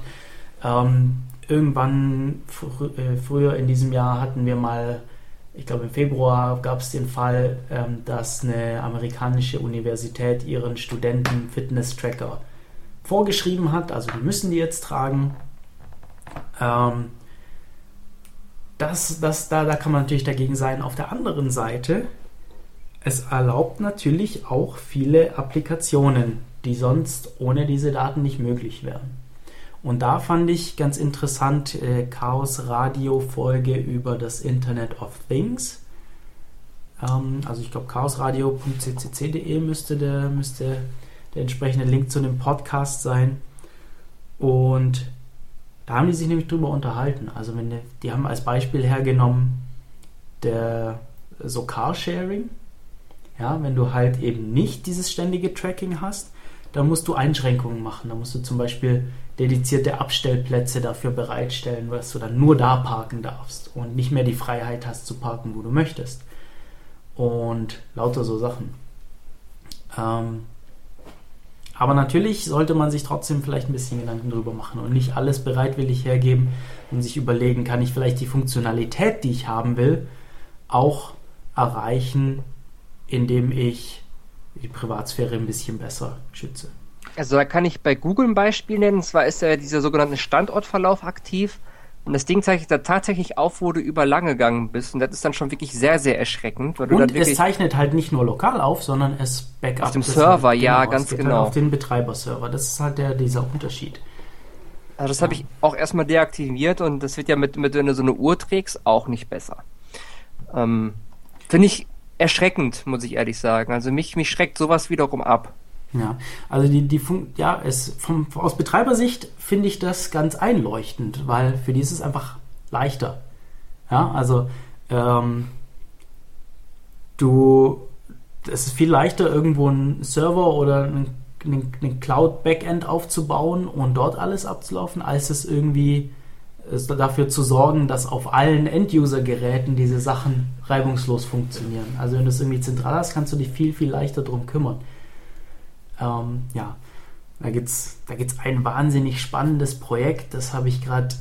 Ähm, irgendwann fr äh, früher in diesem Jahr hatten wir mal, ich glaube im Februar gab es den Fall, ähm, dass eine amerikanische Universität ihren Studenten Fitness-Tracker vorgeschrieben hat, also die müssen die jetzt tragen. Ähm, das, das, da, da kann man natürlich dagegen sein. Auf der anderen Seite, es erlaubt natürlich auch viele Applikationen, die sonst ohne diese Daten nicht möglich wären. Und da fand ich ganz interessant äh, Chaos Radio Folge über das Internet of Things. Ähm, also ich glaube chaosradio.ccc.de müsste der, müsste der entsprechende Link zu dem Podcast sein. Und da haben die sich nämlich drüber unterhalten. Also wenn die, die haben als Beispiel hergenommen der so Carsharing. Ja, wenn du halt eben nicht dieses ständige Tracking hast, dann musst du Einschränkungen machen. Da musst du zum Beispiel dedizierte Abstellplätze dafür bereitstellen, dass du dann nur da parken darfst und nicht mehr die Freiheit hast zu parken, wo du möchtest. Und lauter so Sachen. Ähm, Aber natürlich sollte man sich trotzdem vielleicht ein bisschen Gedanken drüber machen und nicht alles bereitwillig hergeben und sich überlegen, kann ich vielleicht die Funktionalität, die ich haben will, auch erreichen, indem ich die Privatsphäre ein bisschen besser schütze.
Also da kann ich bei Google ein Beispiel nennen. Und zwar ist ja dieser sogenannte Standortverlauf aktiv. Und das Ding zeichnet da tatsächlich auf, wo du über lang gegangen bist. Und das ist dann schon wirklich sehr, sehr erschreckend.
Und es zeichnet halt nicht nur lokal auf, sondern es backup
Auf dem
es
Server,
halt,
ja,
es
ganz
geht
genau.
Halt auf den Betreiberserver. Das ist halt der, dieser Unterschied.
Also das habe ich auch erstmal deaktiviert und das wird ja mit, mit wenn du so eine Uhr trägst, auch nicht besser. Ähm, Finde ich erschreckend, muss ich ehrlich sagen. Also mich, mich schreckt sowas wiederum ab.
Ja, also die, die Fun ja, es vom, aus Betreibersicht finde ich das ganz einleuchtend, weil für die ist es einfach leichter. Ja, also ähm, du, es ist viel leichter, irgendwo einen Server oder einen, einen, Cloud-Backend aufzubauen und dort alles abzulaufen, als es irgendwie es dafür zu sorgen, dass auf allen End-User-Geräten diese Sachen reibungslos funktionieren. Also wenn du es irgendwie zentral hast, kannst du dich viel, viel leichter drum kümmern. Ähm, ja, da gibt es da gibt's ein wahnsinnig spannendes Projekt, das habe ich gerade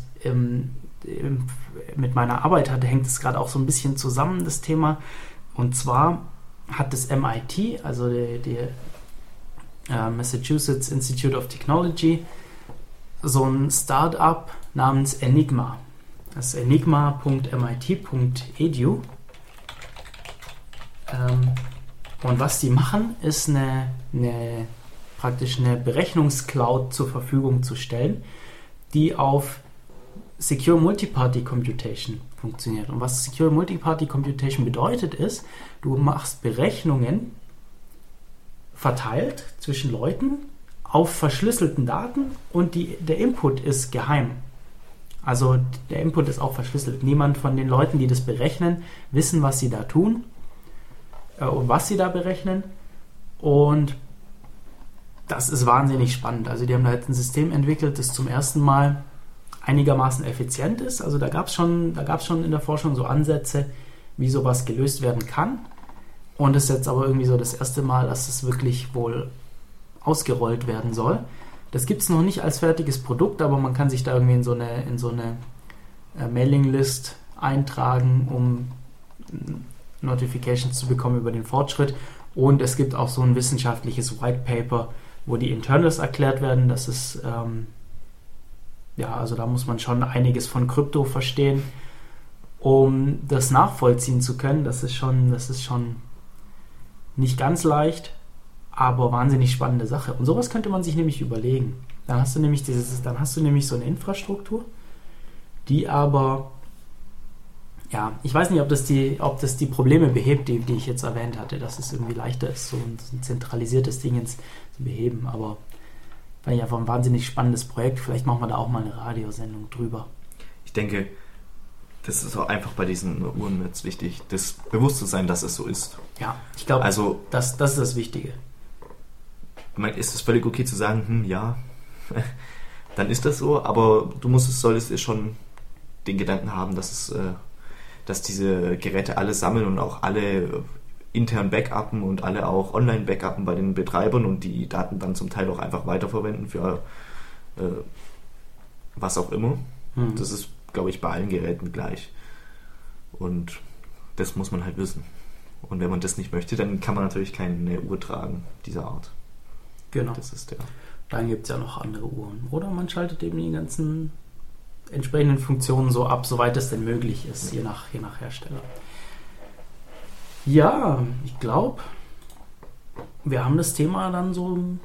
mit meiner Arbeit, hatte, hängt es gerade auch so ein bisschen zusammen, das Thema. Und zwar hat das MIT, also die, die äh, Massachusetts Institute of Technology, so ein Startup namens Enigma. Das ist enigma.mit.edu. Ähm, und was die machen, ist eine, eine praktisch eine Berechnungscloud zur Verfügung zu stellen, die auf Secure Multiparty Computation funktioniert. Und was Secure Multiparty Computation bedeutet, ist, du machst Berechnungen verteilt zwischen Leuten auf verschlüsselten Daten und die, der Input ist geheim. Also der Input ist auch verschlüsselt. Niemand von den Leuten, die das berechnen, wissen, was sie da tun äh, und was sie da berechnen. Und das ist wahnsinnig spannend. Also die haben da jetzt ein System entwickelt, das zum ersten Mal einigermaßen effizient ist. Also da gab es schon, schon in der Forschung so Ansätze, wie sowas gelöst werden kann. Und es ist jetzt aber irgendwie so das erste Mal, dass es wirklich wohl ausgerollt werden soll. Das gibt es noch nicht als fertiges Produkt, aber man kann sich da irgendwie in so eine, in so eine äh, Mailinglist eintragen, um Notifications zu bekommen über den Fortschritt. Und es gibt auch so ein wissenschaftliches White Paper, wo die Internals erklärt werden. Das ist, ähm, ja, also da muss man schon einiges von Krypto verstehen, um das nachvollziehen zu können. Das ist schon, das ist schon nicht ganz leicht, aber wahnsinnig spannende Sache. Und sowas könnte man sich nämlich überlegen. Dann hast du nämlich dieses, dann hast du nämlich so eine Infrastruktur, die aber ja, ich weiß nicht, ob das die, ob das die Probleme behebt, die, die ich jetzt erwähnt hatte, dass es irgendwie leichter ist, so ein, so ein zentralisiertes Ding ins, zu beheben. Aber fand ich einfach ein wahnsinnig spannendes Projekt. Vielleicht machen wir da auch mal eine Radiosendung drüber.
Ich denke, das ist auch einfach bei diesen Uhren jetzt wichtig, das Bewusstsein, dass es so ist.
Ja, ich glaube,
Also,
das, das ist das Wichtige.
Ich meine, ist es völlig okay zu sagen, hm, ja, dann ist das so, aber du musst es, solltest dir schon den Gedanken haben, dass es, äh, dass diese Geräte alle sammeln und auch alle intern backuppen und alle auch online backuppen bei den Betreibern und die Daten dann zum Teil auch einfach weiterverwenden für äh, was auch immer.
Hm.
Das ist, glaube ich, bei allen Geräten gleich. Und das muss man halt wissen. Und wenn man das nicht möchte, dann kann man natürlich keine Uhr tragen dieser Art.
Genau.
Das ist der.
Dann gibt es ja noch andere Uhren. Oder man schaltet eben die ganzen entsprechenden Funktionen so ab, soweit es denn möglich ist, je nach, je nach Hersteller. Ja, ich glaube, wir haben das Thema dann so ein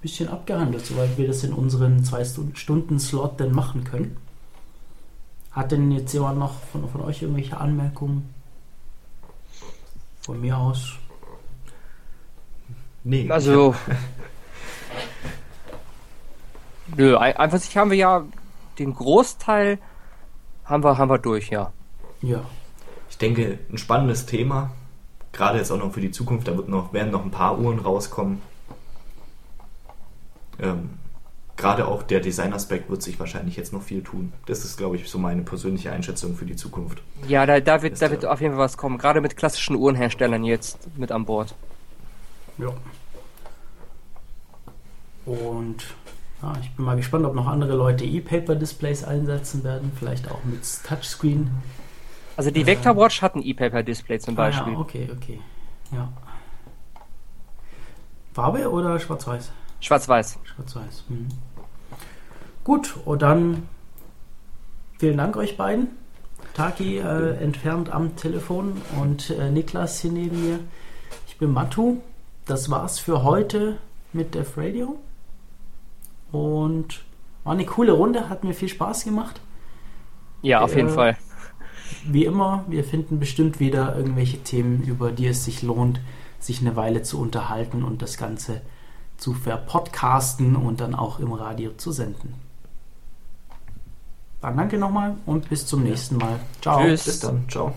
bisschen abgehandelt, soweit wir das in unseren zwei Stunden Slot denn machen können. Hat denn jetzt jemand noch von, von euch irgendwelche Anmerkungen? Von mir aus.
Nee,
Also. Nö, ein- einfach sich haben wir ja den Großteil haben wir, haben wir durch, ja.
Ja.
ich denke, ein spannendes Thema. Gerade jetzt auch noch für die Zukunft. Da wird noch, werden noch ein paar Uhren rauskommen. Ähm, gerade auch der Designaspekt wird sich wahrscheinlich jetzt noch viel tun. Das ist, glaube ich, so meine persönliche Einschätzung für die Zukunft.
Ja, da, da, wird,
Ist
da wird auf jeden Fall was kommen. Gerade mit klassischen Uhrenherstellern jetzt mit an Bord.
Ja. Und ja, ich bin mal gespannt, ob noch andere Leute E-Paper-Displays einsetzen werden, vielleicht auch mit Touchscreen.
Also die
Äh,
Vector Watch hat ein E-Paper-Display zum
Ah,
Beispiel.
ja, okay, okay. Ja. Farbe oder schwarz-weiß?
Schwarz-Weiß.
Schwarz-weiß. Mhm. Gut, und dann vielen Dank euch beiden. Taki äh, entfernt am Telefon und äh, Niklas hier neben mir. Ich bin Matu. Das war's für heute mit Def Radio. Und war eine coole Runde, hat mir viel Spaß gemacht.
Ja, auf jeden
Äh,
Fall.
Wie immer, wir finden bestimmt wieder irgendwelche Themen, über die es sich lohnt, sich eine Weile zu unterhalten und das Ganze zu verpodcasten und dann auch im Radio zu senden. Dann danke nochmal und bis zum nächsten Mal. Ciao.
Tschüss.
Bis dann. Ciao.